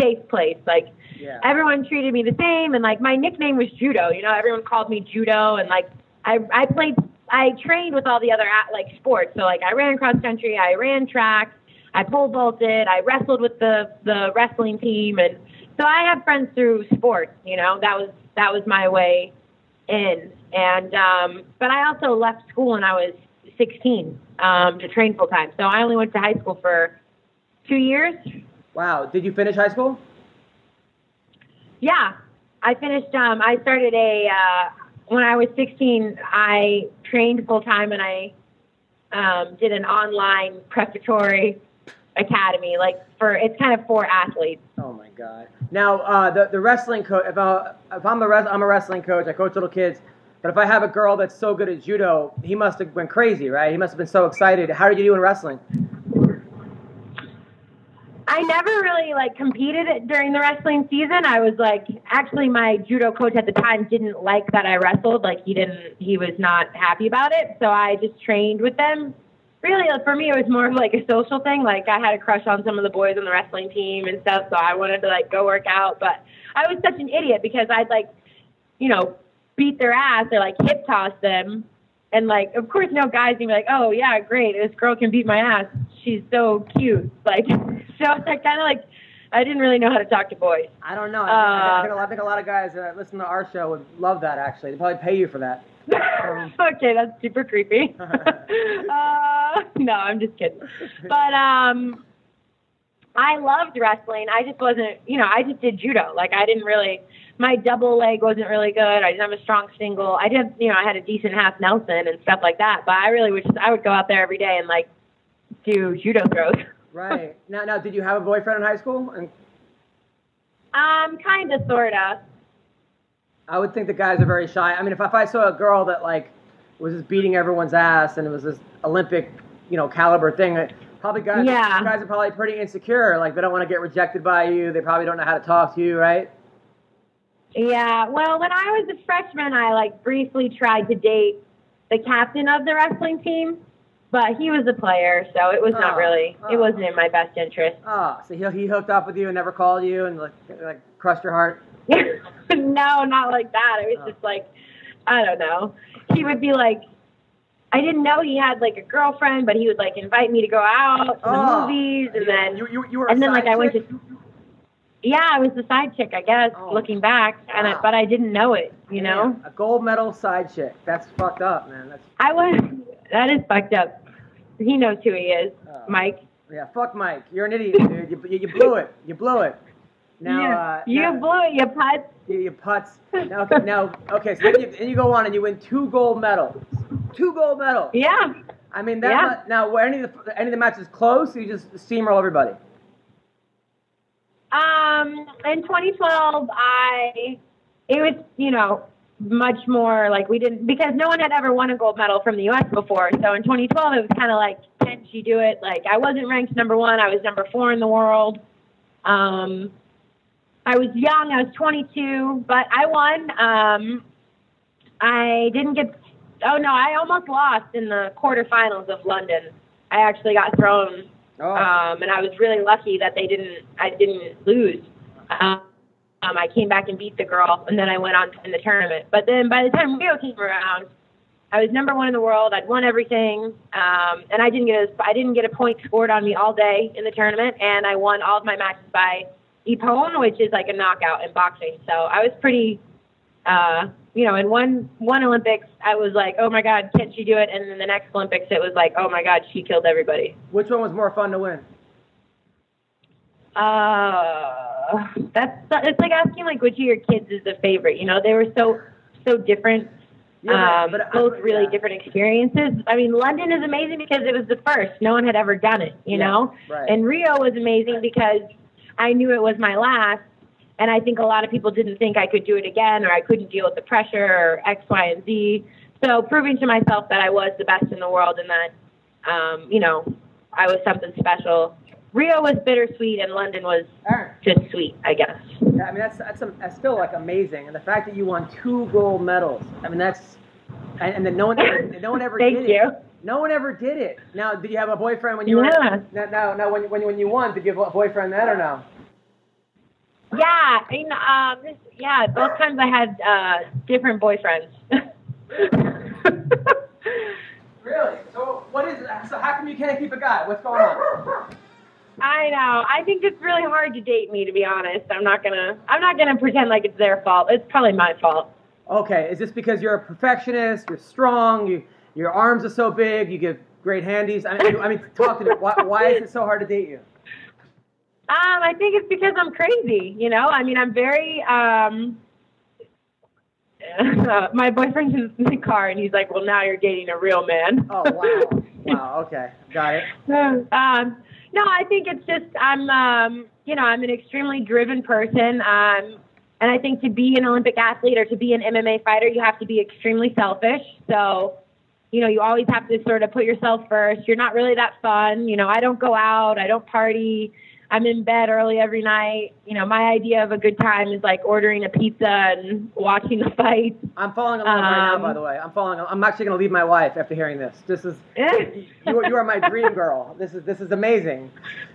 safe place. Like Yeah. everyone treated me the same, and like my nickname was Judo. You know, everyone called me Judo, and like I I played, I trained with all the other like sports. So like I ran cross country, I ran track, I pole vaulted, I wrestled with the the wrestling team, and so I had friends through sports. You know, that was that was my way in. And um, but I also left school when I was 16 um, to train full time. So I only went to high school for two years. Wow. Did you finish high school? Yeah, I finished. Um, I started a uh, when I was 16. I trained full time and I um, did an online preparatory academy, like for it's kind of for athletes. Oh my God. Now, uh, the the wrestling coach. If, I, if I'm the res- I'm a wrestling coach. I coach little kids. But if I have a girl that's so good at judo, he must have went crazy, right? He must have been so excited. How did you do in wrestling? I never really like competed during the wrestling season. I was like, actually, my judo coach at the time didn't like that I wrestled. Like he didn't, he was not happy about it. So I just trained with them. Really, for me, it was more of like a social thing. Like I had a crush on some of the boys on the wrestling team and stuff, so I wanted to like go work out. But I was such an idiot because I'd like, you know, beat their ass or like hip toss them. And like, of course, no guys gonna be like, "Oh yeah, great, this girl can beat my ass. She's so cute." Like, so I kind of like, I didn't really know how to talk to boys. I don't know. I, think, I, Uh, think, a lot- I think a lot of guys that listen to our show would love that. Actually, they'd probably pay you for that. okay, that's super creepy. uh, no, I'm just kidding. But um, I loved wrestling. I just wasn't, you know, I just did judo. Like I didn't really, my double leg wasn't really good. I didn't have a strong single. I did, you know, I had a decent half Nelson and stuff like that. But I really wish I would go out there every day and like do judo throws. Right. now, now, did you have a boyfriend in high school? And Um, kind of, sorta. I would think the guys are very shy. I mean, if, if I saw a girl that like was just beating everyone's ass and it was this Olympic, you know, caliber thing, probably guys, Yeah. guys are probably pretty insecure. Like they don't want to get rejected by you. They probably don't know how to talk to you, right? Yeah, well, when I was a freshman, I like briefly tried to date the captain of the wrestling team, but he was a player, so it was not Oh, really, oh. it ah. wasn't in my best interest. Oh, so he, he hooked up with you and never called you and like like crushed your heart. no, not like that. It was just like, I don't know. He would be like, I didn't know he had like a girlfriend, but he would like invite me to go out to Oh. the movies, and then you, you, you were and then like side I went to. Yeah, I was the side chick, I guess, Oh. looking back, and I, but I didn't know it, you know. A gold medal side chick. That's fucked up, man. That's I was. That is fucked up. He knows who he is, Oh. Mike. yeah. Fuck Mike. You're an idiot, dude. You, you, you blew it. You blew it. Now, you, uh, you now- blew it, you putz. You, you putz. Now, okay, now, okay. So then you, then you go on and you win two gold medals. Two gold medals. Yeah. I mean, that. Yeah. Now, were any of the any of the matches close? Or you just steamroll everybody. Um, in 2012, I it was you know much more like we didn't because no one had ever won a gold medal from the U.S. before. So in 2012, it was kind of like can't she do it? Like I wasn't ranked number one. I was number four in the world. Um, I was young. I was 22, but I won. Um, I didn't get. Oh no, I almost lost in the quarterfinals of London. I actually got thrown, Oh. um, and I was really lucky that they didn't. I didn't lose. Um, um, I came back and beat the girl, and then I went on in the tournament. But then by the time Rio came around, I was number one in the world. I'd won everything, um, and I didn't get a I didn't get a point scored on me all day in the tournament, and I won all of my matches by ippon, which is like a knockout in boxing. So I was pretty, uh, you know, in one one Olympics, I was like, oh my God, can't she do it? And then the next Olympics, it was like, oh my God, she killed everybody. Which one was more fun to win? Uh, that's it's like asking like which of your kids is the favorite. You know, they were so so different. Yeah, um, but- both really yeah. different experiences. I mean, London is amazing because it was the first. No one had ever done it, you Yeah, know. right. And Rio was amazing because I knew it was my last, and I think a lot of people didn't think I could do it again, or I couldn't deal with the pressure, or X, Y, and Z. So proving to myself that I was the best in the world, and that, um, you know, I was something special. Rio was bittersweet, and London was just sweet, I guess. Yeah, I mean that's that's, a, that's still like amazing, and the fact that you won two gold medals. I mean that's, and, and that no one ever, no one ever Thank did you. it. No one ever did it. Now, did you have a boyfriend when you Yeah. were? Now, now, now when, when when you won, did you have a boyfriend then or no? Yeah, I mean, um, this, yeah, both times I had uh, different boyfriends. Really? So what is? So how come you can't keep a guy? What's going on? I know. I think it's really hard to date me, to be honest. I'm not gonna. I'm not gonna pretend like it's their fault. It's probably my fault. Okay, is this because you're a perfectionist? You're strong. You your arms are so big. You give great handies. I mean, I mean, talk to me. Why, why is it so hard to date you? Um, I think it's because I'm crazy. You know, I mean, I'm very. Um, my boyfriend's in the car, and he's like, "Well, now you're dating a real man." Oh wow, wow. Okay, got it. um, no, I think it's just I'm, um, you know, I'm an extremely driven person, um, and I think to be an Olympic athlete or to be an MMA fighter, you have to be extremely selfish. So, you know, you always have to sort of put yourself first. You're not really that fun. You know, I don't go out, I don't party. I'm in bed early every night. You know, my idea of a good time is like ordering a pizza and watching the fight. I'm falling in love right now. Um, By the way, I'm falling. I'm actually going to leave my wife after hearing this. This is you, you are my dream girl. This is this is amazing.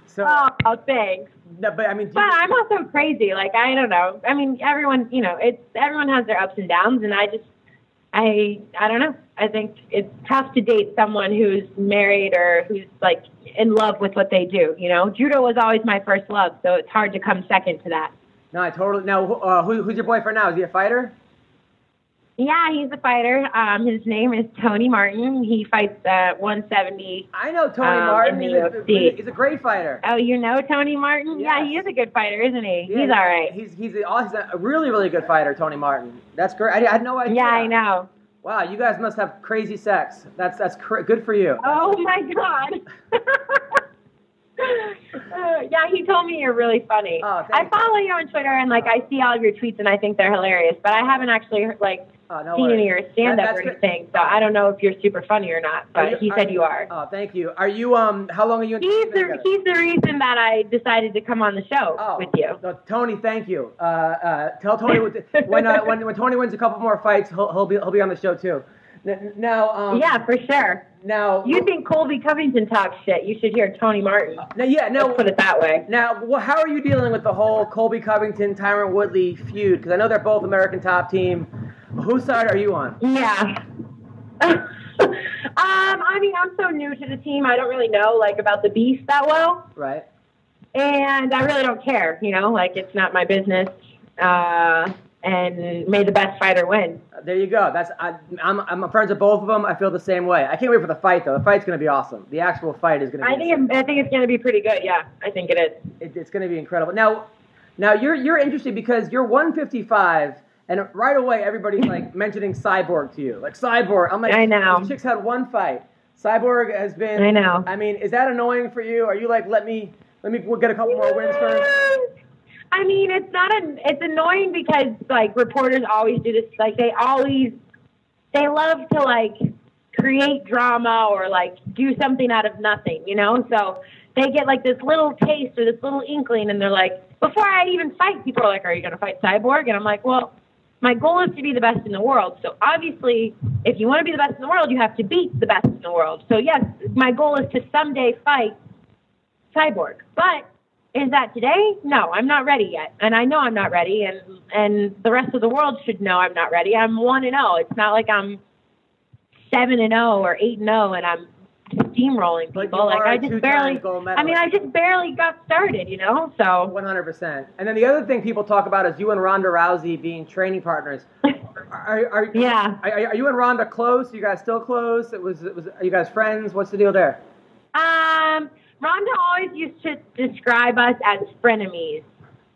So, oh, thanks. no, but I mean, But you- I'm also crazy. Like I don't know. I mean, everyone, you know, it's everyone has their ups and downs, and I just, I, I don't know. I think it's tough to date someone who's married or who's like in love with what they do. You know, judo was always my first love, so it's hard to come second to that. no, I totally. Now, uh, who, who's your boyfriend now? Is he a fighter? Yeah, he's a fighter. Um, his name is Tony Martin. He fights at 170. I know Tony Um, Martin. He's a, he's a great fighter. Oh, you know Tony Martin? Yeah, he is a good fighter, isn't he? Yeah, he's all right. He's he's a, he's a really really good fighter, Tony Martin. That's great. I, I had no idea. Yeah, I know. Wow, you guys must have crazy sex. That's that's cr- good for you. Oh my god. Uh, yeah, he told me you're really funny. Oh, I thank you. follow you on Twitter and like I see all of your tweets and I think they're hilarious, but I haven't actually like Oh, no seen any worries. your stand up That- or anything. So I don't know if you're super funny or not, but he said you are. Oh, thank you. Are you um? How long are you? in He's the together? he's the reason that I decided to come on the show Oh, with you. no, Tony, thank you. Uh, uh, tell Tony when, uh, when when Tony wins a couple more fights, he'll, he'll be he'll be on the show too. Now, um, yeah, for sure. Now, You think Colby Covington talks shit? You should hear Tony Martin. now, yeah, no. Let's put it that way. Now, wh- how are you dealing with the whole Colby Covington, Tyron Woodley feud? Because I know they're both American top team. Whose side are you on? Yeah. um, I mean, I'm so new to the team. I don't really know like about the beast that well, Right. and I really don't care. You know, like it's not my business. Uh, and may the best fighter win. Uh, There you go. That's I, I'm I'm friends with both of them. I feel the same way. I can't wait for the fight though. The fight's gonna be awesome. The actual fight is gonna. Be I think it, I think it's going to be pretty good. Yeah, I think it is. it, it's going to be incredible. Now, now you're you're interesting because you're 155, and right away everybody's like mentioning Cyborg to you, like Cyborg. I'm like, I know. Chick's had one fight. Cyborg has been. I know. I mean, is that annoying for you? Are you like, let me let me get a couple more wins first? I mean, it's not a. It's annoying because like reporters always do this. Like they always, they love to like create drama or like do something out of nothing, you know? So they get like this little taste or this little inkling and they're like, before I even fight, people are like, Are you gonna fight Cyborg? And I'm like, Well, my goal is to be the best in the world. So obviously, if you want to be the best in the world, you have to beat the best in the world. So yes, my goal is to someday fight Cyborg. But is that today? No, I'm not ready yet, and I know I'm not ready, and and the rest of the world should know I'm not ready. I'm one and zero. It's not like I'm seven and zero or eight and zero, and I'm steamrolling people. you Like are I just barely. I mean, I just barely got started, you know. So 100%. And then the other thing people talk about is you and Ronda Rousey being training partners. Are, are, Yeah. Are, are you and Ronda close? you guys still close? It was, it was. Are you guys friends? What's the deal there? Um, Ronda always used to describe us as frenemies.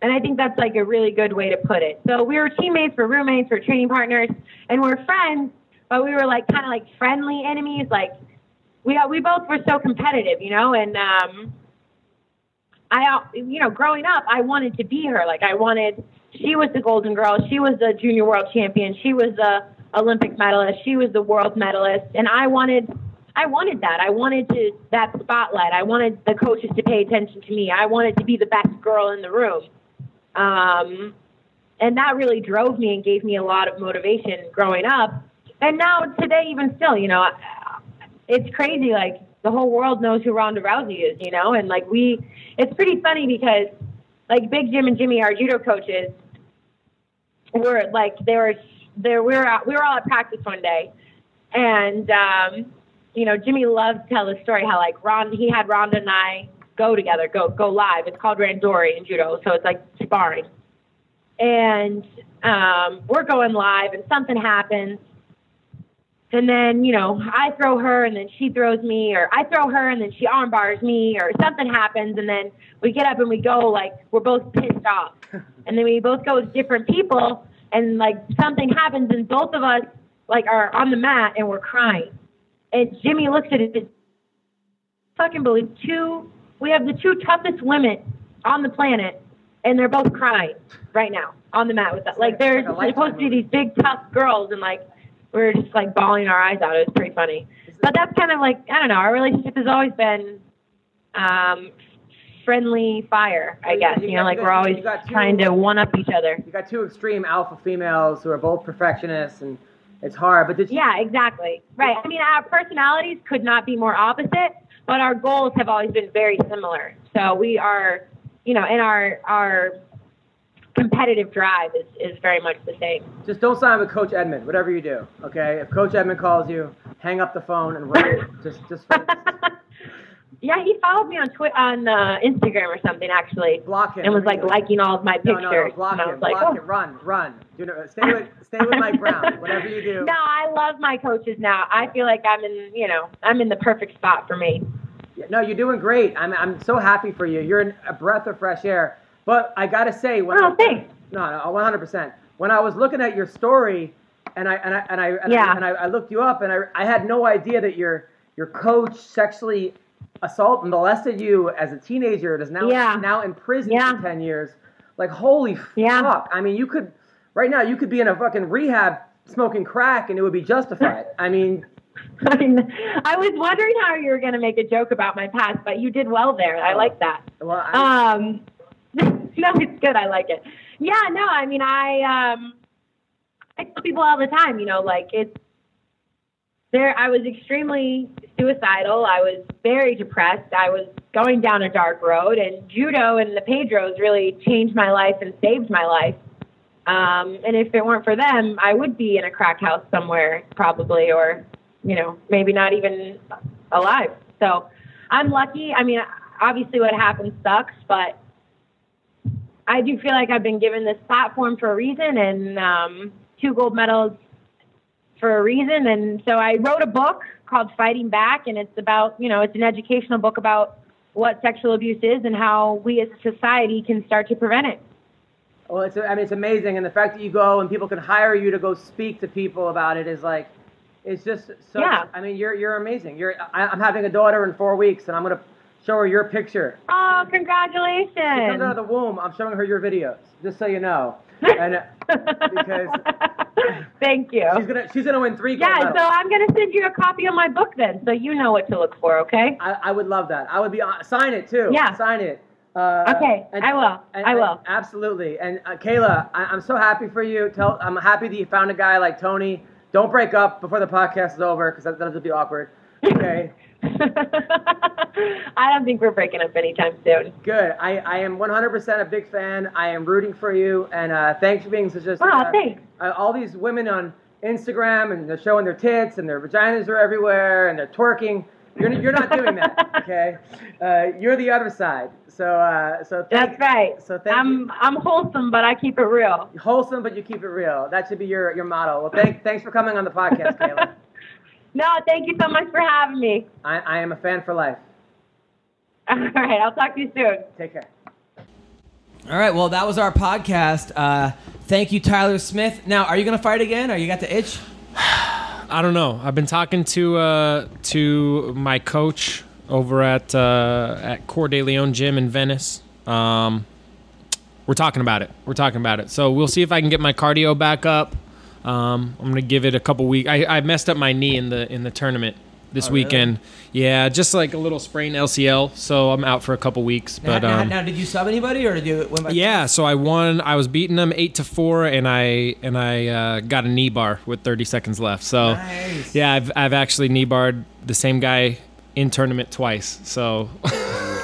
And I think that's like a really good way to put it. So we were teammates, we're roommates, we're training partners, and we're friends, but we were like kind of like friendly enemies. Like we we both were so competitive, you know. And um, I, you know, growing up, I wanted to be her. Like I wanted. She was the Golden Girl. She was the Junior World Champion. She was the Olympic medalist. She was the world medalist, and I wanted. I wanted that. I wanted to that spotlight. I wanted the coaches to pay attention to me. I wanted to be the best girl in the room. Um, and that really drove me and gave me a lot of motivation growing up. And now today, even still, you know, it's crazy. Like the whole world knows who Ronda Rousey is, you know, and like we, it's pretty funny because like Big Jim and Jimmy, our judo coaches, were like they were there. We were out, we were all at practice one day, and um, you know, Jimmy loves to tell the story how like Ron he had Ronda and I go together, go go live. It's called Randori in judo, so it's like sparring. And um, we're going live, and something happens, and then you know I throw her, and then she throws me, or I throw her, and then she arm bars me, or something happens, and then we get up and we go like we're both pissed off, and then we both go with different people, and like something happens, and both of us like are on the mat and we're crying, and Jimmy looks at it, fucking believe two, we have the two toughest women on the planet, and they're both crying right now on the mat with us. Like they're like a Lifetime supposed to be these big tough girls, and like we were just like bawling our eyes out. It was pretty funny. But that's kind of like I don't know. Our relationship has always been um, friendly fire, I guess. you know, like we're always trying to one up each other. You got two extreme alpha females who are both perfectionists, and it's hard. But did you, Yeah, exactly. Right. I mean, our personalities could not be more opposite, but our goals have always been very similar. So we are, you know, in our our competitive drive is, is very much the same. just don't sign with Coach Edmond, whatever you do. Okay, if Coach Edmond calls you, hang up the phone and run. just, just yeah, he followed me on Twitter, on uh, Instagram or something actually, block him. and was like liking all of my pictures. no, no, block and I him, was like, block oh. him, run, run. Do not, stay with, stay with Mike Brown. Whatever you do. No, I love my coaches now. I feel like I'm in, you know, I'm in the perfect spot for me. No, you're doing great. I'm, I'm so happy for you. You're a breath of fresh air. But I gotta say, when Oh, thanks. no, no, 100. percent When I was looking at your story, and I and I and I and, Yeah. I, and I, I looked you up, and I I had no idea that your your coach sexually assaulted and molested you as a teenager. and is now Yeah. now in prison Yeah. for 10 years. Like holy Yeah. fuck! I mean, you could right now you could be in a fucking rehab smoking crack, and it would be justified. I mean. I mean, I was wondering how you were going to make a joke about my past, but you did well there. I like that. Well, I, Um, no, it's good. I like it. Yeah, no, I mean, I um, I tell people all the time, you know, like it's there. I was extremely suicidal. I was very depressed. I was going down a dark road, and judo and the Pedros really changed my life and saved my life. Um, and if it weren't for them, I would be in a crack house somewhere, probably, or you know, maybe not even alive. So I'm lucky. I mean, obviously, what happened sucks, but I do feel like I've been given this platform for a reason and um, two gold medals for a reason. And so I wrote a book called Fighting Back, and it's about, you know, it's an educational book about what sexual abuse is and how we as a society can start to prevent it. Well, it's I mean it's amazing, and the fact that you go and people can hire you to go speak to people about it is like, it's just so. Yeah. I mean, you're you're amazing. You're I, I'm having a daughter in four weeks, and I'm gonna show her your picture. Oh, congratulations. She comes out of the womb. I'm showing her your videos, just so you know. And uh, because Thank you. She's gonna she's gonna win three. gold Yeah, so. I'm gonna send you a copy of my book then, so you know what to look for. Okay. I, I would love that. I would be uh, sign it too. Yeah. sign it. Uh, Okay, I will. I will. absolutely. And uh, Kayla, I, I'm so happy for you. Tell I'm happy that you found a guy like Tony. Don't break up before the podcast is over because that, that'll be awkward. Okay. I don't think we're breaking up anytime soon. Good. I, I am 100% a big fan. I am rooting for you, and uh, thanks for being such a. Aw, uh, thanks. Uh, all these women on Instagram and they're showing their tits and their vaginas are everywhere and they're twerking. You're, you're not doing that, okay? Uh, you're the other side. So uh, so thank, That's right. So thank I'm you. I'm wholesome, but I keep it real. Wholesome, but you keep it real. That should be your your motto. Well, thank, thanks for coming on the podcast, Kayla. No, thank you so much for having me. I, I am a fan for life. All right, I'll talk to you soon. Take care. All right. Well, that was our podcast. Uh, thank you, Tyler Smith. Now, are you going to fight again? Are you got the itch? I don't know. I've been talking to uh, to my coach over at uh, at Cor de Leon Gym in Venice. Um, we're talking about it. We're talking about it. So we'll see if I can get my cardio back up. Um, I'm gonna give it a couple weeks. I, I messed up my knee in the in the tournament this Oh, really? weekend. Yeah, just like a little sprain LCL. So I'm out for a couple weeks. Now, But now, um, now, did you sub anybody, or did you win by? yeah, so I won. I was beating them eight to four, and I and I uh, got a knee bar with 30 seconds left. So Nice. yeah, I've I've actually knee barred the same guy in tournament twice. So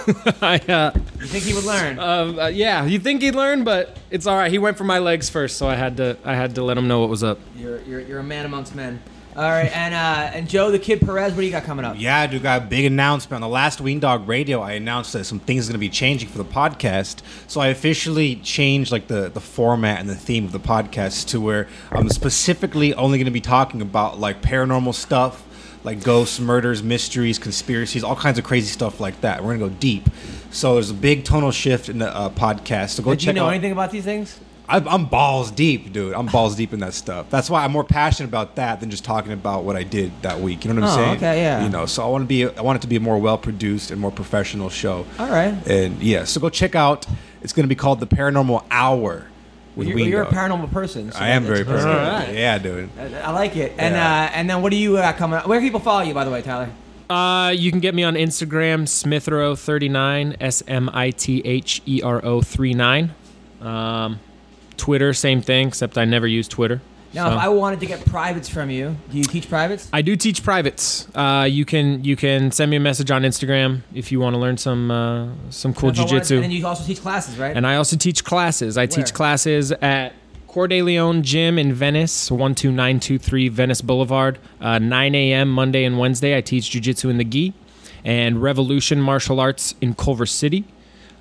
I uh, You think he would learn? um, uh, yeah, you think he'd learn, but it's all right. He went for my legs first, so I had to I had to let him know what was up. You're, you're, you're a man amongst men. All right, and uh, and Joe the Kid Perez, what do you got coming up? Yeah, dude, got a big announcement. On the last Wing Dog Radio, I announced that some things are going to be changing for the podcast. So I officially changed like the, the format and the theme of the podcast to where I'm specifically only going to be talking about like paranormal stuff, like ghosts, murders, mysteries, conspiracies, all kinds of crazy stuff like that. We're going to go deep. So there's a big tonal shift in the uh, podcast. So go Do you know out. anything about these things? I, I'm balls deep, dude. I'm balls deep in that stuff. That's why I'm more passionate about that than just talking about what I did that week. You know what I'm Oh, saying? okay, yeah. You know, so I want to be, I want it to be a more well produced and more professional show. All right. And yeah, so go check out. It's going to be called the Paranormal Hour. With You're, you're a paranormal person. so I am very paranormal. good. Alright. Yeah, dude. I, I like it. And Yeah. uh, and then what do you got coming up? Where can people follow you, by the way, Tyler? Uh, you can get me on Instagram, Smithero39, S M I T H E R O 39. Um, Twitter, same thing, except I never use Twitter. Now, So- if I wanted to get privates from you, do you teach privates? I do teach privates. Uh, you can you can send me a message on Instagram if you want to learn some uh, some cool jujitsu. And you also teach classes, right? And I also teach classes. I Where? teach classes at Cor de Leon Gym in Venice, 12923 Venice Boulevard, uh, 9 a.m. Monday and Wednesday. I teach jujitsu in the gi. And Revolution Martial Arts in Culver City,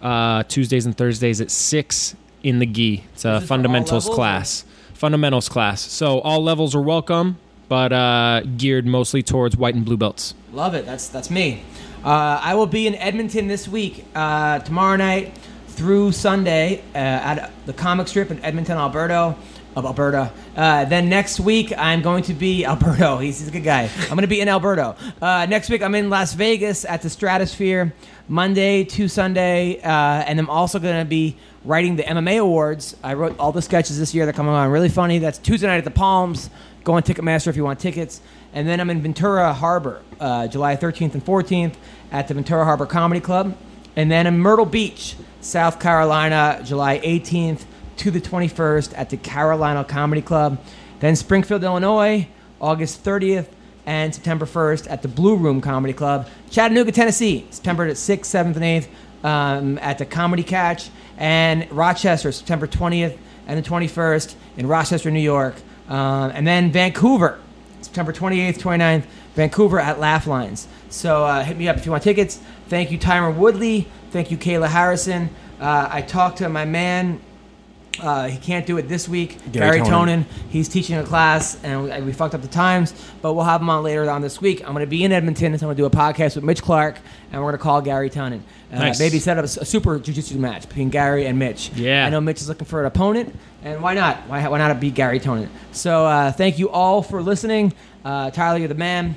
uh, Tuesdays and Thursdays at 6 in the gi. It's a this for all fundamentals class. Fundamentals class. So all levels are welcome, but uh, geared mostly towards white and blue belts. Love it. That's that's me. Uh, I will be in Edmonton this week, uh, tomorrow night through Sunday uh, at the comic strip in Edmonton, Alberta. Of Alberta. Uh, then next week I'm going to be Alberto. He's, he's a good guy. I'm going to be in Alberta. Uh, next week I'm in Las Vegas at the Stratosphere, Monday to Sunday, and I'm also going to be writing the MMA awards. I wrote all the sketches this year. They're coming on really funny. That's Tuesday night at the Palms. Go on Ticketmaster if you want tickets. And then I'm in Ventura Harbor, uh, July 13th and 14th at the Ventura Harbor Comedy Club. And then in Myrtle Beach, South Carolina, July 18th to the 21st at the Carolina Comedy Club. Then Springfield, Illinois, August 30th and September 1st at the Blue Room Comedy Club. Chattanooga, Tennessee, September 6th, 7th, and 8th um, at the Comedy Catch. And Rochester, September 20th and the 21st in Rochester, New York. Um, and then Vancouver, September 28th, 29th, Vancouver at Laugh Lines. So uh, hit me up if you want tickets. Thank you, Tyron Woodley. Thank you, Kayla Harrison. Uh, I talked to my man. Uh, he can't do it this week. Garry, Garry Tonon. Tonon. He's teaching a class, and we, we fucked up the times, but we'll have him on later on this week. I'm going to be in Edmonton, so I'm going to do a podcast with Mitch Clark, and we're going to call Garry Tonon. Uh, Nice. Maybe set up a super jiu-jitsu match between Garry and Mitch. Yeah. I know Mitch is looking for an opponent, and why not? Why, why not beat Garry Tonon? So uh, thank you all for listening. Uh, Tyler, you're the man.